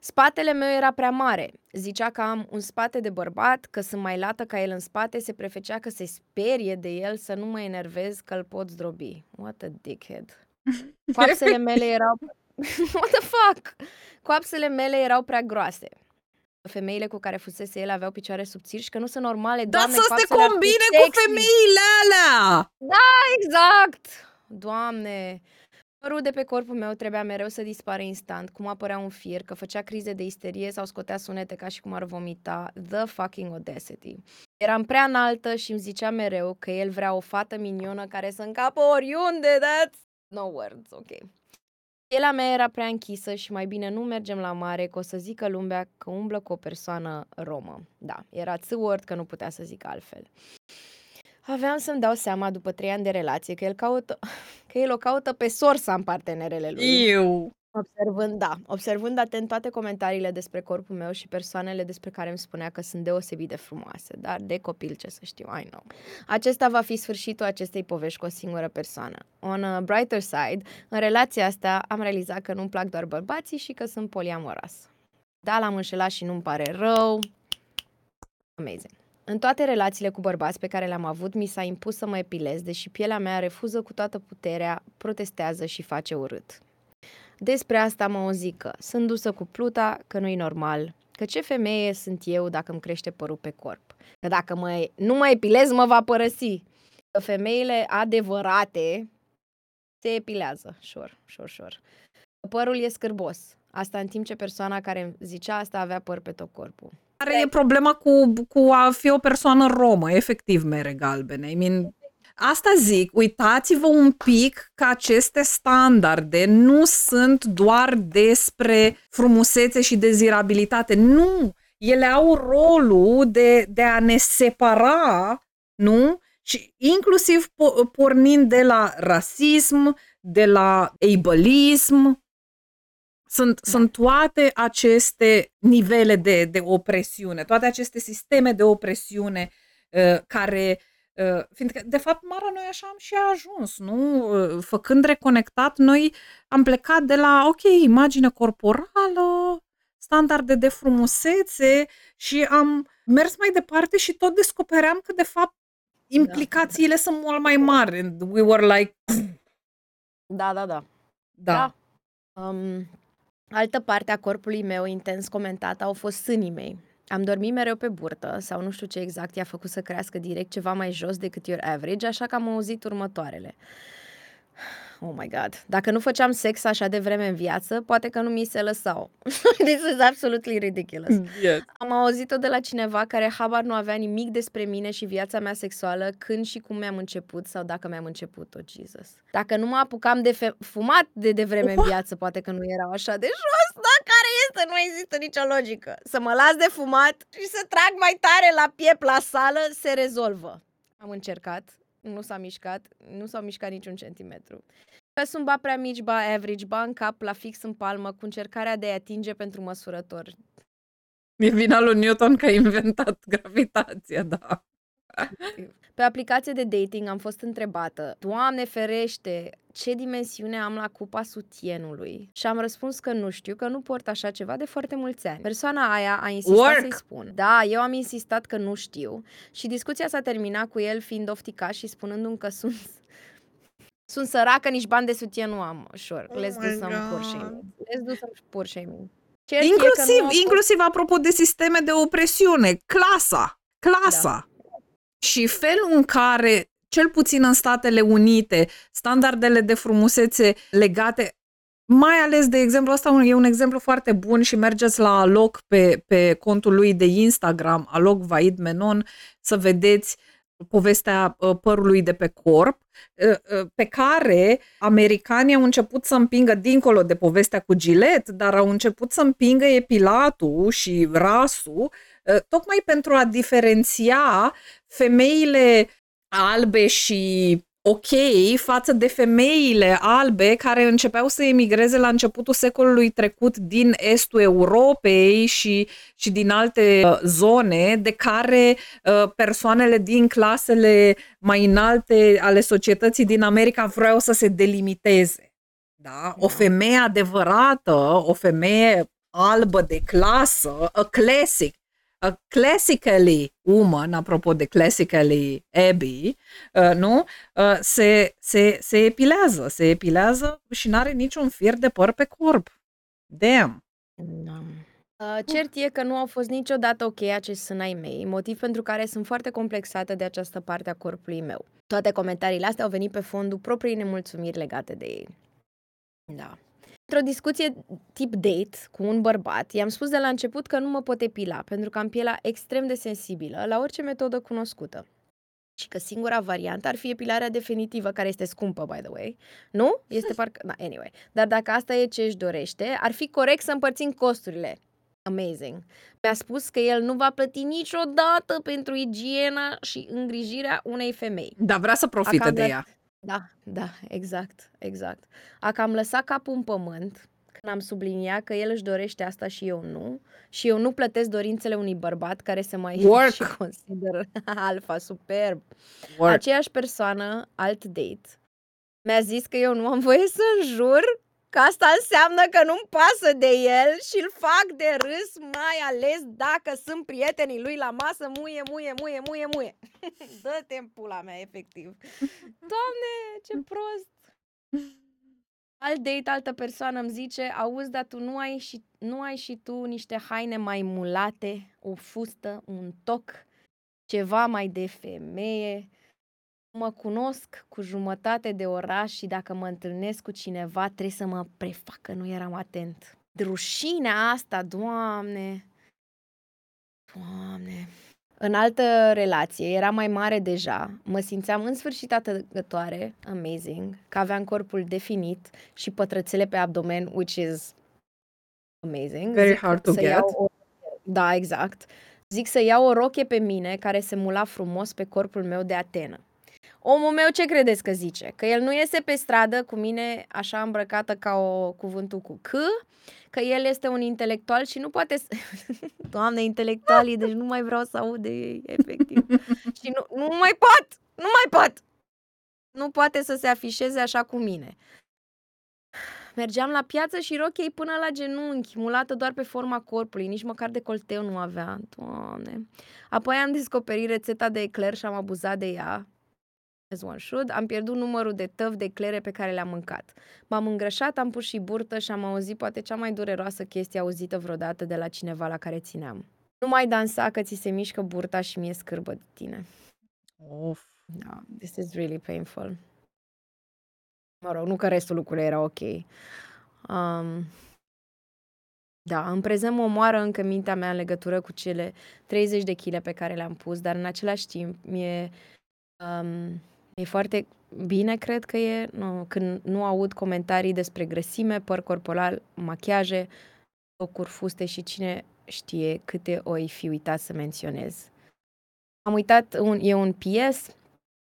Spatele meu era prea mare. Zicea că am un spate de bărbat, că sunt mai lată ca el în spate, se prefecea că se sperie de el să nu mă enervez că îl pot zdrobi. What a dickhead. [LAUGHS] Coapsele mele erau... [LAUGHS] What the fuck? Coapsele mele erau prea groase. Femeile cu care fusese el aveau picioare subțiri și că nu sunt normale, Dar doamne, să se coapsele ar fi combine cu sexy. femeile alea! Exact! Doamne! Părul de pe corpul meu trebuia mereu să dispară instant, cum apărea un fir, că făcea crize de isterie sau scotea sunete ca și cum ar vomita. The fucking audacity. Eram prea înaltă și îmi zicea mereu că el vrea o fată minionă care să încapă oriunde. That's no words, ok. Pielea mea era prea închisă și mai bine nu mergem la mare, că o să zică lumea că umblă cu o persoană romă. Da, era țâword că nu putea să zic altfel. Aveam să-mi dau seama după trei ani de relație că el, caută, [LAUGHS] că el o caută pe sorsa în partenerele lui. Eu. Observând, da, observând atent toate comentariile despre corpul meu și persoanele despre care îmi spunea că sunt deosebit de frumoase, dar de copil ce să știu, I know. Acesta va fi sfârșitul acestei povești cu o singură persoană. On a brighter side, în relația asta am realizat că nu-mi plac doar bărbații și că sunt poliamoras. Da, l-am înșelat și nu-mi pare rău. Amazing. În toate relațiile cu bărbați pe care le-am avut, mi s-a impus să mă epilez, deși pielea mea refuză cu toată puterea, protestează și face urât. Despre asta mă o zic că sunt dusă cu pluta, că nu-i normal, că ce femeie sunt eu dacă îmi crește părul pe corp, că dacă mă, nu mă epilez, mă va părăsi, că femeile adevărate se epilează, sure, sure, sure. Că Părul e scârbos, asta în timp ce persoana care îmi zicea asta avea păr pe tot corpul. Care e problema cu, cu a fi o persoană romă, efectiv mere galbene. I mean, asta zic, uitați-vă un pic că aceste standarde nu sunt doar despre frumusețe și dezirabilitate. Nu! Ele au rolul de, de a ne separa, nu? Și inclusiv po- pornind de la rasism, de la ableism, sunt, da. sunt toate aceste nivele de, de opresiune, toate aceste sisteme de opresiune uh, care, uh, fiindcă, de fapt, Mara, noi așa am și ajuns, nu? Uh, făcând reconectat, noi am plecat de la, ok, imagine corporală, standarde de frumusețe și am mers mai departe și tot descopeream că, de fapt, implicațiile da. sunt mult mai mari. And we were like... Da, da, da. Da. Um, altă parte a corpului meu intens comentată au fost sânii mei. Am dormit mereu pe burtă sau nu știu ce exact i-a făcut să crească direct ceva mai jos decât your average, așa că am auzit următoarele. Oh my god. Dacă nu făceam sex așa de vreme în viață, poate că nu mi se lăsau. [LAUGHS] This is absolutely ridiculous. Yes. Am auzit-o de la cineva care habar nu avea nimic despre mine și viața mea sexuală când și cum mi-am început sau dacă mi-am început-o, Jesus. Dacă nu mă apucam de fe- fumat de devreme în What? viață, poate că nu erau așa de jos, dar care este? Nu există nicio logică. Să mă las de fumat și să trag mai tare la piept la sală, se rezolvă. Am încercat, nu s-a mișcat, nu s-a mișcat niciun centimetru. Că sunt ba prea mici, ba average, ba în cap, la fix în palmă, cu încercarea de a atinge pentru măsurător. E vina lui Newton că a inventat gravitația, da. Pe aplicație de dating am fost întrebată, Doamne ferește, ce dimensiune am la cupa sutienului? Și am răspuns că nu știu, că nu port așa ceva de foarte mulți ani. Persoana aia a insistat Work. să-i spun. Da, eu am insistat că nu știu și discuția s-a terminat cu el fiind ofticat și spunându-mi că sunt [LAUGHS] sunt săracă, nici bani de sutien nu am. Sure, Oh let's do my some poor God. shaming. Let's do some poor shaming. Cert e că nu Inclusiv, a fost- inclusiv apropo de sisteme de opresiune, clasa, clasa. Și felul în care, cel puțin în Statele Unite, standardele de frumusețe legate, mai ales, de exemplu, asta un- e un exemplu foarte bun și mergeți la Alok pe, pe contul lui de Instagram, Alok Vaid Menon, să vedeți povestea uh, părului de pe corp, uh, uh, pe care americanii au început să împingă dincolo de povestea cu gilet, dar au început să împingă epilatul și rasul, uh, tocmai pentru a diferenția femeile albe și ok față de femeile albe care începeau să emigreze la începutul secolului trecut din estul Europei și, și din alte uh, zone de care uh, persoanele din clasele mai înalte ale societății din America vreau să se delimiteze. Da? O da. femeie adevărată, o femeie albă de clasă, a classic, a classically woman, apropo de classically Abby, uh, nu? Uh, se, se, se epilează, se epilează și nu are niciun fir de păr pe corp. Damn! Da. Uh, cert e că nu au fost niciodată ok acești sânai mei, motiv pentru care sunt foarte complexată de această parte a corpului meu. Toate comentariile astea au venit pe fondul propriei nemulțumiri legate de ei. Da. Într-o discuție tip date cu un bărbat, i-am spus de la început că nu mă pot epila, pentru că am pielea extrem de sensibilă la orice metodă cunoscută. Și că singura variantă ar fi epilarea definitivă, care este scumpă, by the way. Nu? Este parcă... Da, anyway. Dar dacă asta e ce își dorește, ar fi corect să împărțim costurile. Amazing. Mi-a spus că el nu va plăti niciodată pentru igiena și îngrijirea unei femei. Dar vrea să profite de ea. Da, da, exact, exact. A cam lăsat capul în pământ când am subliniat că el își dorește asta și eu nu. Și eu nu plătesc dorințele unui bărbat care se mai [LAUGHS] Work. și consideră [LAUGHS] alfa, superb. Work. Aceeași persoană, alt date, mi-a zis că eu nu am voie să jur că asta înseamnă că nu-mi pasă de el și îl fac de râs, mai ales dacă sunt prietenii lui la masă, muie, muie, muie, muie, muie. [LAUGHS] Dă-te în pula mea, efectiv. Doamne, ce prost! Alt date, altă persoană îmi zice, auzi, dar tu nu ai, și, nu ai și tu niște haine mai mulate, o fustă, un toc, ceva mai de femeie, mă cunosc cu jumătate de oraș și dacă mă întâlnesc cu cineva, trebuie să mă prefac că nu eram atent. Rușinea asta, doamne! Doamne! În altă relație, era mai mare deja, mă simțeam în sfârșit atrăgătoare, amazing, că aveam corpul definit și pătrățele pe abdomen, which is amazing. Very Zic hard to get. O... Da, exact. Zic să iau o roche pe mine care se mula frumos pe corpul meu de Atenă. Omul meu ce credeți că zice? Că el nu iese pe stradă cu mine așa îmbrăcată ca o cuvântul cu C, că el este un intelectual și nu poate să... [LAUGHS] Doamne, intelectualii, deci nu mai vreau să aud de ei, efectiv. [LAUGHS] și nu, nu mai pot! Nu mai pot! Nu poate să se afișeze așa cu mine. Mergeam la piață și rochei până la genunchi, mulată doar pe forma corpului, nici măcar de colteu nu avea. Doamne. Apoi am descoperit rețeta de ecler și am abuzat de ea as one should, am pierdut numărul de tăvi de clere pe care le-am mâncat. M-am îngrășat, am pus și burtă și am auzit poate cea mai dureroasă chestie auzită vreodată de la cineva la care țineam. Nu mai dansa că ți se mișcă burta și mie scârbă de tine. Of. Da, this is really painful. Mă rog, nu că restul lucrurilor era ok. Um, da, în prezent mă omoară încă mintea mea în legătură cu cele 30 de kg pe care le-am pus, dar în același timp mi-e um, E foarte bine, cred că e, nu, când nu aud comentarii despre grăsime, păr corporal, machiaje, locuri fuste și cine știe câte oi fi uitat să menționez. Am uitat, un, e un PS,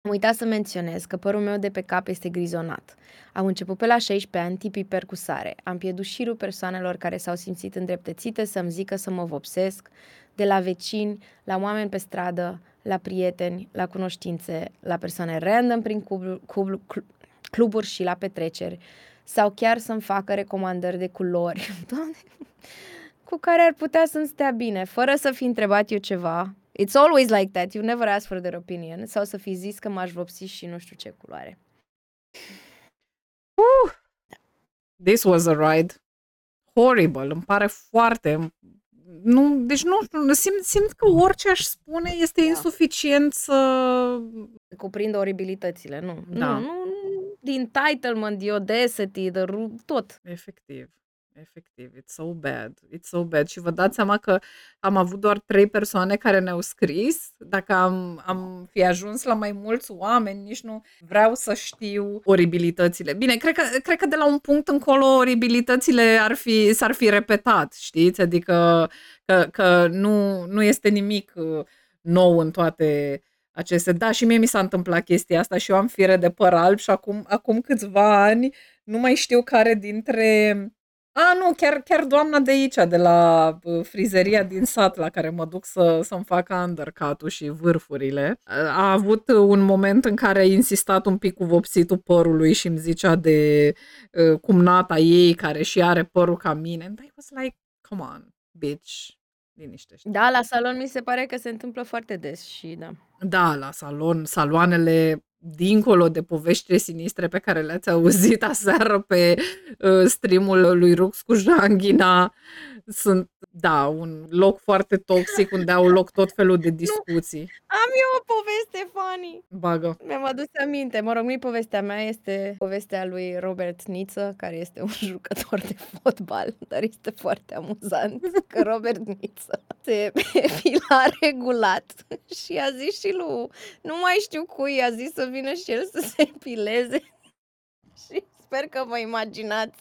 am uitat să menționez că părul meu de pe cap este grizonat. Am început pe la 16 ani tipii percusare. Am pierdut șirul persoanelor care s-au simțit îndreptățite să-mi zică să mă vopsesc, de la vecini, la oameni pe stradă, la prieteni, la cunoștințe, la persoane random prin club, club, cluburi și la petreceri, sau chiar să-mi facă recomandări de culori, [LAUGHS] Doamne, cu care ar putea să-mi stea bine, fără să fi întrebat eu ceva. It's always like that, you never ask for their opinion, sau să fi zis că m-aș vopsi și nu știu ce culoare. Uh, this was a ride horrible, îmi pare foarte, nu, deci nu simt, simt că orice aș spune este da. insuficient să... Cuprindă oribilitățile, nu. Da. Nu, nu, nu, din entitlement, the audacity, the, tot. Efectiv. Efectiv, it's so bad, it's so bad. Și vă dați seama că am avut doar trei persoane care ne-au scris. Dacă am, am fi ajuns la mai mulți oameni, nici nu vreau să știu oribilitățile. Bine, cred că, cred că de la un punct încolo oribilitățile ar fi, s-ar fi repetat, știți? Adică că, că nu, nu este nimic uh, nou în toate aceste. Da, și mie mi s-a întâmplat chestia asta și eu am fire de păr alb și acum, acum câțiva ani nu mai știu care dintre a, nu, chiar, chiar doamna de aici, de la uh, frizeria din sat, la care mă duc să, să-mi fac undercut și vârfurile, a avut un moment în care a insistat un pic cu vopsitul părului și îmi zicea de uh, cumnata ei, care și are părul ca mine. And I was like, come on, bitch, liniștește. Da, la salon mi se pare că se întâmplă foarte des și da. Da, la salon, saloanele dincolo de poveștile sinistre pe care le-ați auzit aseară pe uh, streamul lui Rux cu Janghina, sunt, da, un loc foarte toxic unde au loc tot felul de discuții. Nu, am eu o poveste funny. Bagă. Mi-am adus aminte. Mă rog, nu povestea mea, este povestea lui Robert Niță, care este un [LAUGHS] jucător de fotbal, dar este foarte amuzant că Robert Niță se [LAUGHS] fila regulat și a zis și lui, nu mai știu cui, a zis să vină și el să se epileze [LAUGHS] și sper că vă imaginați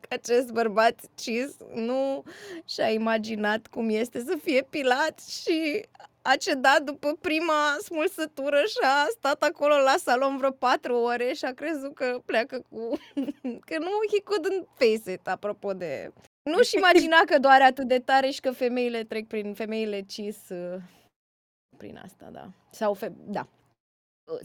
că acest bărbat cis nu și-a imaginat cum este să fie pilat și a cedat după prima smulsătură și a stat acolo la salon vreo patru ore și a crezut că pleacă cu... [LAUGHS] că nu he couldn't face it, apropo de... Nu-și imagina că doare atât de tare și că femeile trec prin... femeile cis uh, prin asta, da. Sau, fe... da, Uh,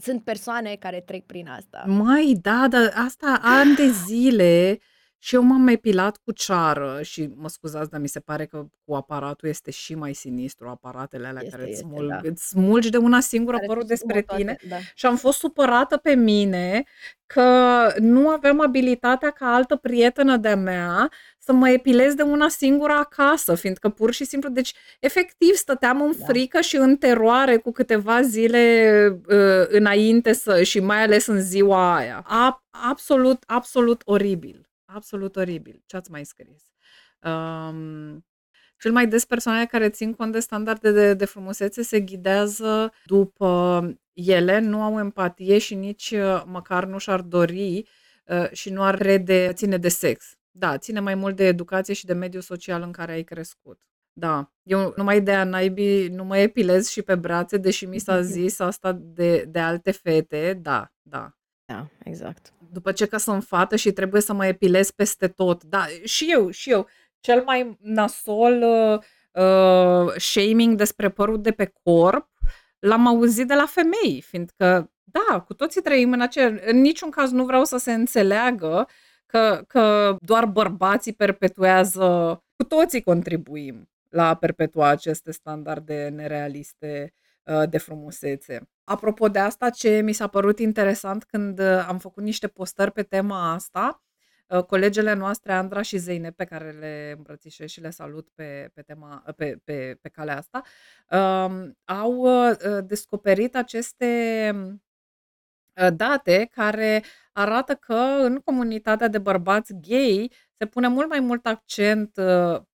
sunt persoane care trec prin asta. Mai, da, dar asta ani de zile și eu m-am epilat cu ceară și mă scuzați, dar mi se pare că cu aparatul este și mai sinistru, aparatele alea Este, care îți, este, smulg, da. îți smulgi de una singură Care părul se sumă despre tine toate, da. și am fost supărată pe mine că nu aveam abilitatea ca altă prietenă de-a mea să mă epilez de una singură acasă, fiindcă pur și simplu, deci efectiv stăteam în Da. frică și în teroare cu câteva zile uh, înainte să, și mai ales în ziua aia. A, absolut, absolut oribil. Absolut oribil. Ce ați mai scris? Um, cel mai des persoanele care țin cont de standarde de, de frumusețe se ghidează după ele, nu au empatie și nici uh, măcar nu și-ar dori uh, și nu ar crede, ține de sex. Da, ține mai mult de educație și de mediul social în care ai crescut. Da, eu numai de a naibii nu mă epilez și pe brațe, deși mi s-a [LAUGHS] zis asta de, de alte fete, da, da. Da, exact. După ce că sunt fată și trebuie să mă epilez peste tot. Da, și eu, și eu. Cel mai nasol uh, uh, shaming despre părul de pe corp l-am auzit de la femei, fiindcă, da, cu toții trăim în acel... În niciun caz nu vreau să se înțeleagă că, că doar bărbații perpetuează, cu toții contribuim la a perpetua aceste standarde nerealiste uh, de frumusețe. Apropo de asta, ce mi s-a părut interesant când uh, am făcut niște postări pe tema asta, uh, colegele noastre, Andra și Zeine, pe care le îmbrățișez și le salut pe, pe, tema, pe, pe, pe calea asta, um, au uh, descoperit aceste date care arată că în comunitatea de bărbați gay se pune mult mai mult accent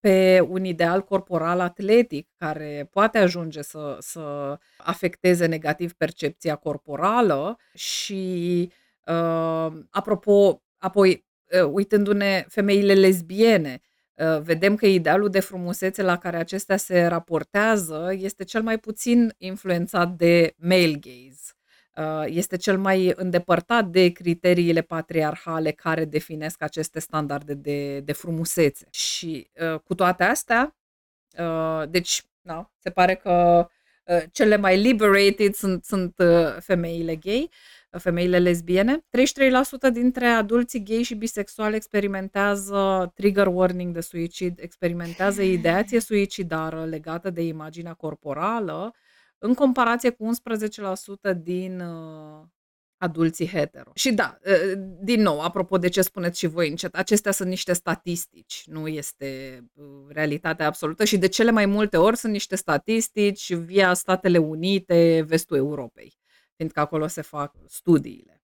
pe un ideal corporal atletic care poate ajunge să, să afecteze negativ percepția corporală și, uh, apropo, apoi, uh, uitându-ne femeile lesbiene, uh, vedem că idealul de frumusețe la care acestea se raportează este cel mai puțin influențat de male gaze este cel mai îndepărtat de criteriile patriarhale care definesc aceste standarde de, de frumusețe. Și uh, cu toate astea, uh, deci, na, se pare că uh, cele mai liberated sunt, sunt femeile gay, femeile lesbiene. 33% dintre adulții gay și bisexuali experimentează trigger warning de suicid, experimentează ideație suicidară legată de imaginea corporală, în comparație cu 11% din uh, adulții hetero. Și da, uh, din nou, apropo de ce spuneți și voi încet, acestea sunt niște statistici, nu este uh, realitatea absolută și de cele mai multe ori sunt niște statistici via Statele Unite, vestul Europei, fiindcă acolo se fac studiile.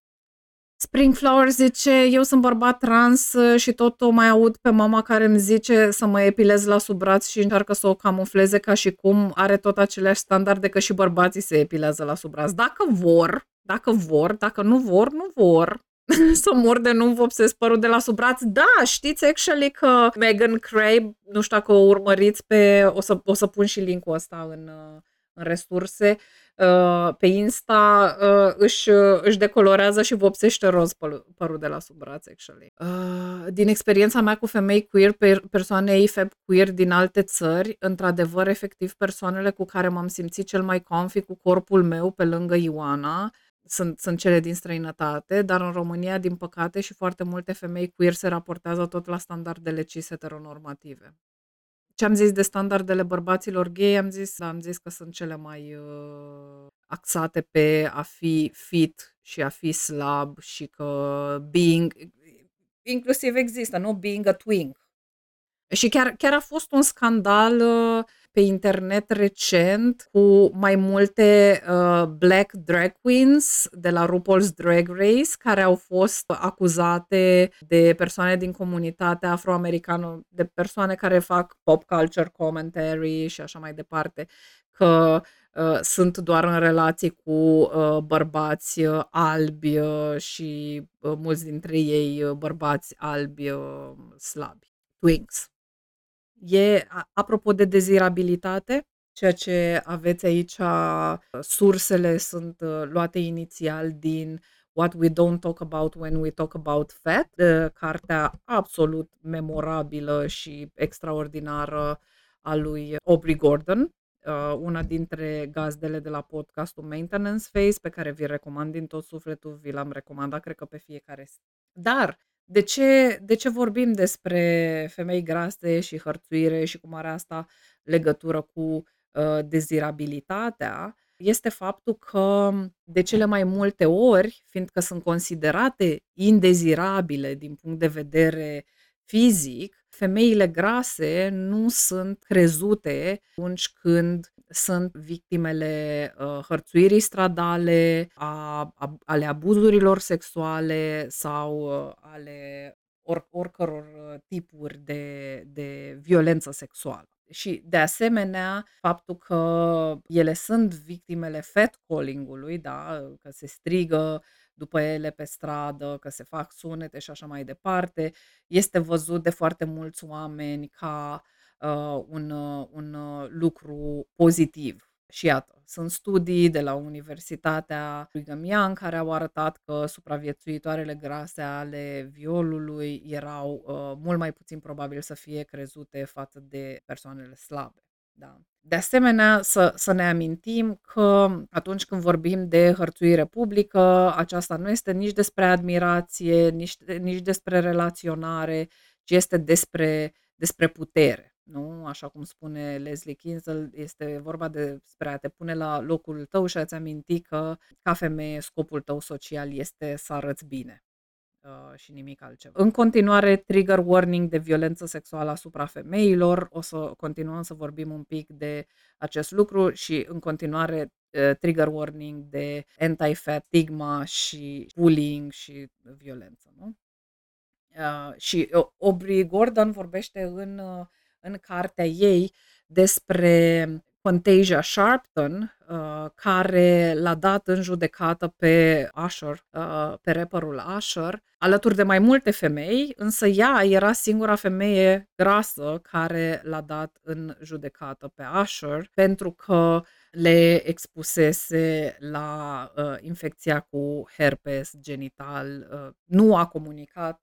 Springflower zice, eu sunt bărbat trans uh, și tot o mai aud pe mama care îmi zice să mă epilez la sub braț și încearcă să o camufleze ca și cum are tot aceleași standarde că și bărbații se epilează la sub braț. Dacă vor, dacă vor, dacă nu vor, nu vor. [LAUGHS] să mor de nu vopsesc părul de la sub braț. Da, știți actually că Megan Crabe, nu știu dacă o urmăriți pe, o să, o să pun și linkul ăsta în, uh, în resurse, uh, pe Insta uh, își, își decolorează și vopsește roz părul de la sub braț, actually. Din experiența mea cu femei queer, persoane AFAB queer din alte țări, într-adevăr, efectiv, persoanele cu care m-am simțit cel mai comfy cu corpul meu pe lângă Ioana, sunt, sunt cele din străinătate, dar în România, din păcate, și foarte multe femei queer se raportează tot la standardele cis heteronormative. Ce am zis de standardele bărbaților gay, am zis, am zis că sunt cele mai uh, axate pe a fi fit și a fi slab și că being, inclusiv există, nu? Being a twink. Și chiar, chiar a fost un scandal uh, pe internet recent cu mai multe uh, black drag queens de la RuPaul's Drag Race care au fost acuzate de persoane din comunitatea afroamericană, de persoane care fac pop culture commentary și așa mai departe, că uh, sunt doar în relații cu uh, bărbați uh, albi uh, și uh, mulți dintre ei uh, bărbați albi uh, slabi, twinks. E, apropo de dezirabilitate, ceea ce aveți aici, sursele sunt uh, luate inițial din What We Don't Talk About When We Talk About Fat, cartea absolut memorabilă și extraordinară a lui Aubrey Gordon, uh, una dintre gazdele de la podcastul Maintenance Phase, pe care vi recomand din tot sufletul, vi l-am recomandat, cred că pe fiecare. Dar de ce, de ce vorbim despre femei grase și hărțuire și cum are asta legătură cu uh, dezirabilitatea? Este faptul că de cele mai multe ori, fiindcă sunt considerate indezirabile din punct de vedere fizic, femeile grase nu sunt crezute atunci când sunt victimele uh, hărțuirii stradale, a, a, ale abuzurilor sexuale sau uh, ale or, oricăror uh, tipuri de, de violență sexuală. Și, de asemenea, faptul că ele sunt victimele fat-calling-ului, da, că se strigă după ele pe stradă, că se fac sunete și așa mai departe, este văzut de foarte mulți oameni ca uh, un, uh, un uh, lucru pozitiv. Și iată, sunt studii de la Universitatea Brigham Young care au arătat că supraviețuitoarele grase ale violului erau uh, mult mai puțin probabil să fie crezute față de persoanele slabe. Da. De asemenea, să, să ne amintim că atunci când vorbim de hărțuire publică, aceasta nu este nici despre admirație, nici, nici despre relaționare, ci este despre, despre putere. Nu? Așa cum spune Leslie Kinzel, este vorba despre a te pune la locul tău și a-ți aminti că, ca femeie, scopul tău social este să arăți bine. Uh, și nimic altceva. În continuare, trigger warning de violență sexuală asupra femeilor. O să continuăm să vorbim un pic de acest lucru și în continuare uh, trigger warning de anti-fat stigma și bullying și violență. Nu? Uh, și Aubrey Gordon vorbește în, uh, în cartea ei despre Fantasia Sharpton, uh, care l-a dat în judecată pe Usher, uh, pe rapperul Usher, alături de mai multe femei, însă ea era singura femeie grasă care l-a dat în judecată pe Usher, pentru că le expusese la uh, infecția cu herpes genital, uh, nu a comunicat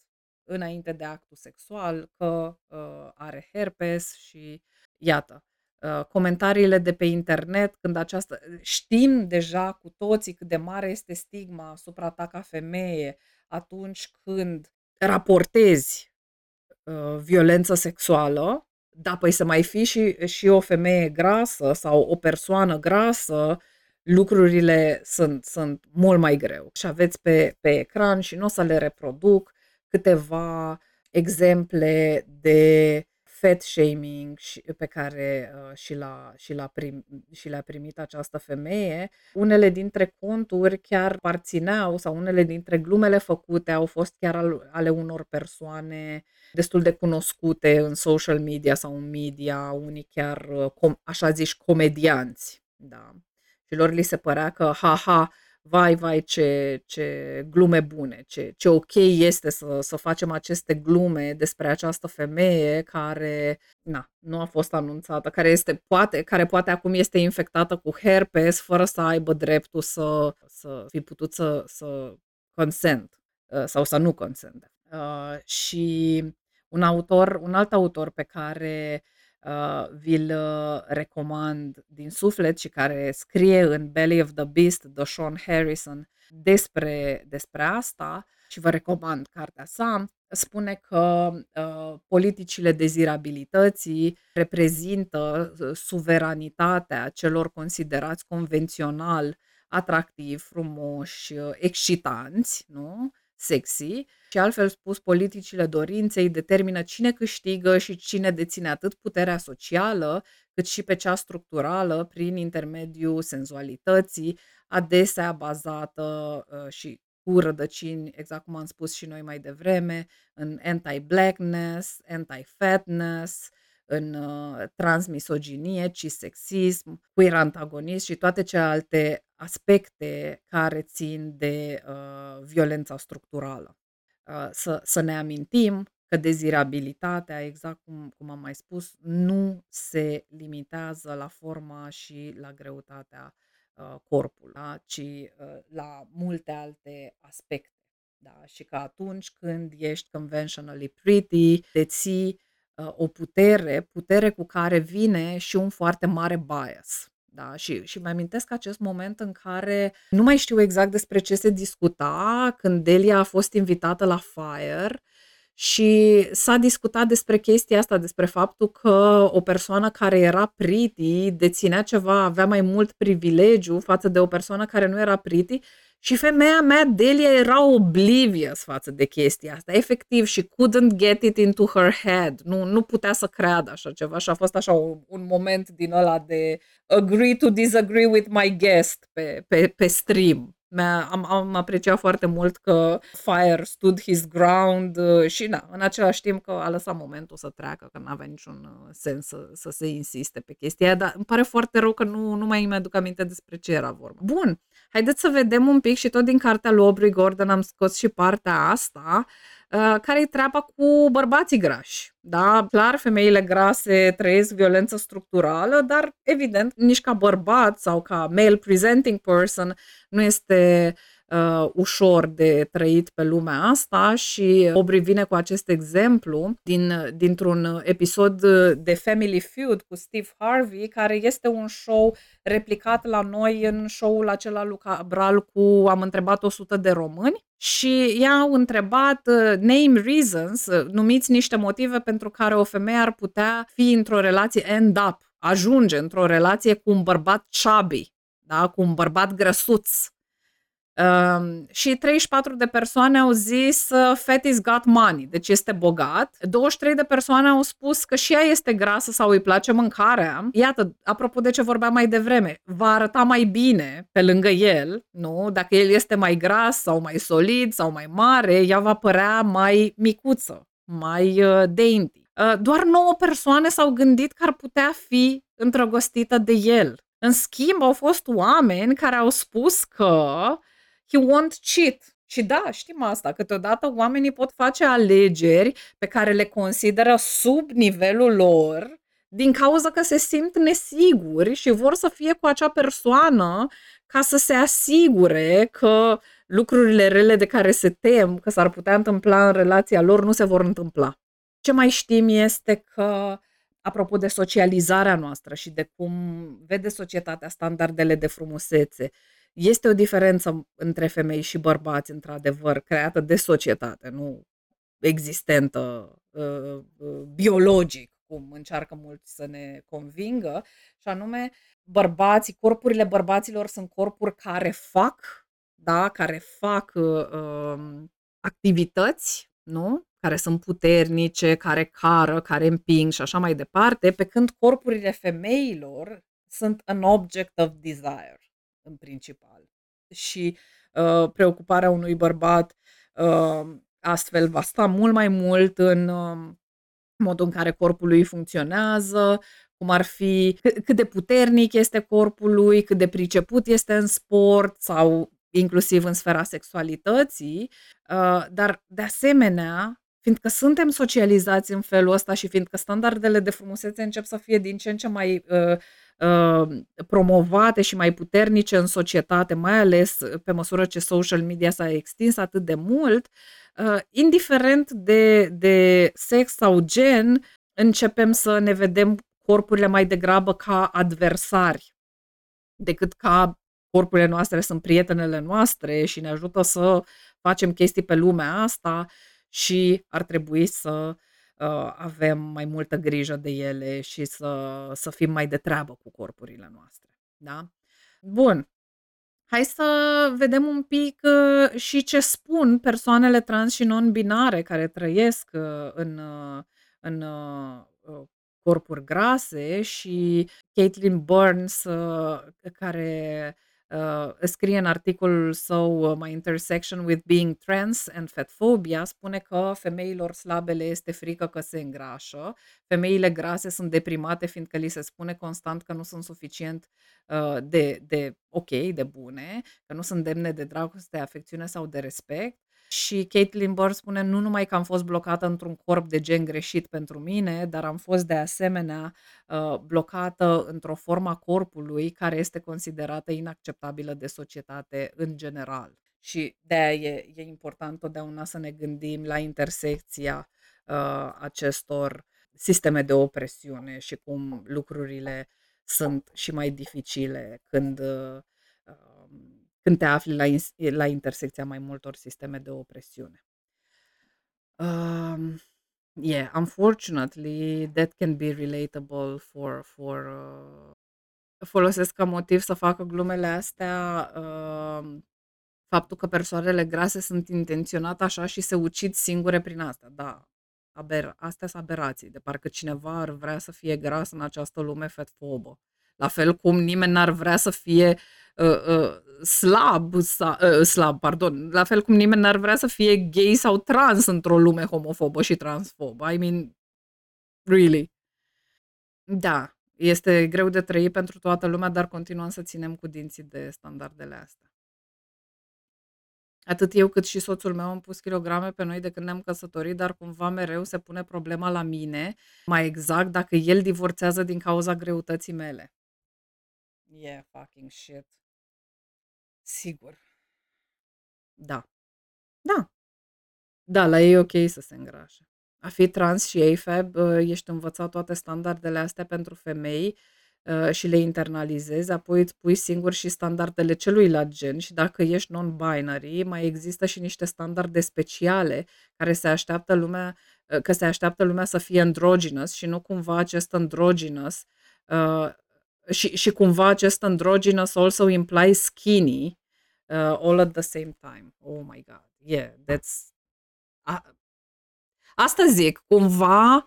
înainte de actul sexual că uh, are herpes și iată, Uh, comentariile de pe internet, când această. Știm deja cu toții cât de mare este stigma asupra ta ca femeie atunci când raportezi uh, violență sexuală, da, păi să mai fi și, și o femeie grasă sau o persoană grasă, lucrurile sunt, sunt mult mai greu. Și aveți pe, pe ecran și nu o să le reproduc câteva exemple de fat shaming și, pe care uh, și, l-a, și, l-a prim, și le-a primit această femeie, unele dintre conturi chiar parțineau sau unele dintre glumele făcute au fost chiar al, ale unor persoane destul de cunoscute în social media sau în media, unii chiar, uh, com, așa zici, comedianți. Da. Și lor li se părea că, ha-ha, vai, vai, ce, ce glume bune, ce, ce ok este să, să facem aceste glume despre această femeie care na, nu a fost anunțată, care, este, poate, care poate acum este infectată cu herpes fără să aibă dreptul să, să fi putut să, să consent uh, sau să nu consent. Uh, și un autor, un alt autor pe care uh, vi-l uh, recomand din suflet și care scrie în Belly of the Beast, de Sean Harrison, despre, despre asta și vă recomand cartea sa, spune că uh, politicile dezirabilității reprezintă uh, suveranitatea celor considerați convențional atractivi, frumoși, uh, excitanți, nu? Sexy și altfel spus, politicile dorinței determină cine câștigă și cine deține atât puterea socială, cât și pe cea structurală prin intermediul senzualității, adesea bazată uh, și cu rădăcini, exact cum am spus și noi mai devreme, în anti-blackness, anti-fatness, în uh, transmisoginie, cisexism, queer antagonism și toate celelalte aspecte care țin de uh, violența structurală. Uh, să, să ne amintim că dezirabilitatea, exact cum, cum am mai spus, nu se limitează la forma și la greutatea uh, corpului, da? ci uh, la multe alte aspecte. Da? Și că atunci când ești conventionally pretty, deții uh, o putere, putere cu care vine și un foarte mare bias. Da, și, și mi amintesc acest moment în care nu mai știu exact despre ce se discuta când Delia a fost invitată la Fire și s-a discutat despre chestia asta, despre faptul că o persoană care era pretty deținea ceva, avea mai mult privilegiu față de o persoană care nu era pretty și femeia mea, Delia, era oblivious față de chestia asta, efectiv, și couldn't get it into her head. Nu, nu putea să creadă așa ceva și a fost așa un, un moment din ăla de agree to disagree with my guest pe, pe, pe stream. Am, am apreciat foarte mult că Fire stood his ground uh, și na, în același timp că a lăsat momentul să treacă, că nu avea niciun uh, sens să, să se insiste pe chestia aia, dar îmi pare foarte rău că nu, nu mai mi-aduc aminte despre ce era vorba. Bun, haideți să vedem un pic și tot din cartea lui Aubrey Gordon am scos și partea asta, uh, care e treaba cu bărbații grași. Da, clar, femeile grase trăiesc violență structurală, dar evident, nici ca bărbat sau ca male presenting person nu este uh, ușor de trăit pe lumea asta și Aubrey vine cu acest exemplu din, dintr-un episod de Family Feud cu Steve Harvey, care este un show replicat la noi în show-ul acela lui Cabral cu Am întrebat 100 de români și i-au întrebat uh, name reasons, uh, numiți niște motive pentru care o femeie ar putea fi într-o relație end up, ajunge într-o relație cu un bărbat chubby, da? cu un bărbat grăsuț, Um, și 34 de persoane au zis uh, Feti's got money, deci este bogat. 23 de persoane au spus că și ea este grasă sau îi place mâncarea. Iată, apropo de ce vorbeam mai devreme, va arăta mai bine pe lângă el, nu? Dacă el este mai gras sau mai solid sau mai mare, ea va părea mai micuță, mai uh, dainty. Uh, doar 9 persoane s-au gândit că ar putea fi îndrăgostită de el. În schimb, au fost oameni care au spus că he won't cheat. Și da, știm asta, câteodată oamenii pot face alegeri pe care le consideră sub nivelul lor din cauza că se simt nesiguri și vor să fie cu acea persoană ca să se asigure că lucrurile rele de care se tem că s-ar putea întâmpla în relația lor nu se vor întâmpla. Ce mai știm este că, apropo de socializarea noastră și de cum vede societatea standardele de frumusețe, este o diferență între femei și bărbați, într-adevăr, creată de societate, nu existentă uh, uh, biologic, cum încearcă mulți să ne convingă, și anume bărbații, corpurile bărbaților sunt corpuri care fac, da, care fac uh, um, activități, nu? care sunt puternice, care cară, care împing și așa mai departe, pe când corpurile femeilor sunt an object of desire în principal. Și uh, preocuparea unui bărbat uh, astfel va sta mult mai mult în uh, modul în care corpul lui funcționează, cum ar fi cât de puternic este corpul lui, cât de priceput este în sport sau inclusiv în sfera sexualității, uh, dar de asemenea, fiindcă suntem socializați în felul ăsta și fiindcă standardele de frumusețe încep să fie din ce în ce mai uh, uh, promovate și mai puternice în societate, mai ales pe măsură ce social media s-a extins atât de mult, uh, indiferent de, de sex sau gen, începem să ne vedem corpurile mai degrabă ca adversari decât ca corpurile noastre sunt prietenele noastre și ne ajută să facem chestii pe lumea asta și ar trebui să uh, avem mai multă grijă de ele și să, să fim mai de treabă cu corpurile noastre. Da? Bun. Hai să vedem un pic uh, și ce spun persoanele trans și non-binare care trăiesc uh, în, uh, în uh, corpuri grase și Caitlin Burns, uh, care uh, scrie în articolul său uh, My Intersection with Being Trans and Fatphobia, spune că femeilor slabe le este frică că se îngrașă, femeile grase sunt deprimate fiindcă li se spune constant că nu sunt suficient uh, de, de ok, de bune, că nu sunt demne de dragoste, afecțiune sau de respect și Caitlin Burr spune nu numai că am fost blocată într-un corp de gen greșit pentru mine, dar am fost de asemenea uh, blocată într-o formă a corpului care este considerată inacceptabilă de societate în general. Și de aia e, e important totdeauna să ne gândim la intersecția uh, acestor sisteme de opresiune și cum lucrurile sunt și mai dificile când uh, când te afli la, la intersecția mai multor sisteme de opresiune. Um, yeah, unfortunately, that can be relatable for, for uh, folosesc ca motiv să facă glumele astea uh, faptul că persoanele grase sunt intenționate așa și se ucid singure prin asta. Da, aber, astea sunt aberații, de parcă cineva ar vrea să fie gras în această lume fetfobă. La fel cum nimeni n-ar vrea să fie uh, uh, slab, sa, uh, slab, pardon, la fel cum nimeni n-ar vrea să fie gay sau trans într-o lume homofobă și transfobă. I mean, really. Da, este greu de trăit pentru toată lumea, dar continuăm să ținem cu dinții de standardele astea. Atât eu cât și soțul meu am pus kilograme pe noi de când ne-am căsătorit, dar cumva mereu se pune problema la mine, mai exact dacă el divorțează din cauza greutății mele. Yeah, fucking shit. Sigur. Da. Da. Da, la ei e ok să se îngrașe. A fi trans și AFAB, uh, ești învățat toate standardele astea pentru femei uh, și le internalizezi, apoi îți pui singur și standardele celuilalt gen și dacă ești non-binary, mai există și niște standarde speciale care se așteaptă lumea, uh, că se așteaptă lumea să fie androgynous și nu cumva acest androgynous și, și cumva acest androgynous also implies skinny uh, all at the same time. Oh my god. Yeah, that's... A, asta zic, cumva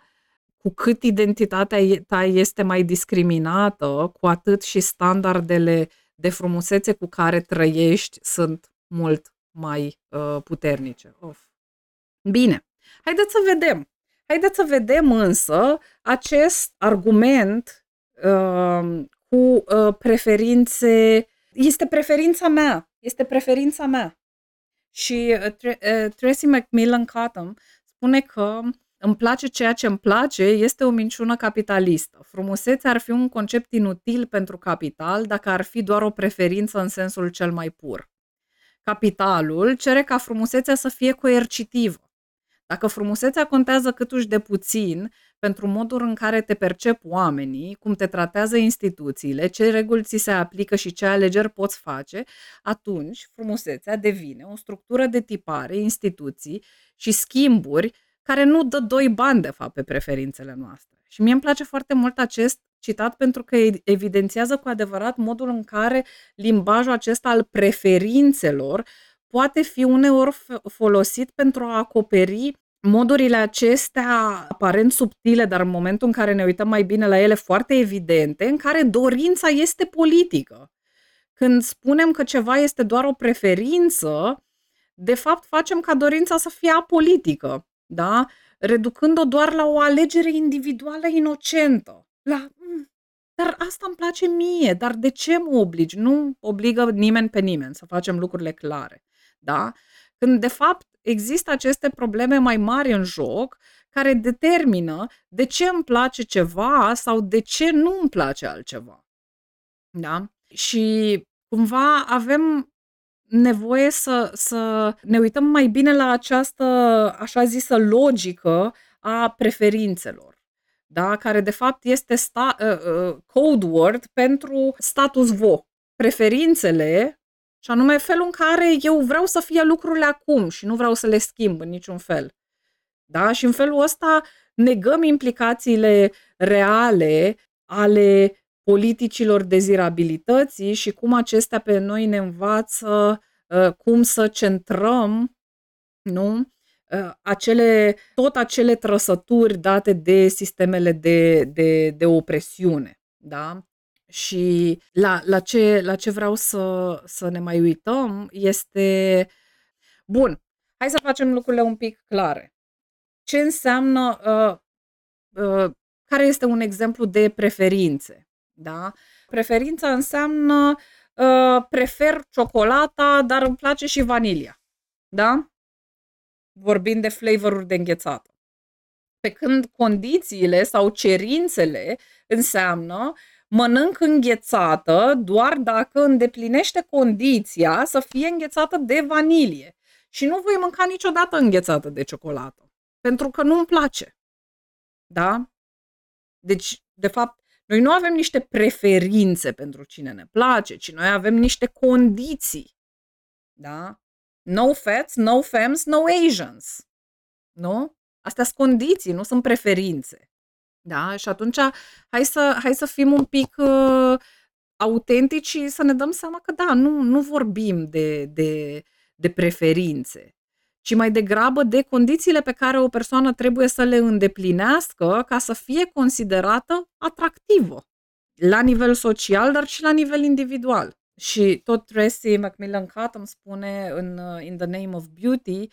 cu cât identitatea ta este mai discriminată, cu atât și standardele de frumusețe cu care trăiești sunt mult mai uh, puternice. Of. Bine, haideți să vedem. Haideți să vedem însă acest argument uh, cu uh, preferințe. Este preferința mea. Este preferința mea. Și uh, uh, Tracy Macmillan Cottom spune că îmi place ceea ce îmi place este o minciună capitalistă. Frumusețea ar fi un concept inutil pentru capital dacă ar fi doar o preferință în sensul cel mai pur. Capitalul cere ca frumusețea să fie coercitivă. Dacă frumusețea contează câtuși de puțin, pentru modul în care te percep oamenii, cum te tratează instituțiile, ce reguli ți se aplică și ce alegeri poți face, atunci frumusețea devine o structură de tipare, instituții și schimburi care nu dă doi bani, de fapt, pe preferințele noastre. Și mie îmi place foarte mult acest citat pentru că evidențiază cu adevărat modul în care limbajul acesta al preferințelor poate fi uneori folosit pentru a acoperi modurile acestea aparent subtile, dar în momentul în care ne uităm mai bine la ele foarte evidente, în care dorința este politică. Când spunem că ceva este doar o preferință, de fapt facem ca dorința să fie apolitică, da? reducând-o doar la o alegere individuală inocentă. La, mm, dar asta îmi place mie, dar de ce mă obligi? Nu obligă nimeni pe nimeni să facem lucrurile clare. Da? Când, de fapt, există aceste probleme mai mari în joc care determină de ce îmi place ceva sau de ce nu îmi place altceva. Da? Și cumva avem nevoie să, să ne uităm mai bine la această, așa zisă, logică a preferințelor. Da? Care de fapt este sta, uh, uh, code word pentru status quo. Preferințele și anume felul în care eu vreau să fie lucrurile acum și nu vreau să le schimb în niciun fel. Da? Și în felul ăsta negăm implicațiile reale ale politicilor dezirabilității și cum acestea pe noi ne învață uh, cum să centrăm nu? Uh, acele, tot acele trăsături date de sistemele de, de, de opresiune. Da? Și la, la, ce, la ce vreau să, să ne mai uităm este, bun, hai să facem lucrurile un pic clare. Ce înseamnă, uh, uh, care este un exemplu de preferințe? Da? Preferința înseamnă uh, prefer ciocolata, dar îmi place și vanilia. Da? Vorbind de flavoruri de înghețată. Pe când condițiile sau cerințele înseamnă mănânc înghețată doar dacă îndeplinește condiția să fie înghețată de vanilie. Și nu voi mânca niciodată înghețată de ciocolată. Pentru că nu îmi place. Da? Deci, de fapt, noi nu avem niște preferințe pentru cine ne place, ci noi avem niște condiții. Da? No fats, no femmes, no Asians. Nu? Astea sunt condiții, nu sunt preferințe. Da? Și atunci hai să, hai să fim un pic uh, autentici și să ne dăm seama că da, nu, nu vorbim de, de, de preferințe, ci mai degrabă de condițiile pe care o persoană trebuie să le îndeplinească ca să fie considerată atractivă la nivel social, dar și la nivel individual. Și tot Tracy Macmillan Cottom spune în uh, In the Name of Beauty uh,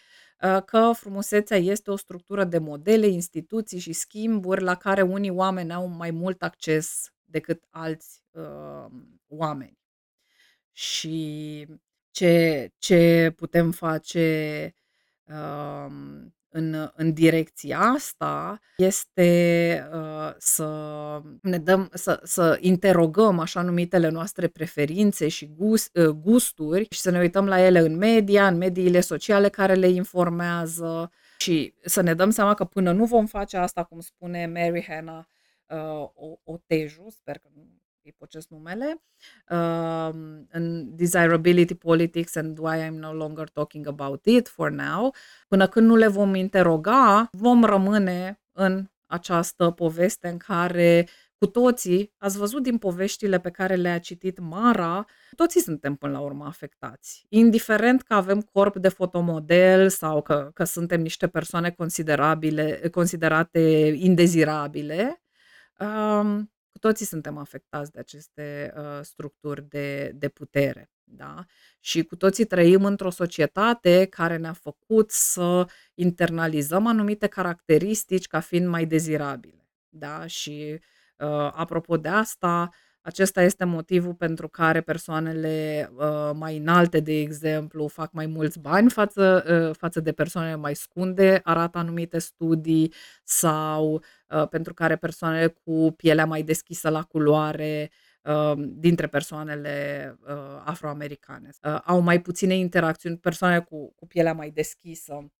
că frumusețea este o structură de modele, instituții și schimburi la care unii oameni au mai mult acces decât alți uh, oameni. Și ce, ce putem face Um, în, în direcția asta este uh, să ne dăm, să, să interogăm așa numitele noastre preferințe și gust, uh, gusturi și să ne uităm la ele în media, în mediile sociale care le informează și să ne dăm seama că până nu vom face asta, cum spune Mary Hannah uh, Oteju, sper că nu îi pocesc numele, uh, în Desirability Politics and Why I'm No Longer Talking About It for Now, până când nu le vom interoga, vom rămâne în această poveste în care cu toții, ați văzut din poveștile pe care le-a citit Mara, toții suntem până la urmă afectați. Indiferent că avem corp de fotomodel sau că, că suntem niște persoane considerabile, considerate indezirabile, um, cu toții suntem afectați de aceste uh, structuri de, de putere. Da? Și cu toții trăim într-o societate care ne-a făcut să internalizăm anumite caracteristici ca fiind mai dezirabile. Da? Și uh, apropo de asta, acesta este motivul pentru care persoanele uh, mai înalte, de exemplu, fac mai mulți bani față, uh, față de persoanele mai scunde, arată anumite studii, sau uh, pentru care persoanele cu pielea mai deschisă la culoare uh, dintre persoanele uh, afroamericane. Uh, au mai puține interacțiuni, persoane cu, cu pielea mai deschisă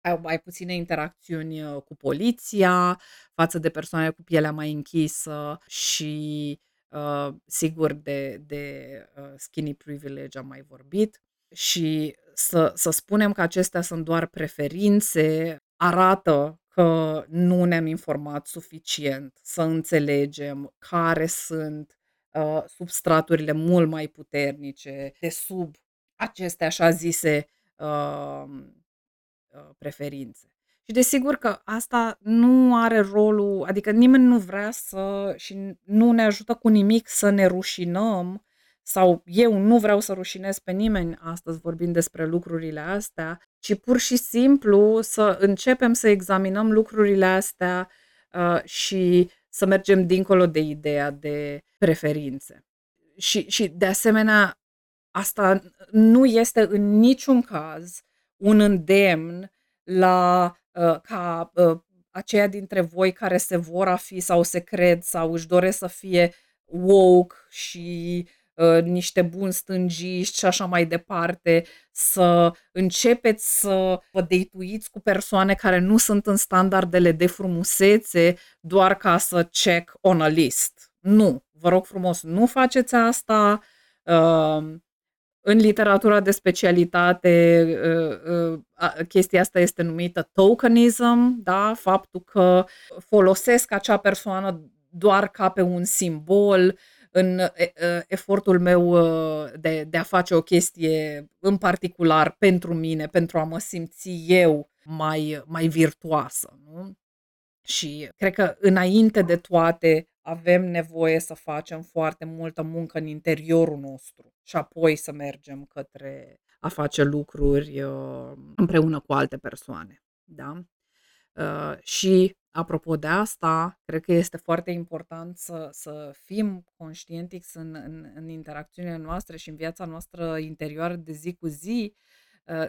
au mai puține interacțiuni uh, cu poliția față de persoane cu pielea mai închisă și Uh, sigur, de, de uh, skinny privilege am mai vorbit. Și să, să spunem că acestea sunt doar preferințe, arată că nu ne-am informat suficient să înțelegem care sunt uh, substraturile mult mai puternice de sub aceste așa zise uh, uh, preferințe. Și desigur că asta nu are rolul, adică nimeni nu vrea să și nu ne ajută cu nimic să ne rușinăm sau eu nu vreau să rușinez pe nimeni astăzi vorbind despre lucrurile astea, ci pur și simplu să începem să examinăm lucrurile astea uh, și să mergem dincolo de ideea de preferințe. Și, și de asemenea, asta nu este în niciun caz un îndemn la uh, ca uh, aceia dintre voi care se vor a fi sau se cred sau își doresc să fie woke și uh, niște buni stângiști și așa mai departe, să începeți să vă deituiți cu persoane care nu sunt în standardele de frumusețe doar ca să check on a list. Nu, vă rog frumos, nu faceți asta. Uh, în literatura de specialitate, uh, uh, chestia asta este numită tokenism, da? faptul că folosesc acea persoană doar ca pe un simbol în efortul meu de, de a face o chestie în particular pentru mine, pentru a mă simți eu mai, mai virtuoasă. Nu? Și cred că înainte de toate avem nevoie să facem foarte multă muncă în interiorul nostru și apoi să mergem către a face lucruri uh, împreună cu alte persoane. Da? Uh, și apropo de asta, cred că este foarte important să, să fim conștientiți în, în, în interacțiunile noastre și în viața noastră interioară de zi cu zi uh,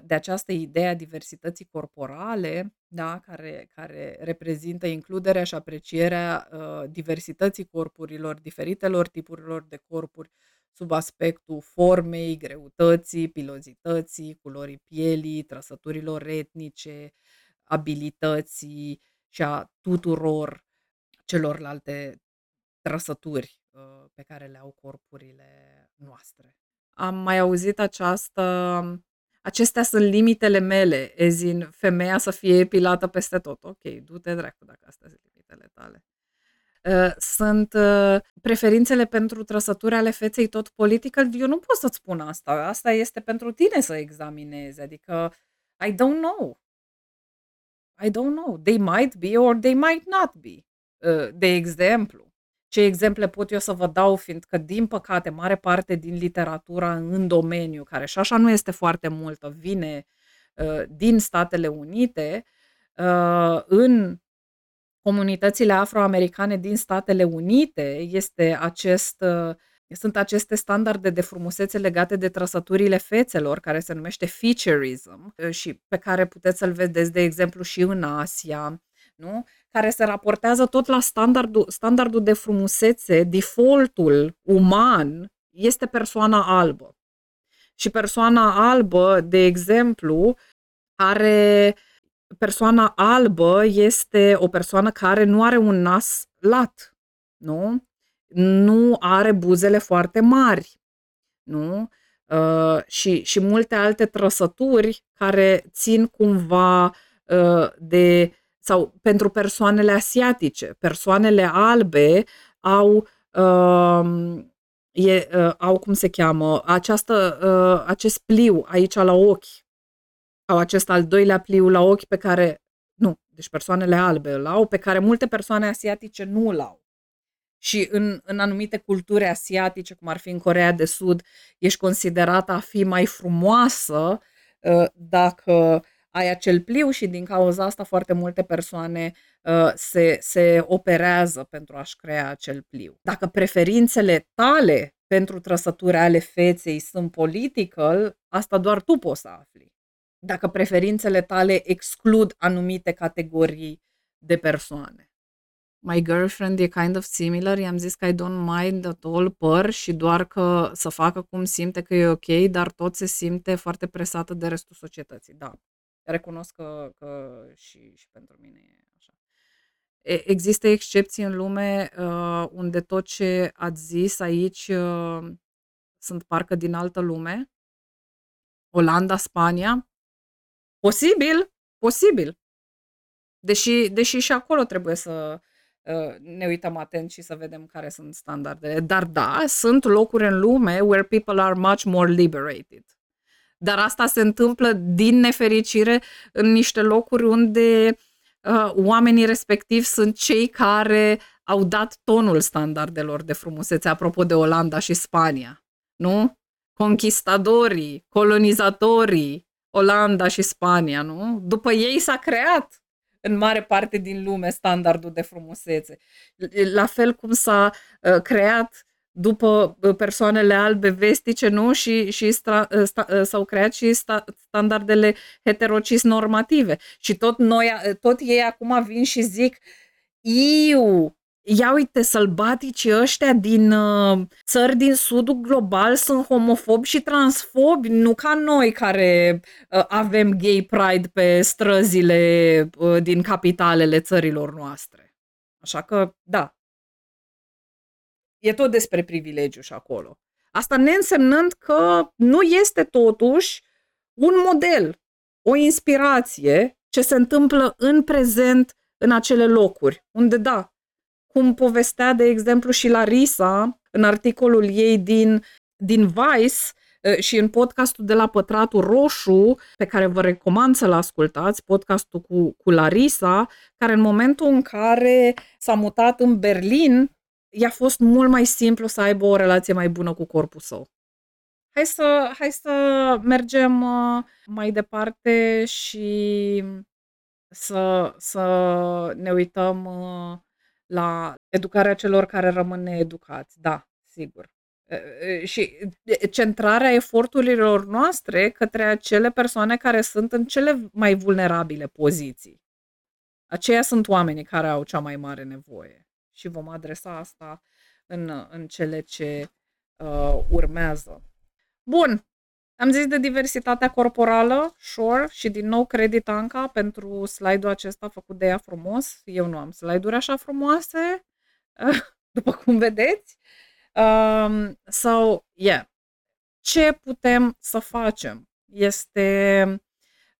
de această idee a diversității corporale, da, care, care reprezintă includerea și aprecierea uh, diversității corpurilor, diferitelor tipurilor de corpuri, sub aspectul formei, greutății, pilozității, culorii pielii, trăsăturilor etnice, abilității și a tuturor celorlalte trăsături uh, pe care le au corpurile noastre. Am mai auzit această acestea sunt limitele mele, ezin femeia să fie epilată peste tot. Ok, du-te dracu dacă astea sunt limitele tale. Uh, sunt uh, preferințele pentru trăsături ale feței tot politică. Eu nu pot să-ți spun asta. Asta este pentru tine să examinezi. Adică, I don't know. I don't know. They might be or they might not be. Uh, de exemplu, ce exemple pot eu să vă dau, fiindcă, din păcate, mare parte din literatura în domeniu, care și așa nu este foarte multă, vine din Statele Unite, în comunitățile afroamericane din Statele Unite este acest, uh, sunt aceste standarde de frumusețe legate de trăsăturile fețelor, care se numește featureism uh, și pe care puteți să-l vedeți, de exemplu, și în Asia, nu? Care se raportează tot la standardul, standardul de frumusețe, defaultul uman este persoana albă. Și persoana albă, de exemplu, are persoana albă este o persoană care nu are un nas lat, nu? Nu are buzele foarte mari, nu? Uh, și, și multe alte trăsături care țin cumva uh, de sau pentru persoanele asiatice. Persoanele albe au uh, e, uh, au cum se cheamă, această, uh, acest pliu aici la ochi, au acest al doilea pliu la ochi pe care, nu, deci persoanele albe îl au, pe care multe persoane asiatice nu îl au. Și în, în anumite culturi asiatice, cum ar fi în Corea de Sud, ești considerată a fi mai frumoasă uh, dacă ai acel pliu și din cauza asta foarte multe persoane uh, se, se operează pentru a-și crea acel pliu. Dacă preferințele tale pentru trăsături ale feței sunt political, asta doar tu poți să afli dacă preferințele tale exclud anumite categorii de persoane. My girlfriend e kind of similar, i-am zis că I don't mind at all păr și doar că să facă cum simte că e ok, dar tot se simte foarte presată de restul societății. Da, recunosc că, că și, și pentru mine e așa. Există excepții în lume uh, unde tot ce ați zis aici uh, sunt parcă din altă lume. Olanda, Spania, Posibil, posibil. Deși, deși și acolo trebuie să uh, ne uităm atent și să vedem care sunt standardele. Dar da, sunt locuri în lume where people are much more liberated. Dar asta se întâmplă din nefericire în niște locuri unde uh, oamenii respectivi sunt cei care au dat tonul standardelor de frumusețe, apropo de Olanda și Spania. Nu? Conquistadorii, colonizatorii, Olanda și Spania, nu? După ei s-a creat în mare parte din lume standardul de frumusețe. La fel cum s-a uh, creat după uh, persoanele albe vestice, nu? Și, și stra, uh, sta, uh, s-au creat și sta, standardele heterocis normative. Și tot noi, tot ei acum vin și zic, iu, ia uite, sălbaticii ăștia din uh, țări din sudul global sunt homofobi și transfobi, nu ca noi care uh, avem gay pride pe străzile uh, din capitalele țărilor noastre. Așa că, da, e tot despre privilegiu și acolo. Asta ne însemnând că nu este totuși un model, o inspirație ce se întâmplă în prezent în acele locuri, unde da, cum povestea, de exemplu, și Larisa în articolul ei din, din Vice ă, și în podcastul de la Pătratul Roșu, pe care vă recomand să-l ascultați, podcastul cu, cu Larisa, care în momentul în care s-a mutat în Berlin, i-a fost mult mai simplu să aibă o relație mai bună cu corpul său. Hai să, hai să mergem ă, mai departe și să, să ne uităm ă, la educarea celor care rămân needucați. Da, sigur. Și centrarea eforturilor noastre către acele persoane care sunt în cele mai vulnerabile poziții. Aceia sunt oamenii care au cea mai mare nevoie. Și vom adresa asta în, în cele ce uh, urmează. Bun, am zis de diversitatea corporală, sure, și din nou credit Anca pentru slide-ul acesta făcut de ea frumos. Eu nu am slide-uri așa frumoase, [LAUGHS] după cum vedeți. Um, sau, yeah, ce putem să facem? Este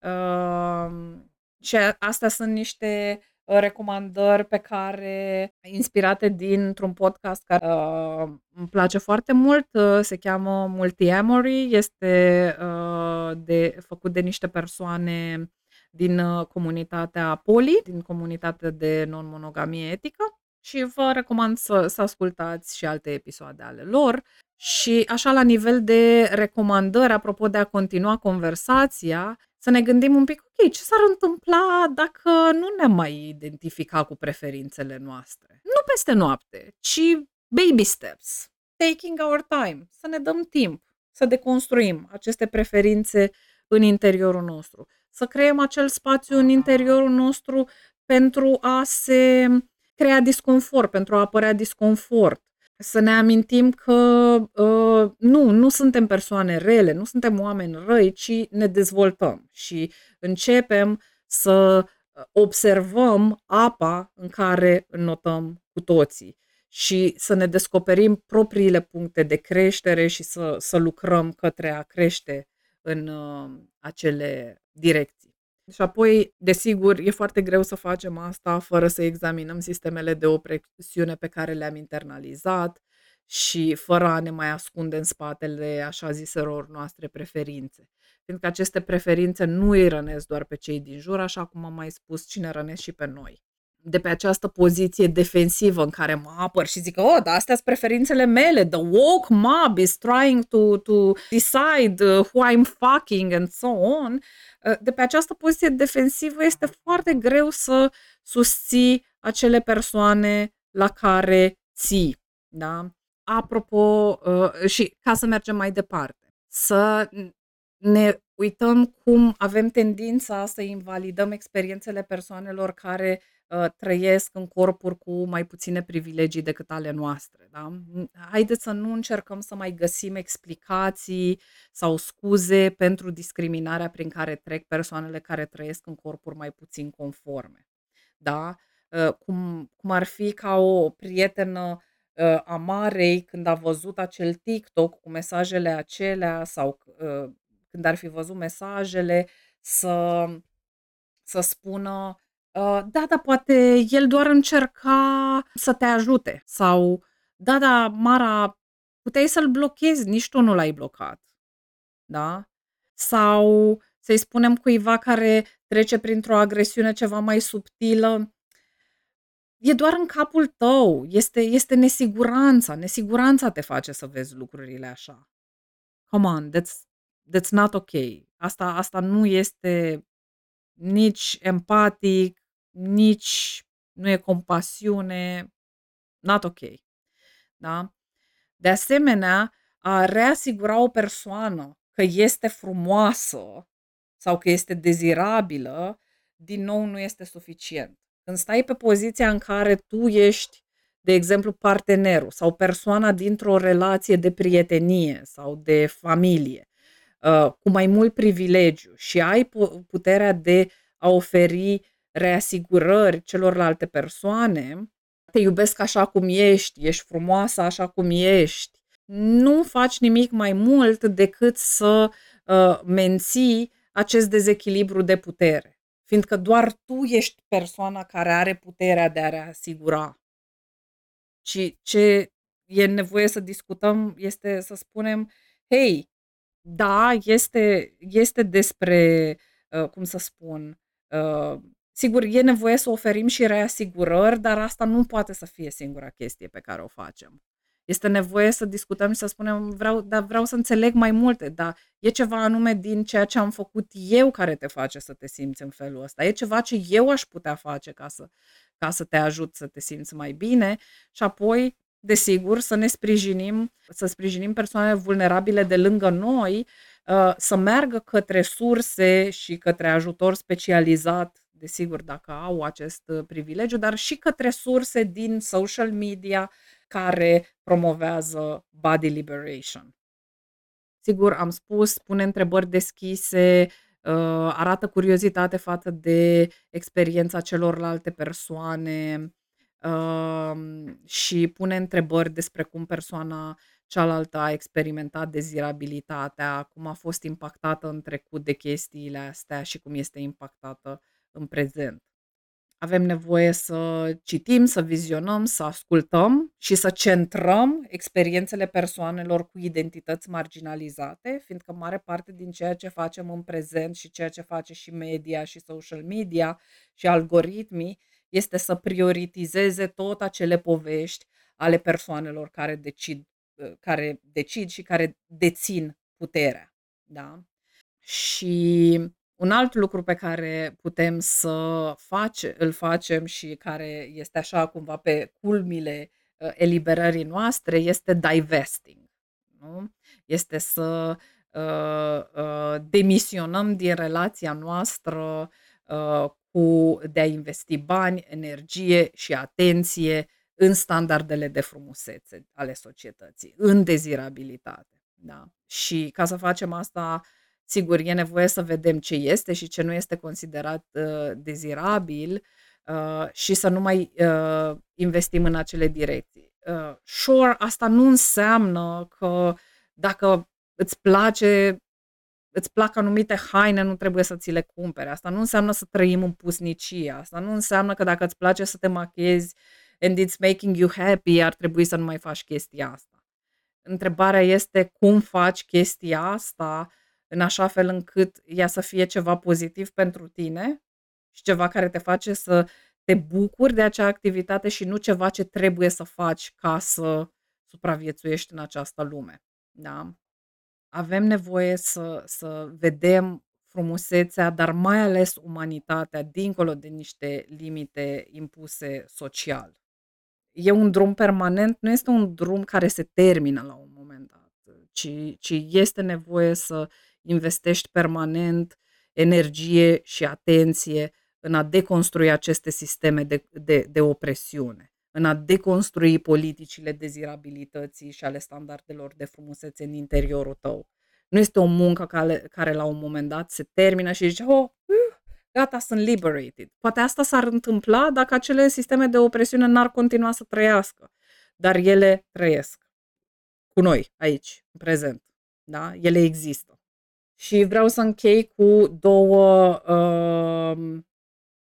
um, și astea sunt niște recomandări pe care, inspirate dintr-un podcast care uh, îmi place foarte mult, uh, se cheamă Multiamory, este uh, de, făcut de niște persoane din uh, comunitatea Poli, din comunitatea de non-monogamie etică și vă recomand să, să ascultați și alte episoade ale lor. Și așa la nivel de recomandări, apropo de a continua conversația, să ne gândim un pic, ok, ce s-ar întâmpla dacă nu ne-am mai identificat cu preferințele noastre? Nu peste noapte, ci baby steps, taking our time, să ne dăm timp, să deconstruim aceste preferințe în interiorul nostru, să creăm acel spațiu în interiorul nostru pentru a se crea disconfort, pentru a apărea disconfort, să ne amintim că uh, nu, nu suntem persoane rele, nu suntem oameni răi, ci ne dezvoltăm și începem să observăm apa în care notăm cu toții și să ne descoperim propriile puncte de creștere și să, să lucrăm către a crește în uh, acele direcții. Și apoi, desigur, e foarte greu să facem asta fără să examinăm sistemele de opresiune pe care le-am internalizat și fără a ne mai ascunde în spatele așa ziselor noastre preferințe. Fiindcă aceste preferințe nu îi rănesc doar pe cei din jur, așa cum am mai spus, cine rănesc și pe noi de pe această poziție defensivă în care mă apăr și zic, oh, dar astea sunt preferințele mele, the woke mob is trying to, to decide uh, who I'm fucking and so on, uh, de pe această poziție defensivă este foarte greu să susții acele persoane la care ții. Da? Apropo, uh, și ca să mergem mai departe, să ne uităm cum avem tendința să invalidăm experiențele persoanelor care uh, trăiesc în corpuri cu mai puține privilegii decât ale noastre. Da? Haideți să nu încercăm să mai găsim explicații sau scuze pentru discriminarea prin care trec persoanele care trăiesc în corpuri mai puțin conforme. Da? Uh, cum, cum ar fi ca o prietenă uh, a Marei când a văzut acel TikTok cu mesajele acelea sau uh, când ar fi văzut mesajele să, să spună uh, da, da, poate el doar încerca să te ajute sau da, da, Mara, puteai să-l blochezi, nici tu nu l-ai blocat. Da? Sau să-i spunem cuiva care trece printr-o agresiune ceva mai subtilă, e doar în capul tău, este, este nesiguranța, nesiguranța te face să vezi lucrurile așa. Come on, that's, that's not ok. Asta, asta nu este nici empatic, nici nu e compasiune, not ok. Da? De asemenea, a reasigura o persoană că este frumoasă sau că este dezirabilă, din nou nu este suficient. Când stai pe poziția în care tu ești, de exemplu, partenerul sau persoana dintr-o relație de prietenie sau de familie, uh, cu mai mult privilegiu și ai puterea de a oferi reasigurări celorlalte persoane, te iubesc așa cum ești, ești frumoasă așa cum ești, nu faci nimic mai mult decât să uh, menții acest dezechilibru de putere. Fiindcă doar tu ești persoana care are puterea de a reasigura. Și ce e nevoie să discutăm este să spunem, hei, da, este, este despre, uh, cum să spun, uh, sigur, e nevoie să oferim și reasigurări, dar asta nu poate să fie singura chestie pe care o facem. Este nevoie să discutăm și să spunem, vreau, dar vreau să înțeleg mai multe, dar e ceva anume din ceea ce am făcut eu care te face să te simți în felul ăsta. E ceva ce eu aș putea face ca să, ca să te ajut să te simți mai bine și apoi, desigur, să ne sprijinim, să sprijinim persoanele vulnerabile de lângă noi, uh, să meargă către surse și către ajutor specializat desigur, dacă au acest uh, privilegiu, dar și către surse din social media, care promovează body liberation. Sigur, am spus, pune întrebări deschise, uh, arată curiozitate față de experiența celorlalte persoane um, și pune întrebări despre cum persoana cealaltă a experimentat dezirabilitatea, cum a fost impactată în trecut de chestiile astea și cum este impactată în prezent avem nevoie să citim, să vizionăm, să ascultăm și să centrăm experiențele persoanelor cu identități marginalizate, fiindcă mare parte din ceea ce facem în prezent și ceea ce face și media și social media și algoritmii este să prioritizeze tot acele povești ale persoanelor care decid, care decid și care dețin puterea. Da? Și un alt lucru pe care putem să face, îl facem și care este așa cumva pe culmile uh, eliberării noastre este divesting. Nu? Este să uh, uh, demisionăm din relația noastră uh, cu de a investi bani, energie și atenție în standardele de frumusețe ale societății, în dezirabilitate. Da? Și ca să facem asta, Sigur, e nevoie să vedem ce este și ce nu este considerat uh, dezirabil uh, și să nu mai uh, investim în acele direcții. Uh, sure, asta nu înseamnă că dacă îți place îți plac anumite haine, nu trebuie să ți le cumpere. Asta nu înseamnă să trăim în pusnicie. Asta nu înseamnă că dacă îți place să te machiezi and it's making you happy, ar trebui să nu mai faci chestia asta. Întrebarea este cum faci chestia asta în așa fel încât ea să fie ceva pozitiv pentru tine și ceva care te face să te bucuri de acea activitate și nu ceva ce trebuie să faci ca să supraviețuiești în această lume. Da? Avem nevoie să, să vedem frumusețea, dar mai ales umanitatea, dincolo de niște limite impuse social. E un drum permanent, nu este un drum care se termină la un moment dat, ci, ci este nevoie să investești permanent energie și atenție în a deconstrui aceste sisteme de, de, de opresiune, în a deconstrui politicile dezirabilității și ale standardelor de frumusețe în interiorul tău. Nu este o muncă care, care la un moment dat se termină și zice, oh, uh, gata, sunt liberated. Poate asta s-ar întâmpla dacă acele sisteme de opresiune n-ar continua să trăiască, dar ele trăiesc cu noi aici, în prezent. Da? Ele există. Și vreau să închei cu două uh,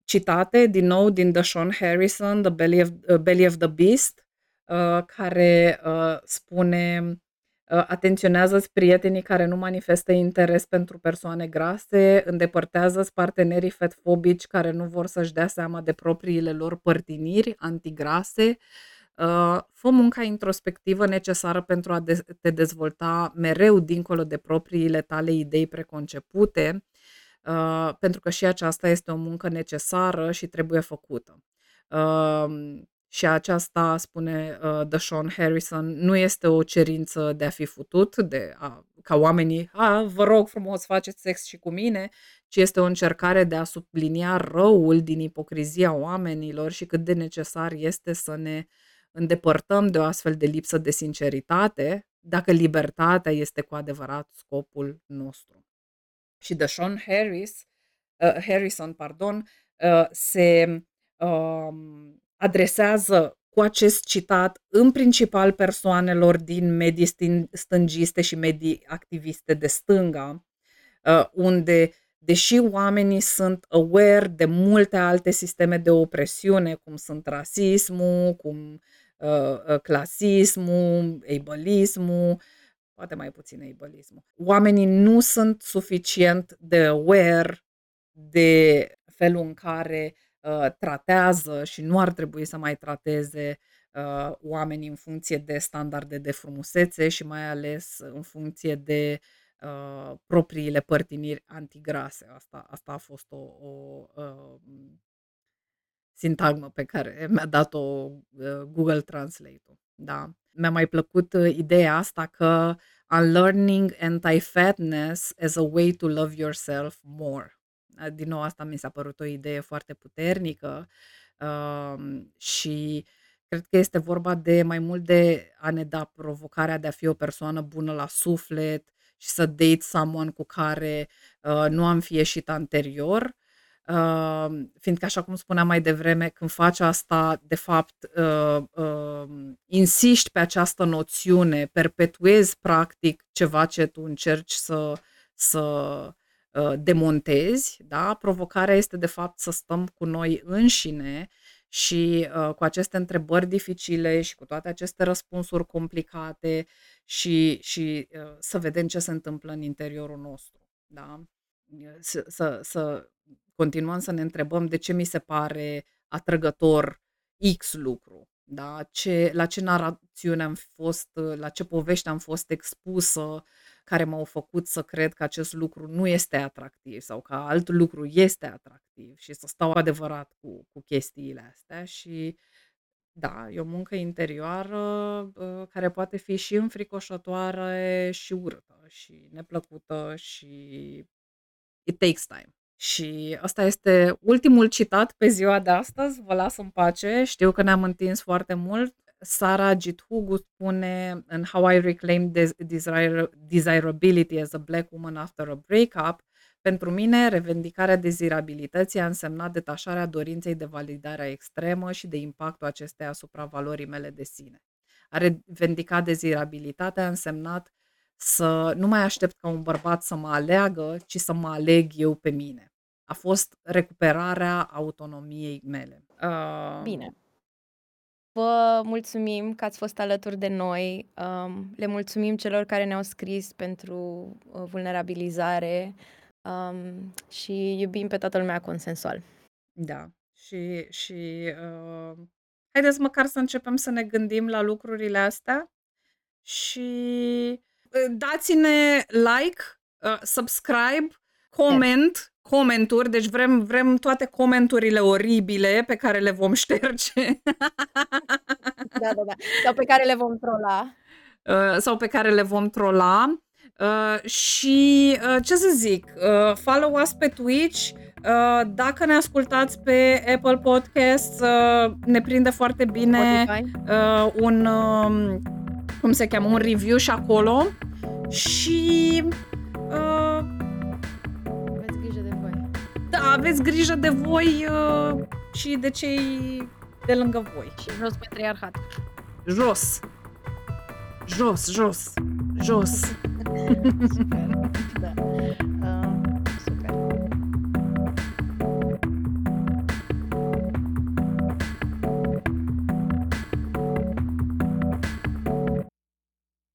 citate, din nou, din The Sean Harrison, The Belly of, uh, Belly of the Beast, uh, care uh, spune uh, atenționează-ți prietenii care nu manifestă interes pentru persoane grase, îndepărtează-ți partenerii fetfobici care nu vor să-și dea seama de propriile lor părtiniri antigrase, uh, Uh, fă munca introspectivă necesară pentru a te dezvolta mereu dincolo de propriile tale idei preconcepute. uh, pentru că și aceasta este o muncă necesară și trebuie făcută. Uh, și aceasta, spune uh, The Sean Harrison, nu este o cerință de a fi futut, de a, ca oamenii, a, vă rog frumos, faceți sex și cu mine, ci este o încercare de a sublinia răul din ipocrizia oamenilor și cât de necesar este să ne îndepărtăm de o astfel de lipsă de sinceritate, dacă libertatea este cu adevărat scopul nostru. Și The Sean Harris, uh, Harrison pardon, uh, se uh, adresează cu acest citat în principal persoanelor din medii stângiste și medii activiste de stânga, uh, unde, deși oamenii sunt aware de multe alte sisteme de opresiune, cum sunt rasismul, cum uh, uh, clasismul, ableismul, poate mai puțin ableismul, oamenii nu sunt suficient de aware de felul în care uh, tratează și nu ar trebui să mai trateze uh, oamenii în funcție de standarde de frumusețe și mai ales în funcție de uh, propriile părtiniri antigrase. Asta, asta a fost o, o uh, sintagmă pe care mi-a dat-o uh, Google Translate-ul. Da. Mi-a mai plăcut uh, ideea asta că unlearning anti-fatness as a way to love yourself more. Din nou, asta mi s-a părut o idee foarte puternică uh, și cred că este vorba de mai mult de a ne da provocarea de a fi o persoană bună la suflet și să date someone cu care uh, nu am fi ieșit anterior, Uh, fiindcă, așa cum spuneam mai devreme, când faci asta, de fapt, uh, uh, insiști pe această noțiune, perpetuezi practic ceva ce tu încerci să, să Uh, demontezi, da? Provocarea este de fapt să stăm cu noi înșine și uh, cu aceste întrebări dificile și cu toate aceste răspunsuri complicate și, și uh, să vedem ce se întâmplă în interiorul nostru, da? Să, să, să continuăm să ne întrebăm de ce mi se pare atrăgător X lucru, da? ce, la ce narațiune am fost, la ce povești am fost expusă, care m-au făcut să cred că acest lucru nu este atractiv sau că alt lucru este atractiv și să stau adevărat cu, cu chestiile astea și da, e o muncă interioară uh, care poate fi și înfricoșătoare și urâtă și neplăcută și it takes time. Și asta este ultimul citat pe ziua de astăzi. Vă las în pace. Știu că ne-am întins foarte mult. Sara Githugu spune în How I Reclaimed Desirability as a Black Woman After a Breakup, pentru mine, revendicarea dezirabilității a însemnat detașarea dorinței de validare extremă și de impactul acesteia asupra valorii mele de sine. A revendica dezirabilitatea a însemnat să nu mai aștept ca un bărbat să mă aleagă, ci să mă aleg eu pe mine. A fost recuperarea autonomiei mele. Uh, Bine. Vă mulțumim că ați fost alături de noi. Um, le mulțumim celor care ne-au scris pentru uh, vulnerabilizare um, și iubim pe toată lumea consensual. Da. Și, și uh, haideți măcar să începem să ne gândim la lucrurile astea și uh, dați-ne like, uh, subscribe, comment comenturi, deci vrem, vrem toate comenturile oribile pe care le vom șterge. Da, da, da. Sau pe care le vom trola. Uh, sau pe care le vom trola. Uh, și uh, ce să zic, uh, follow us pe Twitch. Uh, dacă ne ascultați pe Apple Podcasts, uh, ne prinde foarte bine uh, un, uh, cum se cheamă, un review și acolo. Și uh, da, aveți grijă de voi uh, și de cei de lângă voi. Și jos patriarhat. Jos. Jos, jos, jos. Super. [LAUGHS] da. [LAUGHS]